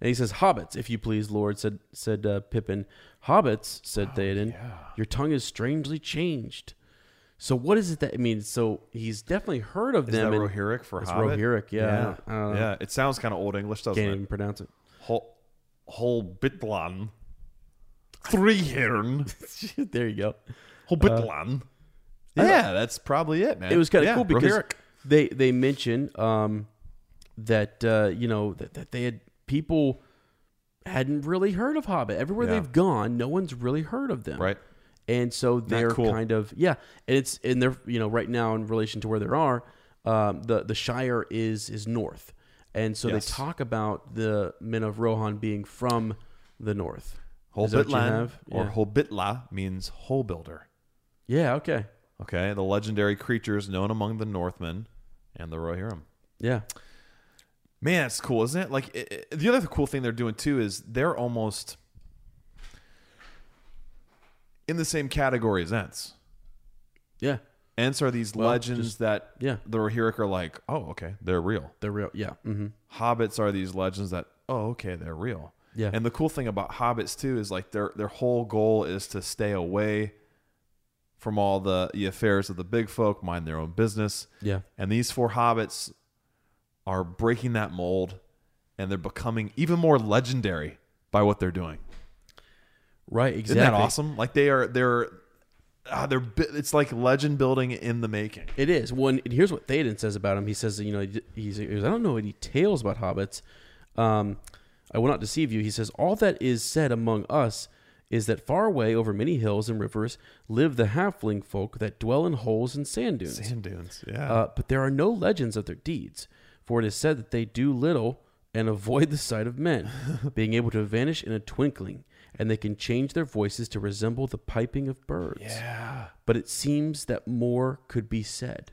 And he says, "Hobbits, if you please, Lord," said said uh, Pippin. "Hobbits," said Oh, Theoden. "Your tongue is strangely changed." So what is it that I mean? So he's definitely heard of Is them. that Rohirric for It's Hobbit? Rohirric, yeah. Yeah. don't- I don't know. yeah. It sounds kind of old English, doesn't Can't it? even pronounce it. Hol Holbytlan. Three-Hirn. there you go. Holbytlan. I- yeah, that's probably it, man. It was kind of Yeah, cool because Rohirric. they they mention um, that uh, you know that, that they had people hadn't really heard of Hobbit. Everywhere Yeah. they've gone, no one's really heard of them. Right. And so they're cool? kind of yeah, and it's and they're you know right now in relation to where they are, um, the the Shire is is north, and so Yes. they talk about the men of Rohan being from the north. Holbytlan have? or Yeah. Holbytla means hole builder. Yeah. Okay. Okay, the legendary creatures known among the Northmen and the Rohirrim. Yeah. Man, it's cool, isn't it? Like it, it- the other cool thing they're doing too is they're almost in the same category as Ents. Yeah. Ents are these Well, legends just- that yeah. the Rohirric are like, oh, okay, they're real. They're real. Yeah. Mm-hmm. Hobbits are these legends that, oh, okay, they're real. Yeah. And the cool thing about hobbits too is like their their whole goal is to stay away from all the, the affairs of the big folk, mind their own business. Yeah. And these four hobbits are breaking that mold and they're becoming even more legendary by what they're doing. Right. Exactly. Isn't that awesome? Like they are they're ah, they're it's like legend building in the making. It is. One. and here's what Theoden says about him. He says, you know, he- he's, he I don't know any tales about hobbits. Um, I will not deceive you. He says, all that is said among us is that far away over many hills and rivers live the halfling folk that dwell in holes and sand dunes. Sand dunes, yeah. Uh, but there are no legends of their deeds, for it is said that they do little and avoid the sight of men, being able to vanish in a twinkling, and they can change their voices to resemble the piping of birds. Yeah. But it seems that more could be said.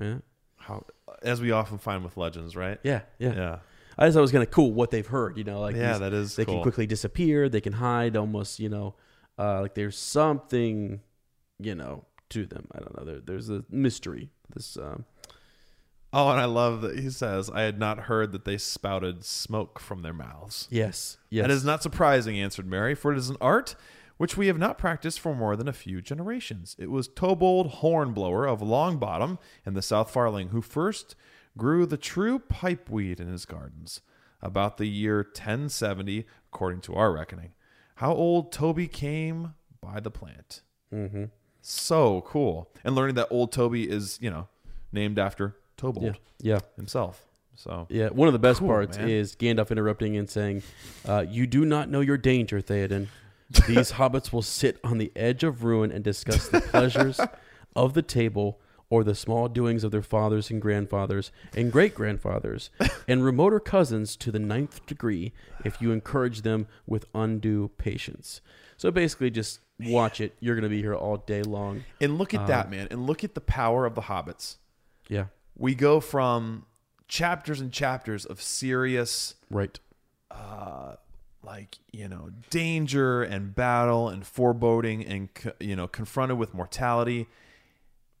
Yeah. How as we often find with legends, right? Yeah, yeah. Yeah. I just thought it was kind of cool what they've heard. You know, like Yeah, these- that is They can quickly disappear. They can hide almost. You know, uh, like there's something, you know, to them. I don't know. There, there's a mystery. This. Um, Oh, and I love that he says, I had not heard that they spouted smoke from their mouths. yes. Yes. That is not surprising, answered Merry, for it is an art which we have not practiced for more than a few generations. It was Tobold Hornblower of Longbottom in the Southfarthing who first grew the true pipeweed in his gardens, about the year 1070, according to our reckoning. How old Toby came by the plant. Mm-hmm. So cool. And learning that old Toby is, you know, named after Tobold Yeah. Yeah. himself. So Yeah, one of the best Cool, parts man. is Gandalf interrupting and saying, uh, "You do not know your danger, Theoden. These hobbits will sit on the edge of ruin and discuss the pleasures of the table, or the small doings of their fathers and grandfathers and great grandfathers and remoter cousins to the ninth degree if you encourage them with undue patience. So basically, just watch it. You're going to be here all day long. And look at that, man. And look at the power of the hobbits. Yeah. We go from chapters and chapters of serious Right. Uh, like you know danger and battle and foreboding and you know confronted with mortality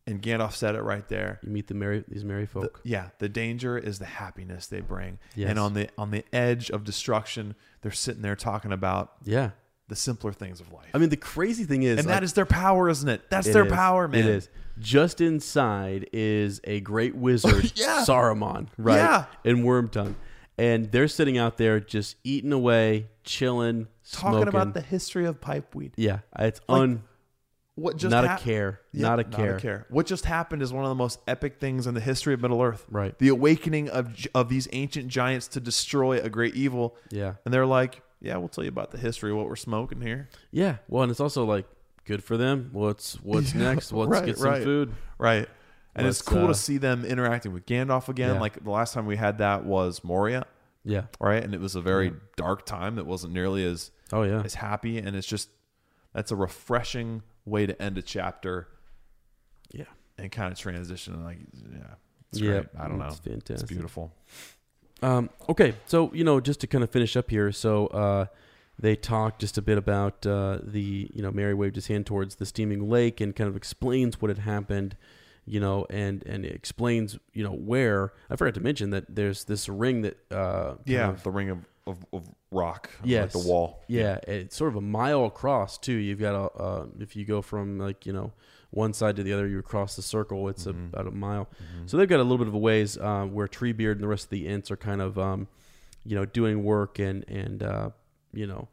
and Gandalf said it right there You meet the merry these merry The- folk. yeah the danger is the happiness they bring Yes. and on the on the edge of destruction they're sitting there talking about yeah. the simpler things of life I mean, the crazy thing is, and like, that is their power isn't it that's It their is. power man It is. Just inside is a great wizard, oh, Yeah. Saruman, right? Yeah. In Wormtongue. And they're sitting out there just eating away, chilling, talking smoking. about the history of pipeweed Yeah, it's Like, un what just not hap- a care. Yeah, not a care. What just happened is one of the most epic things in the history of Middle Earth. Right. The awakening of of these ancient giants to destroy a great evil. Yeah. And they're like, "Yeah, we'll tell you about the history of what we're smoking here." Yeah. Well, and it's also like good for them. What's what's next? Let's Right, get some right. food. Right. And it's Let's, cool uh, to see them interacting with Gandalf again. Yeah. Like the last time we had that was Moria, Yeah. right? And it was a very dark time that wasn't nearly as Oh yeah. as happy. And it's just that's a refreshing way to end a chapter Yeah. and kind of transition. Like, yeah, it's Yeah, great. I don't know. it's fantastic. It's beautiful. Um, okay, so you know, just to kind of finish up here, so uh, they talk just a bit about uh, the you know Merry waved his hand towards the steaming lake and kind of explains what had happened, you know, and and it explains you know where I forgot to mention that there's this ring that uh, Yeah, of- the ring of, of, of rock. yes Like the wall. yeah, it's sort of a mile across too. You've got a uh, if you go from like you know one side to the other, you cross the circle. It's Mm-hmm. about a mile. So they've got a little bit of a ways uh, where Treebeard and the rest of the Ents are kind of um, you know doing work and and uh, you know.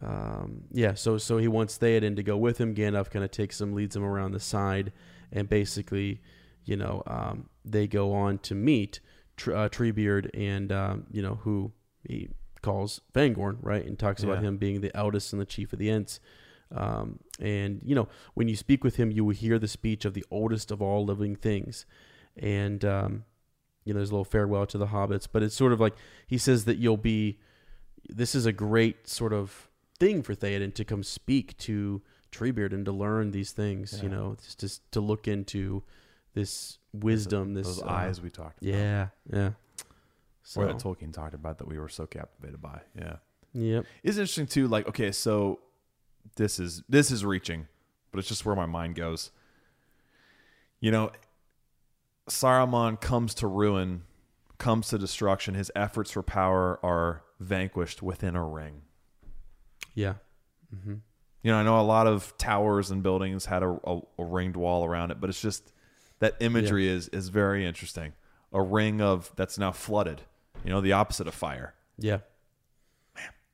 Um, yeah, so so he wants Theoden to go with him. Gandalf kind of takes him, leads him around the side, and basically, you know, um, they go on to meet Tr- uh, Treebeard and um, you know who he calls Fangorn, right, and talks about him being the eldest and the chief of the Ents. Um, and you know, when you speak with him, you will hear the speech of the oldest of all living things, and um, you know, there's a little farewell to the hobbits, but it's sort of like he says that you'll be. This is a great sort of thing for Theoden to come speak to Treebeard and to learn these things. You know, just to, to look into this wisdom, this Those uh, eyes we talked about. Yeah, yeah. So, Or that Tolkien talked about that we were so captivated by. Yeah. yep. It's interesting too, like, okay, so this is this is reaching, but it's just where my mind goes. You know, Saruman comes to ruin, comes to destruction. His efforts for power are vanquished within a ring. Yeah. hmm You know, I know a lot of towers and buildings had a, a, a ringed wall around it, but it's just that imagery is is very interesting. A ring of that's now flooded. You know, the opposite of fire. Yeah.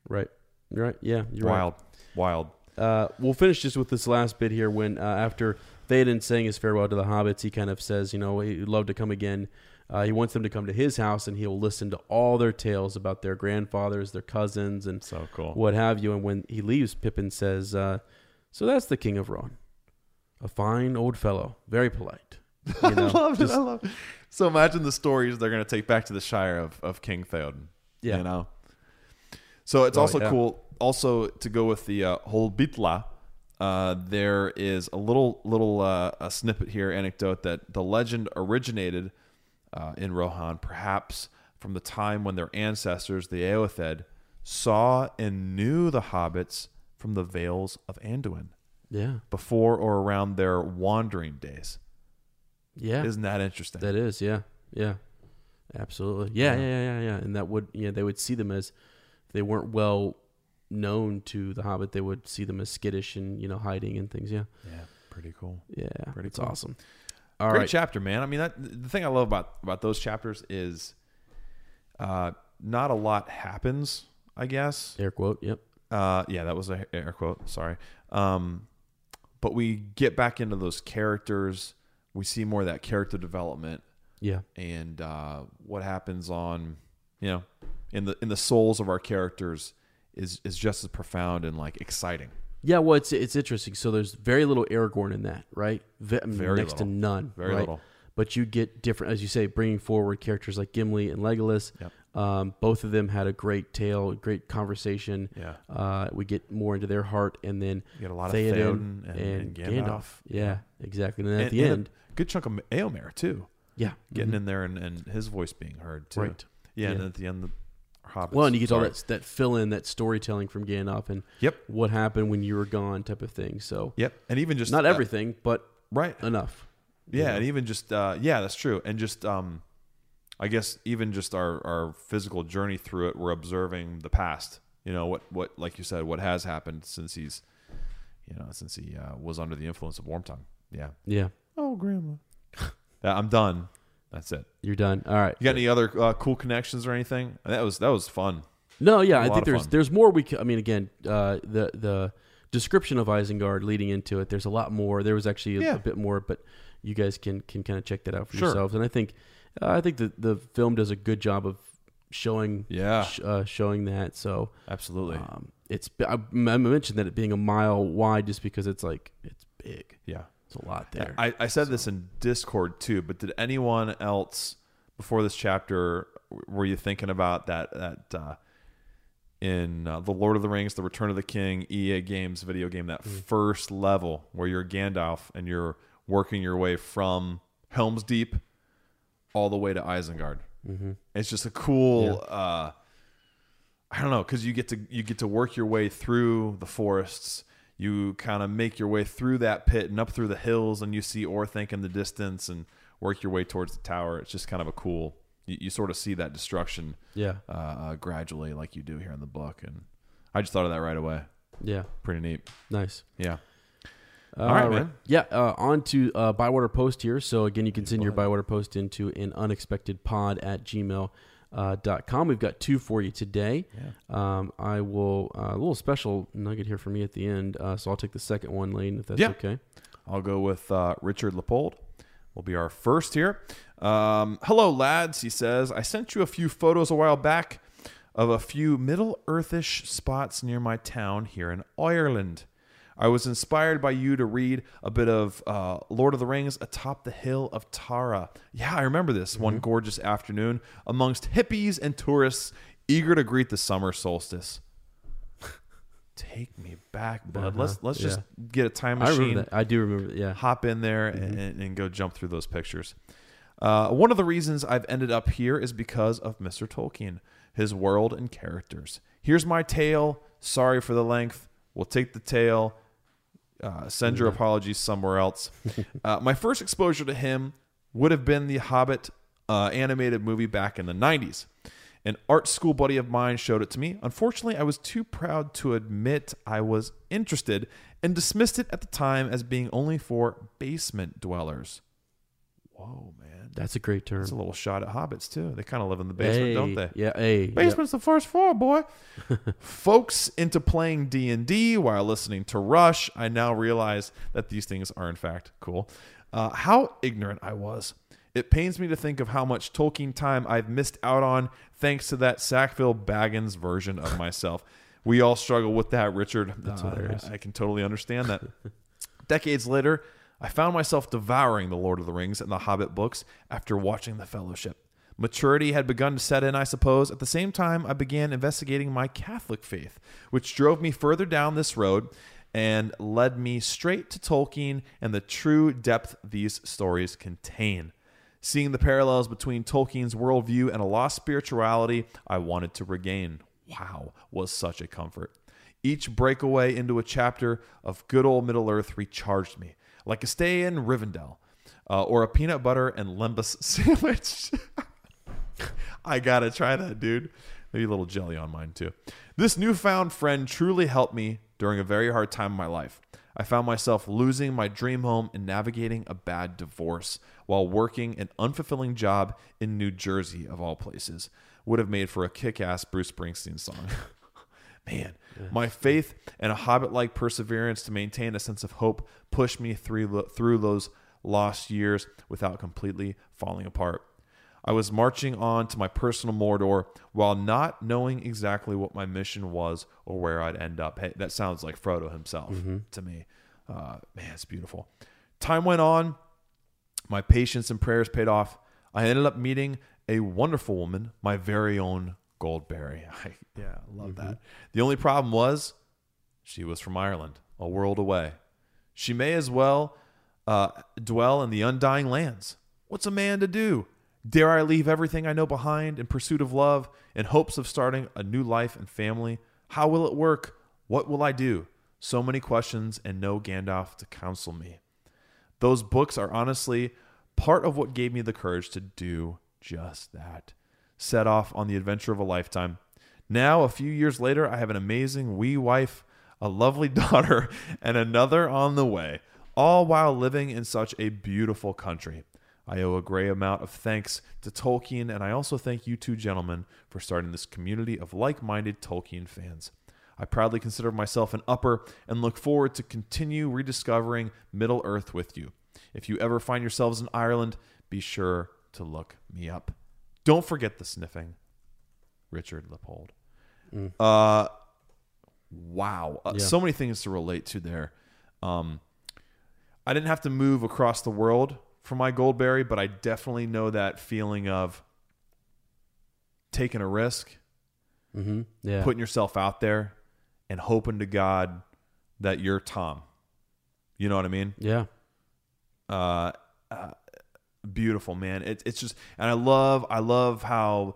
Right. You're right. Yeah. You're right. wild, wild. Uh, we'll finish just with this last bit here. When uh, after Theoden saying his farewell to the hobbits, he kind of says, you know, he'd love to come again. Uh, he wants them to come to his house, and he'll listen to all their tales about their grandfathers, their cousins, and So cool. what have you. And when he leaves, Pippin says, uh, "So that's the King of Rohan, a fine old fellow, very polite." You know, I love just- it. I love it. So imagine the stories they're going to take back to the Shire of, of King Theoden. Yeah. You know? So it's Oh, also yeah. cool. Also, to go with the uh, whole Bitla, uh, there is a little little uh, a snippet here, anecdote that the legend originated uh, in Rohan, perhaps from the time when their ancestors, the Éothéod, saw and knew the hobbits from the Vales of Anduin yeah, before or around their wandering days. Yeah. Isn't that interesting? That is, yeah, yeah, absolutely, yeah, yeah, yeah, yeah, yeah. And that would, yeah, they would see them as if they weren't well known to the Hobbit. They would see them as skittish and you know hiding and things. Yeah, yeah, pretty cool. yeah, Pretty it's cool. awesome. All Great right, chapter, man. I mean, that the thing I love about about those chapters is, uh, not a lot happens. I guess. air quote. Yep. Uh, yeah, that was a air quote. Sorry. Um, but we get back into those characters. We see more of that character development Yeah, and uh, what happens on, you know, in the in the souls of our characters is is just as profound and like exciting. Yeah, well, it's it's interesting. So there's very little Aragorn in that, right? I Very next to none. Very right? little. But you get different, as you say, bringing forward characters like Gimli and Legolas. Yep. Um, both of them had a great tale, great conversation. Yeah. Uh, we get more into their heart, and then You get a lot of Theoden Theoden and- and Gandalf. Yeah, exactly. And then at And- the and end, good chunk of Eomer too. yeah, Getting mhm. in there and, and his voice being heard too. Right. Yeah, and Yeah. at the end, the hobbits. Well, and you get all that that fill in, that storytelling from Gandalf, and Yep. what happened when you were gone, type of thing. So Yep, and even just not uh, everything, but right? enough. Yeah, and even just uh, yeah, that's true. And just um, I guess even just our our physical journey through it, we're observing the past. You know what what like you said, what has happened since he's, you know, since he uh, was under the influence of Wormtongue. Yeah. Yeah, Oh, grandma. yeah, I'm done. That's it. you're done. All right. You got any other uh, cool connections or anything? That was that was fun. No, yeah, I think there's fun. there's more we. I mean, again, uh, the the description of Isengard leading into it. There's a lot more. There was actually a, Yeah. a bit more, but you guys can can kind of check that out for Sure. yourselves. And I think uh, I think the the film does a good job of showing Yeah. sh- uh, showing that. So Absolutely. um, it's I, I mentioned that it being a mile wide just because it's like it's big. yeah. It's a lot there. I, I said this in Discord too, but did anyone else before this chapter were you thinking about that that uh, in uh, the Lord of the Rings, the Return of the King, EA Games video game, that first level where you're Gandalf and you're working your way from Helm's Deep all the way to Isengard. Mm-hmm. It's just a cool. Uh, I don't know because you get to you get to work your way through the forests. You kind of make your way through that pit and up through the hills, and you see Orthanc in the distance, and work your way towards the tower. It's just kind of a cool. You, you sort of see that destruction yeah, uh, uh, gradually, like you do here in the book, and I just thought of that right away. yeah, Pretty neat. nice. Yeah. All right, man. Yeah, uh, on to uh, Bywater Post here. So, again, you can send your Bywater Post into an unexpected pod at gmail. Uh, dot com. We've got two for you today. Um, I will uh, a little special nugget here for me at the end, uh, so I'll take the second one, Lane, if that's Yeah. okay. I'll go with uh, Richard Lepold. Will be our first here. Um, hello, lads. He says I sent you a few photos a while back of a few Middle Earthish spots near my town here in Ireland. I was inspired by you to read a bit of uh, Lord of the Rings atop the hill of Tara. Yeah, I remember this one gorgeous afternoon amongst hippies and tourists eager to greet the summer solstice. Take me back, bud. Let's let's just get a time I machine that. I do remember that. Yeah. hop in there and, and go jump through those pictures. Uh, one of the reasons I've ended up here is because of Mr. Tolkien, his world and characters. Here's my tale. Sorry for the length. We'll take the tale. Uh, send your apologies somewhere else. uh, my first exposure to him would have been the Hobbit uh, animated movie back in the 90s. An art school buddy of mine showed it to me. Unfortunately, I was too proud to admit I was interested and dismissed it at the time as being only for basement dwellers. Whoa, man. That's a great term. It's a little shot at hobbits, too. They kind of live in the basement, don't they? Yeah, hey. Basement's the first floor, boy. Folks into playing D and D while listening to Rush. I now realize that these things are in fact cool. Uh, how ignorant I was. It pains me to think of how much Tolkien time I've missed out on thanks to that Sackville Baggins version of myself. We all struggle with that, Richard. That's hilarious. I can totally understand that. Decades later, I found myself devouring The Lord of the Rings and the Hobbit books after watching The Fellowship. Maturity had begun to set in, I suppose. At the same time, I began investigating my Catholic faith, which drove me further down this road and led me straight to Tolkien and the true depth these stories contain. Seeing the parallels between Tolkien's worldview and a lost spirituality I wanted to regain. Wow, was such a comfort. Each breakaway into a chapter of good old Middle Earth recharged me, like a stay in Rivendell uh, or a peanut butter and lembas sandwich. I gotta try that, dude. Maybe a little jelly on mine too. This newfound friend truly helped me during a very hard time in my life. I found myself losing my dream home and navigating a bad divorce while working an unfulfilling job in New Jersey, of all places. Would have made for a kick ass Bruce Springsteen song. Man, my faith and a hobbit like perseverance to maintain a sense of hope pushed me through, through those lost years without completely falling apart. I was marching on to my personal Mordor while not knowing exactly what my mission was or where I'd end up. Hey, that sounds like Frodo himself to me. Uh, man, it's beautiful. Time went on. My patience and prayers paid off. I ended up meeting a wonderful woman, my very own Goldberry. I, yeah, I love that. The only problem was she was from Ireland, a world away. She may as well uh, dwell in the undying lands. What's a man to do? Dare I leave everything I know behind in pursuit of love, in hopes of starting a new life and family? How will it work? What will I do? So many questions and no Gandalf to counsel me. Those books are honestly part of what gave me the courage to do just that. Set off on the adventure of a lifetime. Now, a few years later, I have an amazing wee wife, a lovely daughter, and another on the way, all while living in such a beautiful country. I owe a great amount of thanks to Tolkien, and I also thank you two gentlemen for starting this community of like minded Tolkien fans. I proudly consider myself an upper and look forward to continue rediscovering Middle Earth with you. If you ever find yourselves in Ireland, be sure to look me up. Don't forget the sniffing. Richard Leopold. Uh, wow. Uh, Yeah. So many things to relate to there. Um, I didn't have to move across the world for my Goldberry, but I definitely know that feeling of taking a risk, Mm-hmm. Yeah. putting yourself out there, and hoping to God that you're Tom. You know what I mean? yeah. uh, uh, beautiful man. It, it's just and i love i love how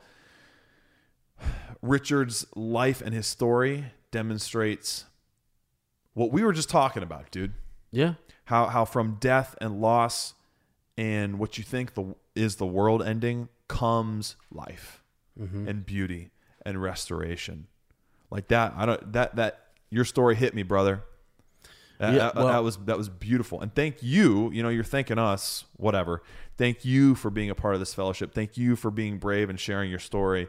richard's life and his story demonstrates what we were just talking about dude. Yeah. how how from death and loss and what you think the is the world ending comes life mm-hmm. and beauty and restoration. Like that i don't that that your story hit me brother Yeah, that- well- that was that was beautiful. And thank you you know you're thanking us whatever. Thank you for being a part of this fellowship. Thank you for being brave and sharing your story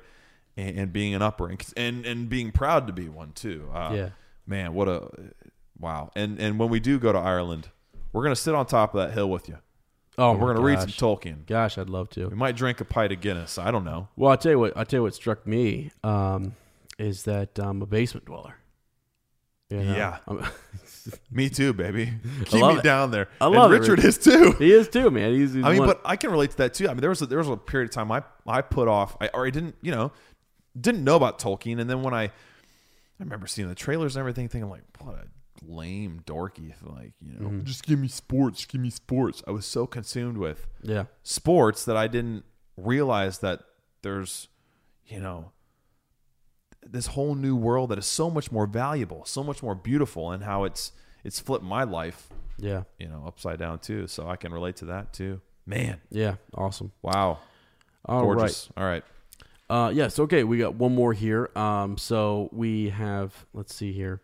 and, and being an upper and, and being proud to be one too. Uh, Yeah. man what a wow. And and when we do go to ireland we're gonna sit on top of that hill with you. Oh, we're gonna read some tolkien. Gosh, I'd love to. we might drink a pint of guinness. I don't know. Well, I'll tell you what. I'll tell you what struck me um, is that I'm a basement dweller. You know? Yeah. Me too baby keep me it. down there I And love it, richard Richard. is too he is too, man. He's, he's I mean, one- but I can relate to that too. I mean, there was a, there was a period of time I I put off, I, or I didn't, you know, didn't know about Tolkien, and then when I I remember seeing the trailers and everything, thinking like, what a lame dorky, like you know, Mm-hmm. just give me sports, give me sports. I was so consumed with yeah, sports that I didn't realize that there's, you know, this whole new world that is so much more valuable, so much more beautiful, and how it's it's flipped my life, yeah, you know, upside down too. So I can relate to that too. Man, yeah. Awesome. wow. All right. Gorgeous. All right. Uh, yes. Okay. We got one more here. Um, so we have. Let's see here.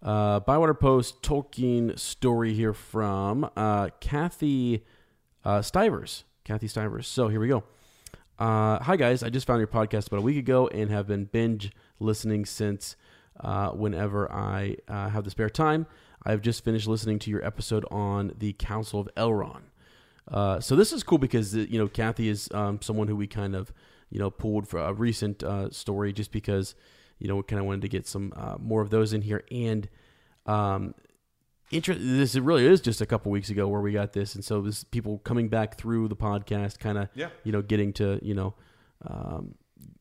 Uh, Bywater Post Tolkien story here from uh, Kathy uh, Stivers. Kathy Stivers. So here we go. Uh, hi guys, I just found your podcast about a week ago and have been binge listening since uh, whenever I uh, have the spare time. I've just finished listening to your episode on the Council of Elrond. Uh, so this is cool because uh, you know Kathy is um, someone who we kind of you know pulled for a recent uh, story just because you know we kind of wanted to get some uh, more of those in here and um, inter- this really is just a couple weeks ago where we got this and so this people coming back through the podcast kind of Yeah. you know getting to you know um,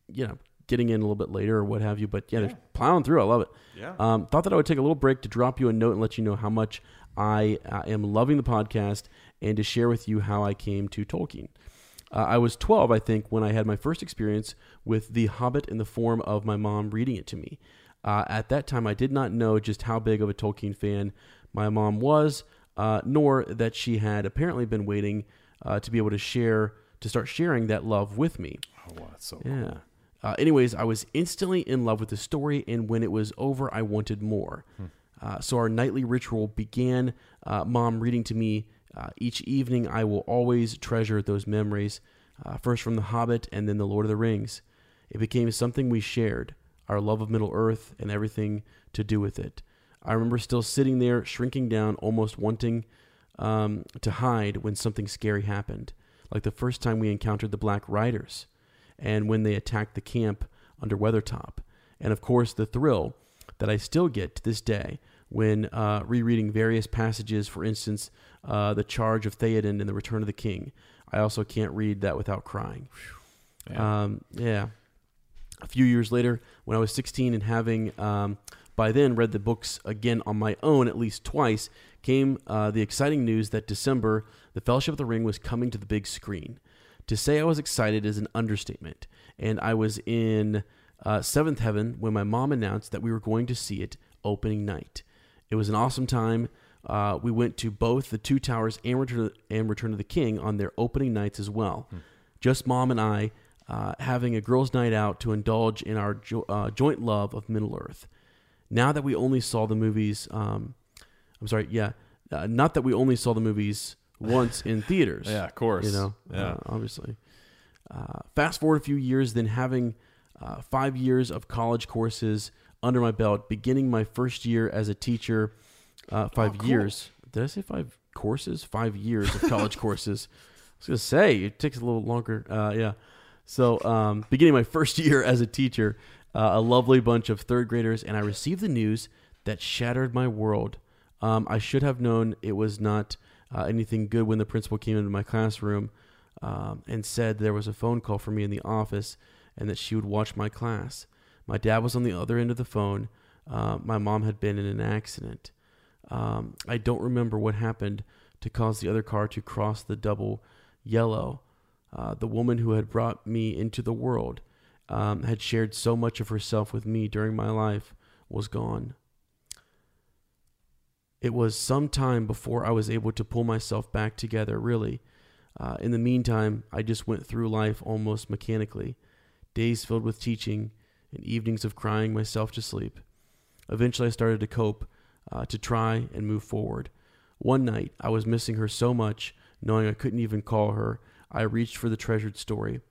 you know getting in a little bit later or what have you but yeah, they're plowing through I love it Yeah. um, thought that I would take a little break to drop you a note and let you know how much I uh, am loving the podcast and to share with you how I came to Tolkien. Uh, I was 12, I think, when I had my first experience with The Hobbit in the form of my mom reading it to me. Uh, at that time, I did not know just how big of a Tolkien fan my mom was, uh, nor that she had apparently been waiting uh, to be able to share, to start sharing that love with me. Oh, wow, that's so Yeah. Uh, anyways, I was instantly in love with the story, and when it was over, I wanted more. Uh, so our nightly ritual began. Uh, Mom reading to me uh, each evening. I will always treasure those memories. Uh, first from The Hobbit, and then The Lord of the Rings. It became something we shared. Our love of Middle Earth and everything to do with it. I remember still sitting there, shrinking down, almost wanting um, to hide when something scary happened. like the first time we encountered the Black Riders and when they attacked the camp under Weathertop. And of course, the thrill that I still get to this day when uh, rereading various passages, for instance, uh, The Charge of Theoden and The Return of the King. I also can't read that without crying. Yeah. Um, yeah. A few years later, when I was 16 and having um, by then read the books again on my own at least twice, came uh, the exciting news that December, The Fellowship of the Ring was coming to the big screen. To say I was excited is an understatement, and I was in uh, seventh heaven when my mom announced that we were going to see it opening night. It was an awesome time. Uh, we went to both the Two Towers and Return, and Return of the King on their opening nights as well. Just mom and I uh, having a girls' night out to indulge in our jo- uh, joint love of Middle Earth. Now that we only saw the movies, um, I'm sorry, yeah, uh, not that we only saw the movies once in theaters. Yeah, of course. You know, Yeah. uh, obviously. Uh, fast forward a few years, then having uh, five years of college courses under my belt, beginning my first year as a teacher. Uh, five years. Did I say five courses? Five years of college courses. I was gonna say it takes a little longer. Uh, yeah. So, um, beginning my first year as a teacher, uh, a lovely bunch of third graders, and I received the news that shattered my world. Um, I should have known it was not uh, anything good when the principal came into my classroom um, and said there was a phone call for me in the office and that she would watch my class. My dad was on the other end of the phone. Uh, my mom had been in an accident. Um, I don't remember what happened to cause the other car to cross the double yellow. Uh, the woman who had brought me into the world, um, had shared so much of herself with me during my life, was gone. It was some time before I was able to pull myself back together, really. Uh, in the meantime, I just went through life almost mechanically, days filled with teaching and evenings of crying myself to sleep. Eventually, I started to cope, uh, to try and move forward. One night, I was missing her so much, knowing I couldn't even call her, I reached for the treasured story.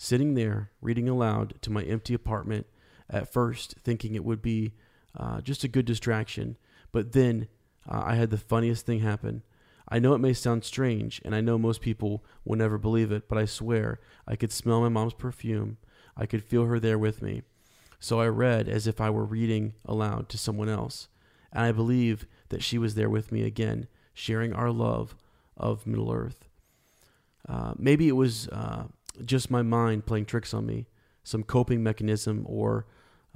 Sitting there, reading aloud to my empty apartment, at first thinking it would be uh, just a good distraction, but then uh, I had the funniest thing happen. I know it may sound strange, and I know most people will never believe it, but I swear I could smell my mom's perfume. I could feel her there with me. So I read as if I were reading aloud to someone else, and I believe that she was there with me again, sharing our love of Middle Earth. Uh, maybe it was uh, just my mind playing tricks on me, some coping mechanism or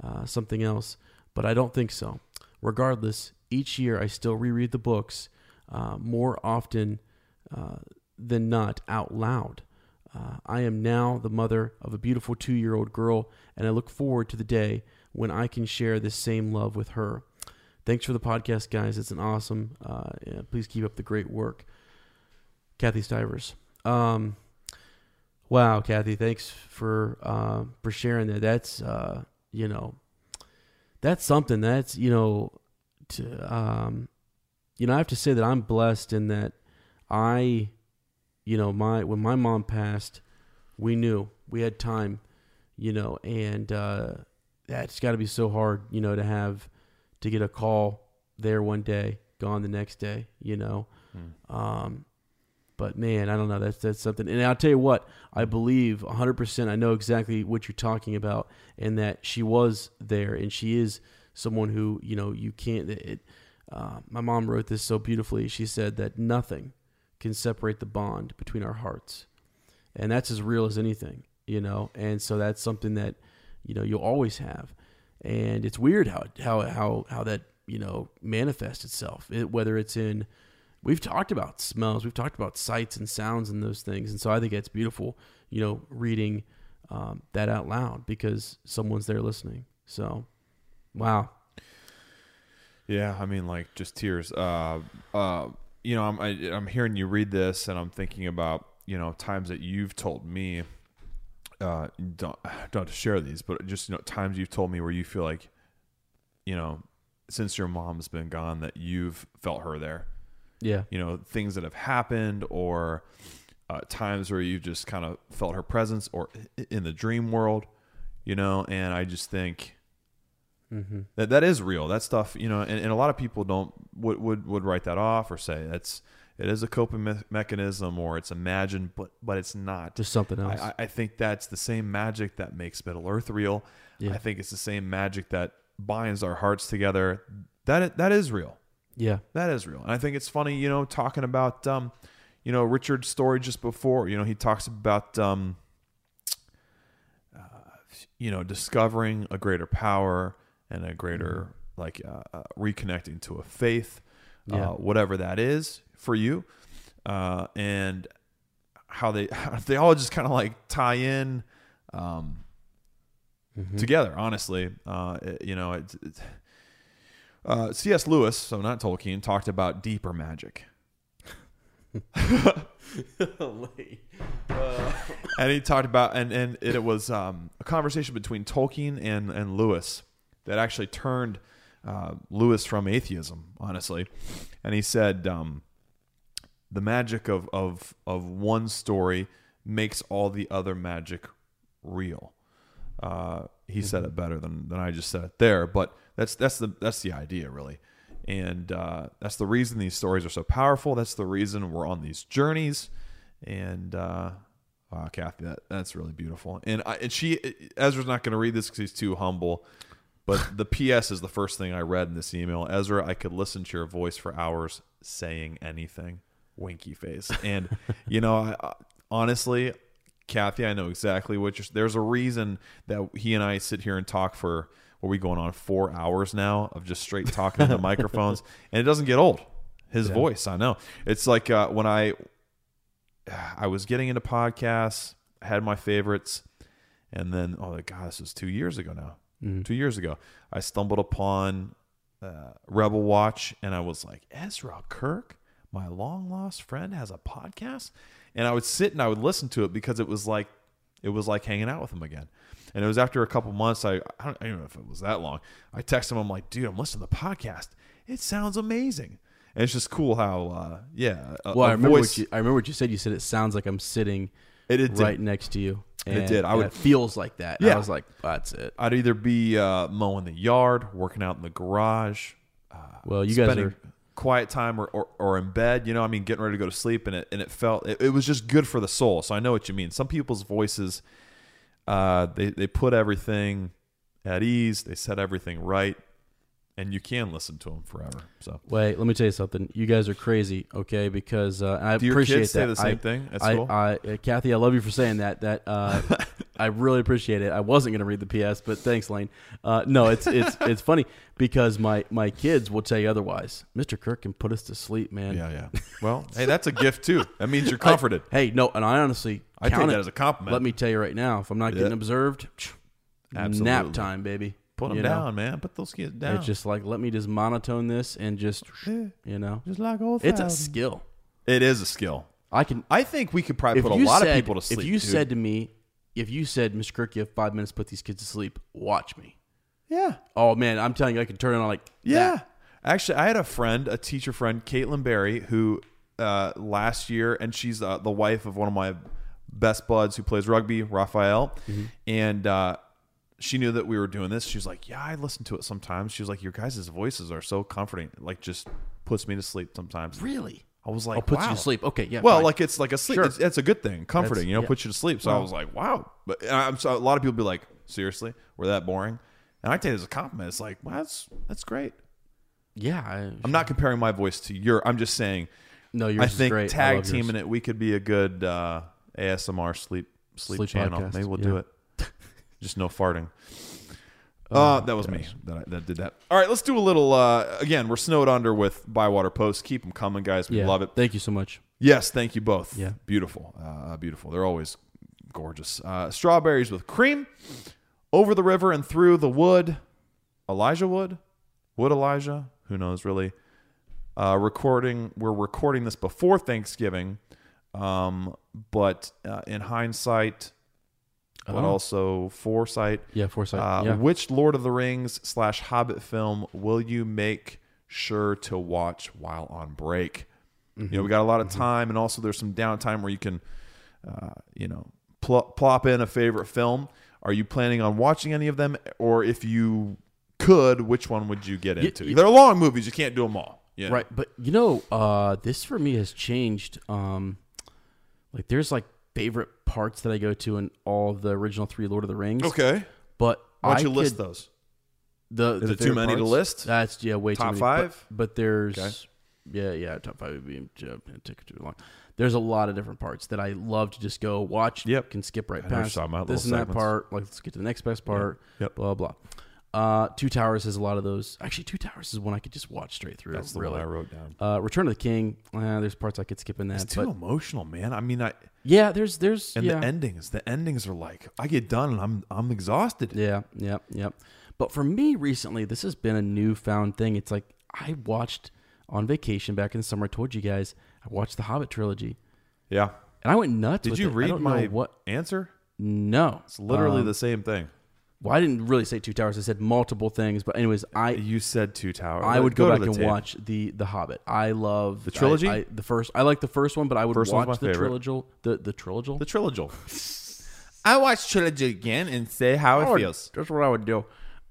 uh, something else, but I don't think so. Regardless, each year I still reread the books uh, more often uh, than not out loud. Uh, I am now the mother of a beautiful two year old girl, and I look forward to the day when I can share this same love with her. Thanks for the podcast, guys. It's an awesome. Uh, yeah, please keep up the great work. Kathy Stivers. Um, wow, Kathy, thanks for uh, for sharing that. That's uh, you know, that's something. That's you know, to um, you know, I have to say that I'm blessed in that I, you know, my when my mom passed, we knew we had time, you know, and uh, that's got to be so hard, you know, to have to get a call there one day, gone the next day, you know. Um, but man, I don't know. That's that's something. And I'll tell you what, I believe 100%. I know exactly what you're talking about, and that she was there, and she is someone who you know you can't. It, uh, my mom wrote this so beautifully. She said that nothing can separate the bond between our hearts, and that's as real as anything, you know. And so that's something that you know you'll always have, and it's weird how how how how that you know manifests itself. It, whether it's in we've talked about smells, we've talked about sights and sounds and those things, and so I think it's beautiful, you know, reading um, that out loud because someone's there listening. So, wow, Yeah, I mean, like just tears. Uh, uh, you know, I'm I, I'm hearing you read this, and I'm thinking about you know times that you've told me. Uh, don't don't share these, but just you know times you've told me where you feel like, you know, since your mom's been gone, that you've felt her there. Yeah, You know, things that have happened, or uh, times where you've just kind of felt her presence, or in the dream world. You know, and I just think mm-hmm. that that is real. That stuff, you know, and, and a lot of people don't would, would would write that off or say that's it is a coping me- mechanism or it's imagined, but but it's not. Just something else. I, I- think that's the same magic that makes Middle Earth real. Yeah. I think it's the same magic that binds our hearts together. That that is real. Yeah. That is real. And I think it's funny, you know, talking about, um, you know, Richard's story just before, you know, he talks about, um, uh, you know, discovering a greater power and a greater, like, uh, uh, reconnecting to a faith, Yeah. uh, whatever that is for you. Uh, and how they, they all just kind of like tie in, um, together, honestly. Uh, it- you know, it's, it's uh, C.S. Lewis, so not Tolkien, talked about deeper magic. and he talked about and and it was um, a conversation between Tolkien and and Lewis that actually turned uh, Lewis from atheism, honestly. And he said um, the magic of of of one story makes all the other magic real. Uh, he said it better than, than I just said it there, but that's that's the that's the idea really, and uh, that's the reason these stories are so powerful. That's the reason we're on these journeys, and uh, wow, Kathy, that that's really beautiful. And I, and she Ezra's not going to read this because he's too humble, but the P.S. is the first thing I read in this email. Ezra, I could listen to your voice for hours saying anything. Winky face, and you know, I, I, honestly, Kathy, I know exactly what you're. There's a reason that he and I sit here and talk for what are we going on four hours now of just straight talking into microphones, and it doesn't get old. His voice, I know. It's like uh, when I I was getting into podcasts, had my favorites, and then oh my god, this was two years ago now. Two years ago, I stumbled upon uh, Rebel Watch, and I was like, Ezra Kirk, my long lost friend, has a podcast, and I would sit and I would listen to it because it was like it was like hanging out with him again. And it was after a couple months. I I don't, I don't know if it was that long. I texted him. I'm like, dude, I'm listening to the podcast. It sounds amazing. And it's just cool how, uh, yeah. A, Well, a I remember voice, what you. I remember what you said. You said it sounds like I'm sitting It- it did. right next to you. And, It did. I would- It feels like that. Yeah. I was like, that's it. I'd either be uh, mowing the yard, working out in the garage, Well, you guys are. Quiet time or, or, or in bed, you know, I mean, getting ready to go to sleep. And it, and it felt, it, it was just good for the soul. So I know what you mean. Some people's voices, uh, they, they put everything at ease, they set everything right, and you can listen to them forever. So Wait, let me tell you something. You guys are crazy, okay? Because uh, I Do your appreciate kids say that. the same I- thing at I, school? I, uh, Kathy, I love you for saying that. That uh, I really appreciate it. I wasn't going to read the PS, but thanks, Lane. Uh, no, it's it's it's funny because my my kids will tell you otherwise. Mister Kirk can put us to sleep, man. yeah, yeah. Well, hey, that's a gift too. That means you're comforted. Hey, no, and I honestly, I take count that as a compliment. Let me tell you right now, if I'm not getting Yeah. observed, Absolutely. nap time, baby. Put them You know? down, man. Put those kids down. It's just like let me just monotone this and just you know, just like old it's a skill. It is a skill. I can I think we could probably put a lot said, of people to sleep. If you dude. said to me, if you said, Mr. Kirk, you have five minutes to put these kids to sleep, watch me. yeah, Oh man, I'm telling you, I can turn it on like yeah. that. Actually, I had a friend, a teacher friend, Caitlin Berry, who uh, last year, and she's uh, the wife of one of my best buds who plays rugby, Raphael, Mm-hmm. and uh, she knew that we were doing this. She was like, "Yeah, I listen to it sometimes." She was like, "Your guys' voices are so comforting. Like, just puts me to sleep sometimes." Really? I was like, I'll put you to sleep. Okay, yeah. Well, fine. like it's like a sleep. Sure. It's, it's a good thing, comforting. That's- you know, yeah. puts you to sleep. So I was like, wow. But I'm so a lot of people be like, seriously, we're that boring. And I take it as a compliment. It's like, well, that's that's great. yeah. I, I'm not comparing my voice to your. I'm just saying. No, yours I think tag love yours. teaming it, we could be a good uh, ASMR sleep sleep, Sleep channel. podcast, Maybe we'll yeah. do it. Just no farting. Uh, that was me that, I, that did that. All right, let's do a little. Uh, again, we're snowed under with Bywater Post. Keep them coming, guys. We yeah. love it. Thank you so much. Yes, thank you both. Yeah. Beautiful. Uh, beautiful. They're always gorgeous. Uh, strawberries with cream. Over the river and through the wood. Elijah Wood? Wood Elijah? Who knows, really? Uh, recording. We're recording this before Thanksgiving. Um, but uh, in hindsight, but Oh. also foresight. Yeah, foresight. Uh, yeah. Which Lord of the Rings slash Hobbit film will you make sure to watch while on break? You know, we got a lot of time, and also there's some downtime where you can, uh, you know, pl- plop in a favorite film. Are you planning on watching any of them, or if you could, which one would you get into? They're long movies; you can't do them all. Yeah. Right, but you know, uh, this for me has changed. Um, like, there's like favorite parts that I go to in all the original three Lord of the Rings. Okay. but Why I don't you list could- those? The, Is the it too favorite many to parts? list? That's yeah, way Top too many. five? But, but there's Okay. yeah, yeah, top five would be it took too long. There's a lot of different parts that I love to just go watch. Yep. can skip right I know what past talking about, this and little that segments. part. Like let's get to the next best part. Yep. Blah blah. Uh, Two Towers has a lot of those. Actually, Two Towers is one I could just watch straight through. That's the really. one I wrote down. Uh, Return of the King. Uh, there's parts I could skip in that. It's too but emotional, man. I mean, I yeah, there's there's and yeah. the endings. The endings are like I get done and I'm I'm exhausted. Yeah, yeah, yeah. But for me recently, this has been a newfound thing. It's like I watched on vacation back in the summer. I told you guys I watched the Hobbit trilogy, Yeah. and I went nuts. Did with you it. Read my what? answer? No, It's literally Um, the same thing. Well, I didn't really say Two Towers. I said multiple things. But anyways, I You said two towers. I would go, to back and tape. watch the the Hobbit. I love The trilogy? I, I, the first. I like the first one, but I would First watch the favorite. trilogy. The the trilogy. the trilogy. I watch trilogy again and say how I would- That's what I would do.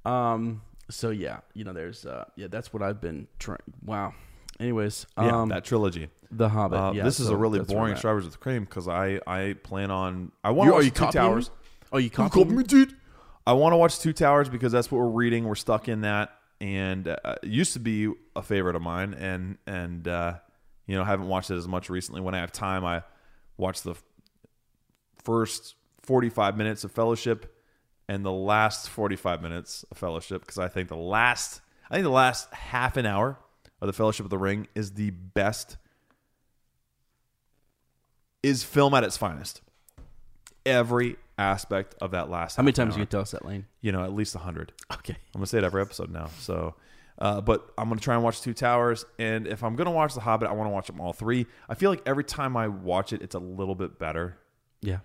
Um. So yeah, you know, there's uh, yeah, that's what I've been trying. Wow. Anyways, Yeah, um, that trilogy. the Hobbit. Uh, yeah, this is so a really boring. Strawberries with Cream because I I plan on I want to watch you Two Towers. me? Oh, you You copying copy me? me, dude. I want to watch Two Towers because that's what we're reading. We're stuck in that, and uh, it used to be a favorite of mine, and and uh, you know haven't watched it as much recently. When I have time, I watch the first forty five minutes of Fellowship and the last forty five minutes of Fellowship because I think the last I think the last half an hour of the Fellowship of the Ring is the best. Is film at its finest. Every aspect of that last. How many times hour you tell us that, Lane? you know, at least a 100. Okay. I'm going to say it every episode now. So, uh, but I'm going to try and watch Two Towers. And if I'm going to watch The Hobbit, I want to watch them all three. I feel like every time I watch it, it's a little bit better. Yeah.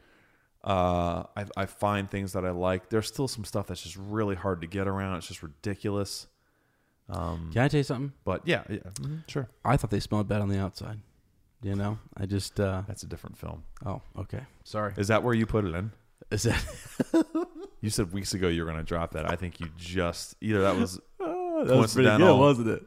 Uh, I, I find things that I like. There's still some stuff that's just really hard to get around. It's just ridiculous. Can I tell you something? But yeah, yeah mhm, sure. I thought they smelled bad on the outside. You know, I just. uh That's a different film. Oh, okay. Sorry. Is that where you put it in? Is that? You said weeks ago you were going to drop that. I think you just either that was Oh, that coincidental. wasn't it?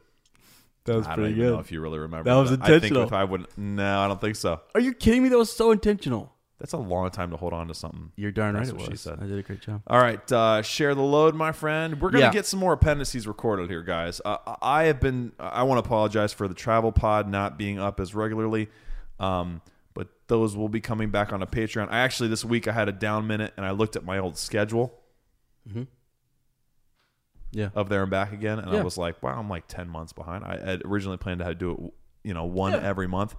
That was I don't pretty good. know if you really remember. That was intentional. I think if I would, no, I don't think so. Are you kidding me? That was so intentional. That's a long time to hold on to something. You're darn right That's it was. she said. I did a great job. All right, uh, share the load, my friend. We're gonna Yeah. get some more appendices recorded here, guys. Uh, I have been. I want to apologize for the travel pod not being up as regularly, um, those will be coming back on a Patreon. I actually this week I had a down minute and I looked at my old schedule mm-hmm. Yeah. of there and back again, and I was like, wow, I'm like ten months behind. I had originally planned to do it, you know, one every month,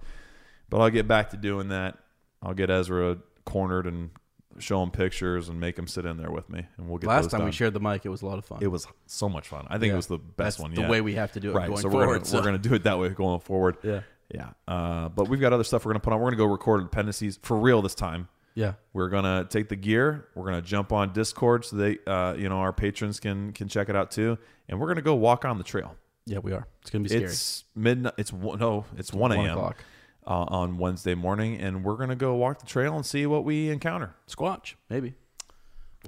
but I'll get back to doing that. I'll get Ezra cornered and show him pictures and make him sit in there with me, and we'll get Last those time we shared the mic, it was a lot of fun. It was so much fun. I think Yeah. it was the best That's one. the yet. way we have to do it right. going so forward. we're gonna, so- we're gonna do it that way going forward. Yeah. Yeah. Uh, but we've got other stuff we're gonna put on. We're gonna go record dependencies for real this time. Yeah. We're gonna take the gear. We're gonna jump on Discord so they, uh, you know, our patrons can can check it out too. And we're gonna go walk on the trail. Yeah, we are. It's gonna be scary. It's midnight. It's no, it's one One a.m. Uh, on Wednesday morning, and we're gonna go walk the trail and see what we encounter. Squatch, maybe.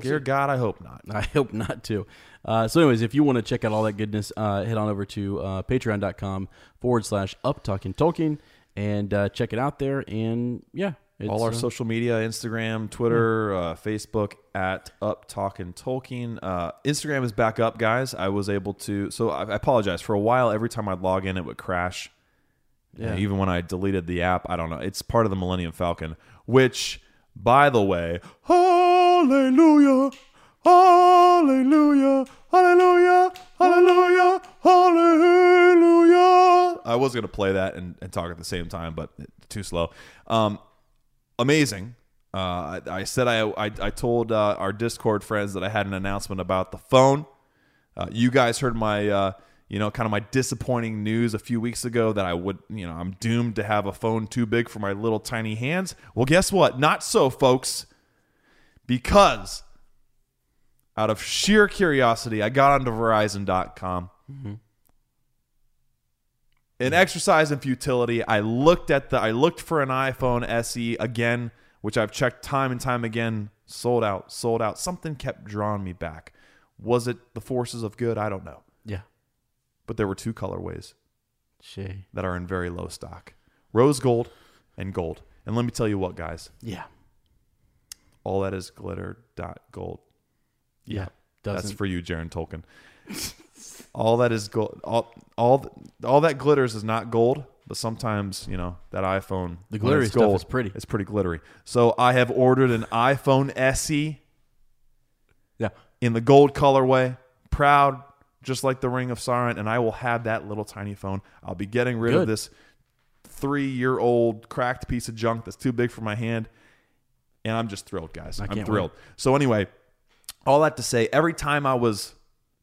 Dear God, I hope not. I hope not to. Uh, so, anyways, if you want to check out all that goodness, uh, head on over to uh, patreon.com forward slash up talking Tolkien and uh, check it out there. And yeah, it's, all our uh, social media instagram twitter uh, facebook at up talking tolkien uh, instagram is back up guys i was able to so I, I apologize for a while every time i'd log in it would crash Yeah. Even when i deleted the app i don't know it's part of the millennium falcon which by the way hallelujah hallelujah hallelujah hallelujah hallelujah i was going to play that and, and talk at the same time but too slow um, amazing. Uh, I, I said I, I, I told uh, our Discord friends that I had an announcement about the phone. Uh, you guys heard my, uh, you know, kind of my disappointing news a few weeks ago that I would, you know, I'm doomed to have a phone too big for my little tiny hands. Well, guess what? Not so, folks. Because out of sheer curiosity, I got onto Verizon.com. Mm-hmm. In exercise and futility, I looked at the I looked for an iPhone SE again, which I've checked time and time again, sold out, sold out. Something kept drawing me back. Was it the forces of good? I don't know. Yeah. But there were two colorways. Shay. that are in very low stock. Rose gold and gold. And let me tell you what, guys, Yeah. All that is glitter dot gold. Yeah. That's for you, Jaron Tolkien. all that is gold. All all all that glitters is not gold, but sometimes you know that iPhone. The glittery stuff gold, is pretty. It's pretty glittery. So I have ordered an iPhone SE Yeah. in the gold colorway. Proud, just like the Ring of Sauron, and I will have that little tiny phone. I'll be getting rid of this three-year-old cracked piece of junk that's too big for my hand, and I'm just thrilled, guys. I I'm can't thrilled. So anyway, all that to say, every time I was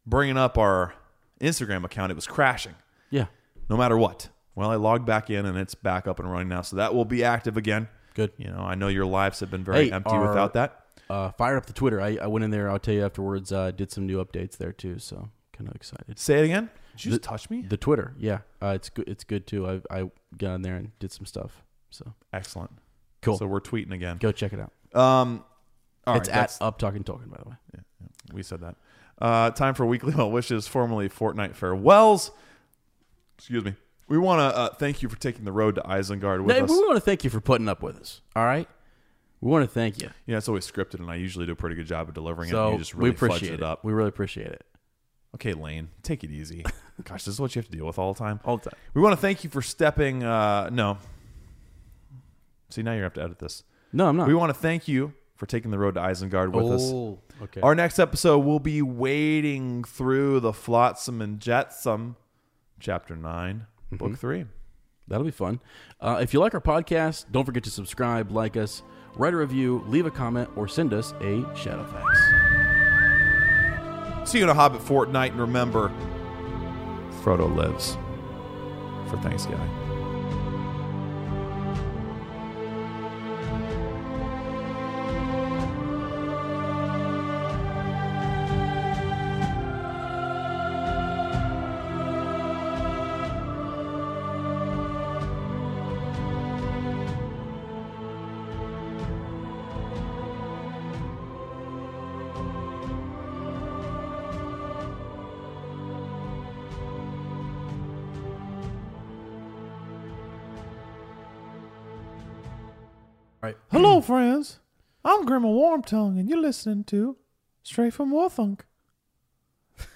bringing up our Instagram account, it was crashing, Yeah. no matter what. Well, I logged back in, and it's back up and running now, so that will be active again. Good. You know, I know your lives have been very Hey, empty our- without that. Uh, fire up the Twitter. I, I went in there. I'll tell you afterwards. Uh, did some new updates there too. So kind of excited. Say it again. Did you The- just touch me? The Twitter. Yeah. Uh, it's good. It's good too. I I got in there and did some stuff. So Excellent. Cool. So we're tweeting again. go check it out. Um, all it's right, at that's- Up Talking Tolkien, by the way. we said that. Uh, time for weekly well wishes, formerly Fortnight farewells. Excuse me. We want to uh, thank you for taking the road to Isengard with Hey, us. we want to thank you for putting up with us. All right. We want to thank you. Yeah, it's always scripted, and I usually do a pretty good job of delivering it. So you just really we appreciate it it. up. We really appreciate it. Okay, Lane, take it easy. Gosh, this is what you have to deal with all the time. All the time. We want to thank you for stepping. Uh, no. See, now you have to edit this. No, I'm not. We want to thank you for taking the road to Isengard with us. oh, okay. Our next episode will be wading through the Flotsam and Jetsam, Chapter 9, Mm-hmm. Book 3. That'll be fun. Uh, if you like our podcast, don't forget to subscribe, like us, write a review, leave a comment, or send us a Shadowfax. See you in a Hobbit fortnight, and remember, Frodo lives for Thanksgiving. I'm Grima Wormtongue, and you're listening to Straight from Orthanc.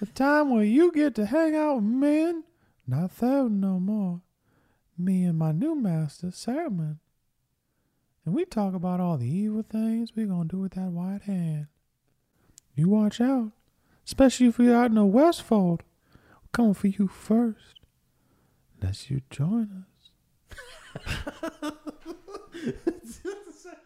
The time where you get to hang out with men, not there no more. Me and my new master, Saruman. And we talk about all the evil things we're going to do with that white hand. You watch out, especially if you're out in the Westfold. We're coming for you first. Unless you join us.